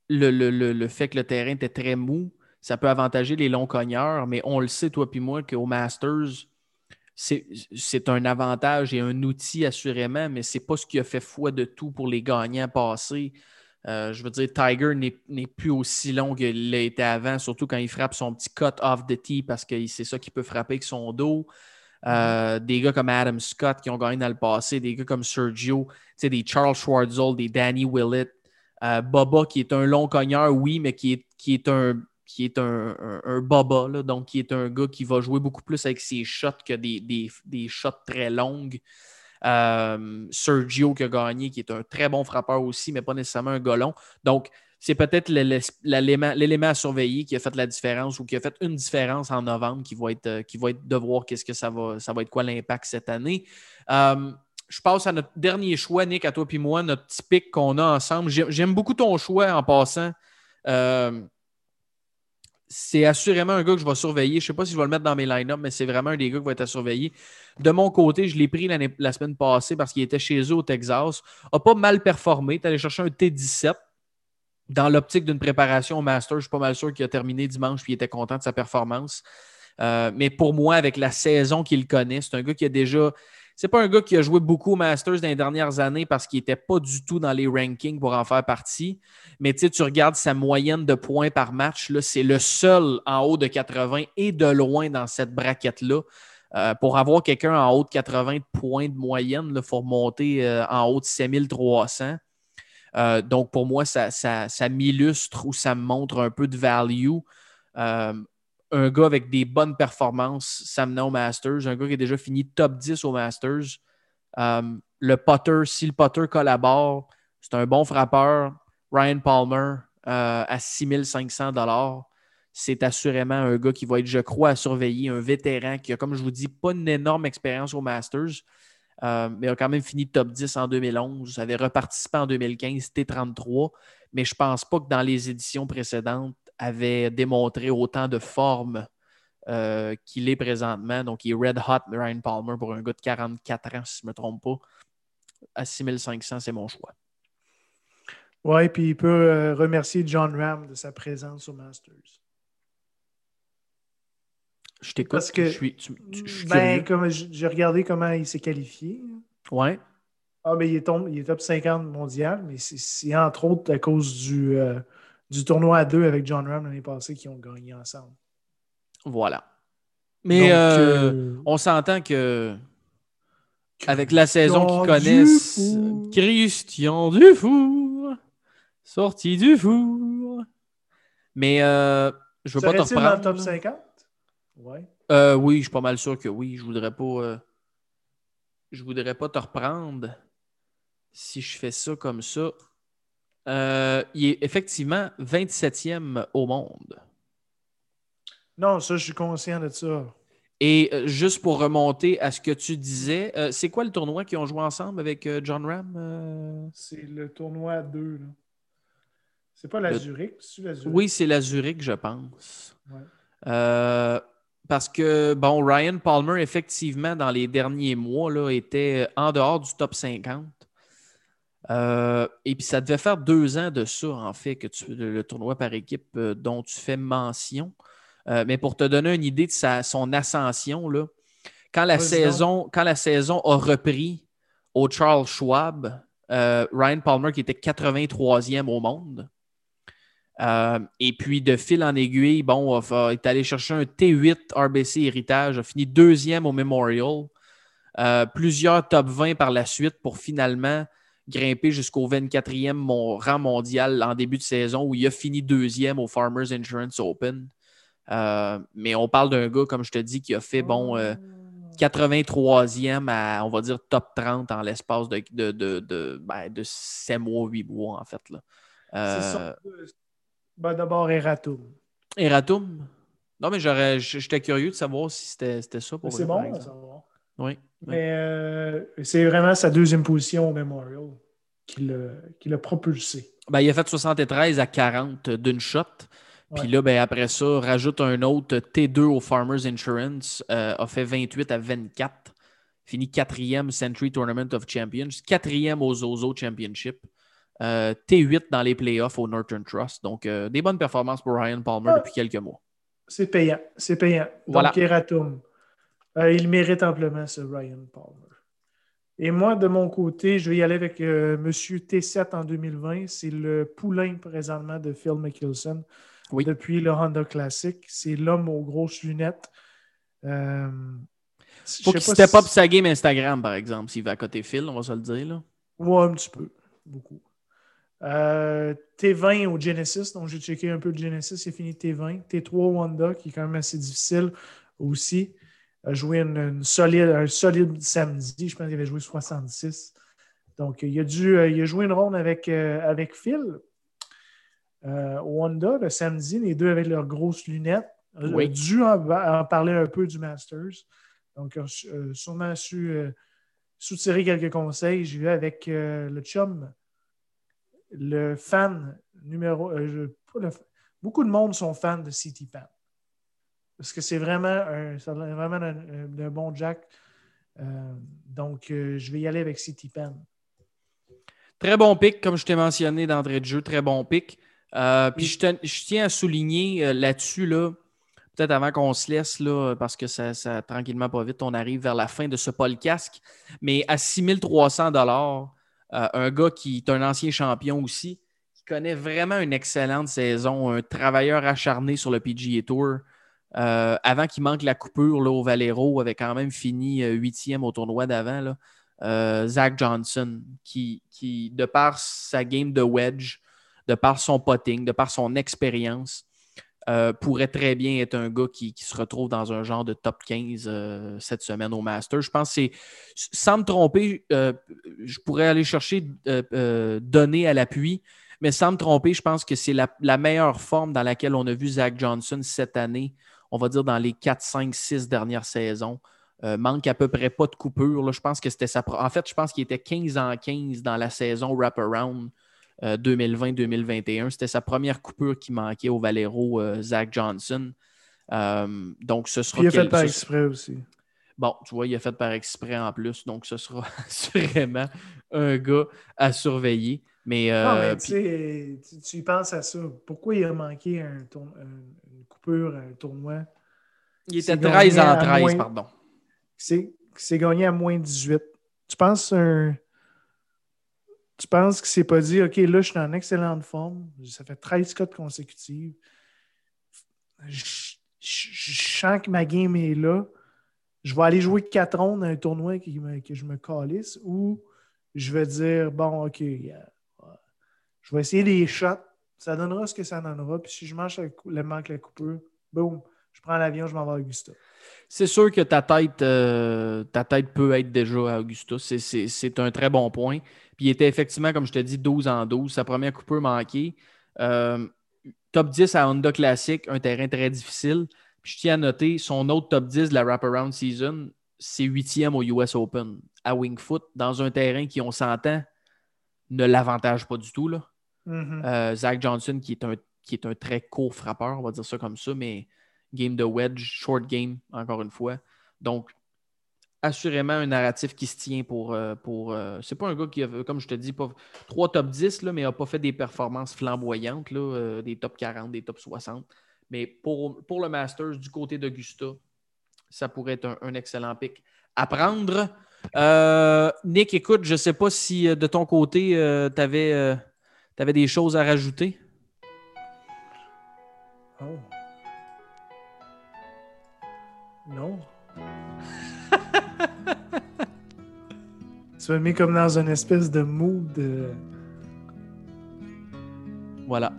le, le, fait que le terrain était très mou, ça peut avantager les longs cogneurs, mais on le sait, toi puis moi, qu'au Masters, c'est un avantage et un outil assurément, mais c'est pas ce qui a fait foi de tout pour les gagnants passés. Euh, je veux dire, Tiger n'est plus aussi long qu'il été avant, surtout quand il frappe son petit cut off the tee parce que c'est ça qui peut frapper avec son dos. Euh, des gars comme Adam Scott qui ont gagné dans le passé, des gars comme Sergio, des Charles Schwartzel, des Danny Willett, euh, Baba qui est un long cogneur, oui, mais qui est, qui est un qui est un, un, Baba, donc qui est un gars qui va jouer beaucoup plus avec ses shots que des, des, shots très longues. Euh, Sergio qui a gagné, qui est un très bon frappeur aussi, mais pas nécessairement un gars long. Donc, c'est peut-être l'élément à surveiller qui a fait la différence ou qui a fait une différence en novembre qui va être, euh, qui va être de voir qu'est-ce que ça va, ça va être quoi l'impact cette année. Euh, je passe à notre dernier choix, Nick, à toi et moi, notre petit pic qu'on a ensemble. J'aime beaucoup ton choix en passant. C'est assurément un gars que je vais surveiller. Je ne sais pas si je vais le mettre dans mes line-up, mais c'est vraiment un des gars qui va être à surveiller. De mon côté, je l'ai pris la semaine passée parce qu'il était chez eux au Texas. n'a pas mal performé. Tu allé chercher un T17 dans l'optique d'une préparation au Master, je suis pas mal sûr qu'il a terminé dimanche et il était content de sa performance. Euh, mais pour moi, avec la saison qu'il connaît, c'est un gars qui a déjà. C'est pas un gars qui a joué beaucoup au Masters dans les dernières années parce qu'il n'était pas du tout dans les rankings pour en faire partie. Mais tu regardes sa moyenne de points par match, c'est le seul en haut de 80 et de loin dans cette braquette-là. Euh, pour avoir quelqu'un en haut de 80 points de moyenne, il faut remonter euh, en haut de 7300. Euh, donc, pour moi, ça, m'illustre ou ça me montre un peu de value. Euh, un gars avec des bonnes performances s'amenant au Masters, un gars qui a déjà fini top 10 au Masters. Euh, le putter, si le putter collabore, c'est un bon frappeur. Ryan Palmer à 6500 c'est assurément un gars qui va être, je crois, à surveiller, un vétéran qui a, comme je vous dis, pas une énorme expérience au Masters, euh, mais a quand même fini top 10 en 2011. avait reparticipé en 2015, T33, mais je pense pas que dans les éditions précédentes, avait démontré autant de forme euh, qu'il est présentement. Donc, il est red hot, Ryan Palmer, pour un gars de 44 ans, si je ne me trompe pas. À 6500, c'est mon choix. Oui, puis il peut euh, remercier John Ram de sa présence au Masters. Je t'écoute. Parce que, je suis, ben, comme j'ai regardé comment il s'est qualifié. Ouais. Ah, mais il est, il est top 50 mondial, mais c'est entre autres à cause du, euh, du tournoi à deux avec John Ram l'année passée qui ont gagné ensemble. Voilà. Mais euh, euh, on s'entend que avec la saison qu'ils connaissent, Christian Dufour, sorti du four. Mais je veux pas te reprendre. dans le top 50? Euh, oui, je suis pas mal sûr que oui. Je voudrais pas. Euh, je voudrais pas te reprendre si je fais ça comme ça. Euh, il est effectivement 27e au monde. Non, ça, je suis conscient de ça. Et juste pour remonter à ce que tu disais, c'est quoi le tournoi qu'ils ont joué ensemble avec John Ram? C'est le tournoi 2. C'est pas la Zurich? Oui, c'est la Zurich, je pense. Ouais. Parce que, bon, Ryan Palmer, effectivement, dans les derniers mois, là, était en dehors du top 50. Euh, et puis, ça devait faire deux ans de ça, en fait, que tu, le, tournoi par équipe euh, dont tu fais mention. Euh, mais pour te donner une idée de sa, son ascension, là, quand, la saison, quand la saison a repris au Charles Schwab, Ryan Palmer, qui était 83e au monde, et puis, de fil en aiguille, bon, est allé chercher un T8 RBC Héritage, a fini deuxième au Memorial. Plusieurs top 20 par la suite pour finalement grimper jusqu'au 24e rang mondial en début de saison où il a fini deuxième au Farmers Insurance Open. Euh, mais on parle d'un gars, comme je te dis, qui a fait bon 83e à, on va dire, top 30 en l'espace de, de, de, ben, de, 7 mois, 8 mois, en fait. Là. Ben, d'abord, Eratum. Eratum? Non, mais j'aurais, j'étais curieux de savoir si c'était, ça pour C'est bon à savoir. Oui. Mais euh, c'est vraiment sa deuxième position au Memorial qui l'a, propulsé. Ben, il a fait 73 à 40 d'une shot. Puis là, ben, après ça, rajoute un autre T2 au Farmers Insurance, euh, a fait 28 à 24. Fini quatrième Century Tournament of Champions, quatrième au Zozo Championship. Euh, T8 dans les playoffs au Northern Trust. Donc, euh, des bonnes performances pour Ryan Palmer Ah. depuis quelques mois. C'est payant. C'est payant. Voilà. Donc, Eratum. Euh, il mérite amplement ce Ryan Palmer. Et moi, de mon côté, je vais y aller avec euh, Monsieur T7 en 2020. C'est le poulain présentement de Phil Mickelson Oui. depuis le Honda Classic. C'est l'homme aux grosses lunettes. Euh, Faut qu'il pas step si- up sa game Instagram, par exemple, s'il va à côté Phil, on va se le dire. Là. Ouais, un petit peu. Beaucoup. Euh, T20 au Genesis, donc j'ai checké un peu le Genesis, il fini T20. T3 au Honda, qui est quand même assez difficile aussi. A joué une, une solide, un solide samedi. Je pense qu'il avait joué 66. Donc, il a, dû, euh, il a joué une ronde avec, euh, avec Phil euh, au Honda le samedi, les deux avec leurs grosses lunettes. Il a dû en, en parler un peu du Masters. Donc, il a su- euh, sûrement su euh, soutirer quelques conseils. J'ai vu avec euh, le chum, le fan numéro. euh, je- le beaucoup de monde sont fans de City Pan. Parce que c'est vraiment un, vraiment un, un bon Jack. Euh, donc, euh, je vais y aller avec City Pan. Très bon pick, comme je t'ai mentionné d'entrée de jeu, très bon. Euh, puis je, tiens à souligner euh, là-dessus, là, peut-être avant qu'on se laisse, là, parce que ça, ça, tranquillement, pas vite, on arrive vers la fin de ce podcast. Mais à 6300 dollars, euh, un gars qui est un ancien champion aussi, qui connaît vraiment une excellente saison, un travailleur acharné sur le PGA Tour. Euh, avant qu'il manque la coupure là, au Valero, avait quand même fini euh, huitième au tournoi d'avant. Euh, Zach Johnson, qui, de par sa game de wedge, de par son putting, de par son expérience, pourrait très bien être un gars qui, se retrouve dans un genre de top 15 euh, cette semaine au Master. Je pense que c'est, sans me tromper, je pourrais aller chercher données à l'appui, mais sans me tromper, je pense que c'est la meilleure forme dans laquelle on a vu Zach Johnson cette année, on va dire dans les 4, 5, 6 dernières saisons. Euh, manque à peu près pas de coupure. là. Je pense que c'était sa. En fait, je pense qu'il était 15 en 15 dans la saison wraparound euh, 2020-2021. C'était sa première coupure qui manquait au Valero, euh, Zach Johnson. Euh, donc, ce sera. Puis il a fait par exprès aussi. Bon, tu vois, il a fait par exprès en plus. Donc, ce sera <laughs> assurément un gars à surveiller. Mais, non, mais puis- tu y penses à ça. Pourquoi il a manqué un tour- un- une coupure, un tournoi? il était 13 gagné en à 13, moins- pardon. C'est gagné à moins 18. Tu penses un. Tu penses qu'il s'est pas dit, OK, là, je suis en excellente forme. Ça fait 13 cotes consécutives. Je, je- je sens que ma game est là. Je vais aller jouer 4 rondes à un tournoi qui me- que je me calisse ou je vais dire, bon, OK, je vais essayer des shots. Ça donnera ce que ça donnera. Puis si je mange le, manque la coupure, boum, je prends l'avion, je m'en vais à Augusta. C'est sûr que ta tête, euh, ta tête peut être déjà à Augusta. C'est un très bon point. Puis il était effectivement, comme je te dis, 12 en 12. Sa première coupure manquée. Euh, top 10 à Honda Classic, un terrain très difficile. Puis je tiens à noter, son autre top 10 de la wraparound season, c'est huitième au US Open à Wingfoot, dans un terrain qui, on s'entend, ne l'avantage pas du tout. Là. Mhm. Euh, Zach Johnson, qui est, un, très court frappeur, on va dire ça comme ça, mais game de wedge, short game, encore une fois. Donc, assurément un narratif qui se tient pour. euh, pour euh, c'est pas un gars qui a, comme je te dis, pas trois top 10, là, mais n'a pas fait des performances flamboyantes, euh, des top 40, des top 60. Mais pour, le Masters, du côté d'Augusta, ça pourrait être un, excellent pic à prendre. Euh, Nick, écoute, je ne sais pas si euh, de ton côté, tu avais, des choses à rajouter? Oh. Non. <laughs> tu m'as mis comme dans une espèce de mood. euh, Voilà.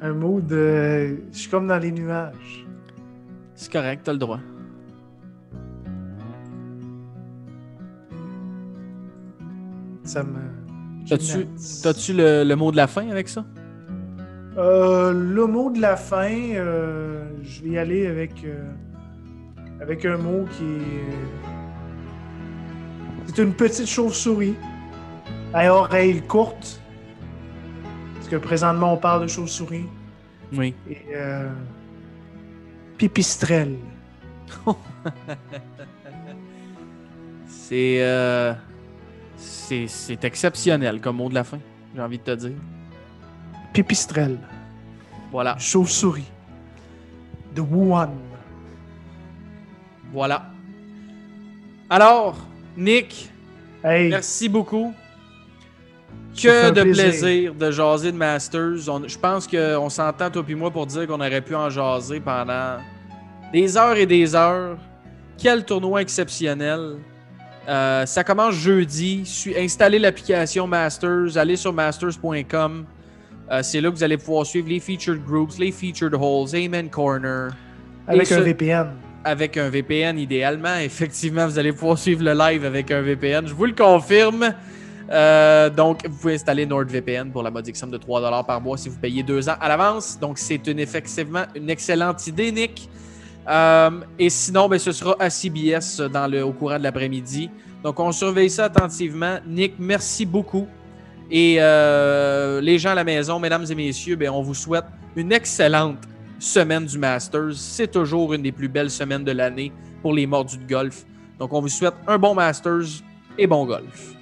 un mood. euh, je suis comme dans les nuages. C'est correct, tu as le droit. Ça me. T'as-tu le, le mot de la fin avec ça? Euh, le mot de la fin, euh, je vais y aller avec, euh, avec un mot qui est. C'est une petite chauve-souris à oreilles courtes. Parce que présentement, on parle de chauve-souris. Oui. Et euh, Pipistrelle. <laughs> C'est, c'est exceptionnel comme mot de la fin, j'ai envie de te dire. Pipistrelle. Voilà, Chauve-souris. De Wuhan. voilà. Alors, Nick, Hey, merci beaucoup. Que de plaisir. plaisir. de jaser de Masters. On- je pense qu'on s'entend, toi et moi, pour dire qu'on aurait pu en jaser pendant des heures et des heures. Quel tournoi exceptionnel. Euh, ça commence jeudi. Su- installez l'application Masters. Allez sur masters.com. Euh, C'est là que vous allez pouvoir suivre les featured groups, les featured holes, Amen Corner. avec un VPN. avec un VPN idéalement. <laughs> Effectivement, vous allez pouvoir suivre le live avec un VPN. Je vous le confirme. Euh, donc, vous pouvez installer NordVPN pour la modique somme de 3$ par mois si vous payez deux ans à l'avance. Donc, c'est une, effectivement une excellente idée, Nick. Euh, et sinon, ben, ce sera à CBS dans le, au courant de l'après-midi. Donc, on surveille ça attentivement. Nick, merci beaucoup. Et euh, les gens à la maison, mesdames et messieurs, ben, on vous souhaite une excellente semaine du Masters. C'est toujours une des plus belles semaines de l'année pour les mordus de golf. Donc, on vous souhaite un bon Masters et bon golf.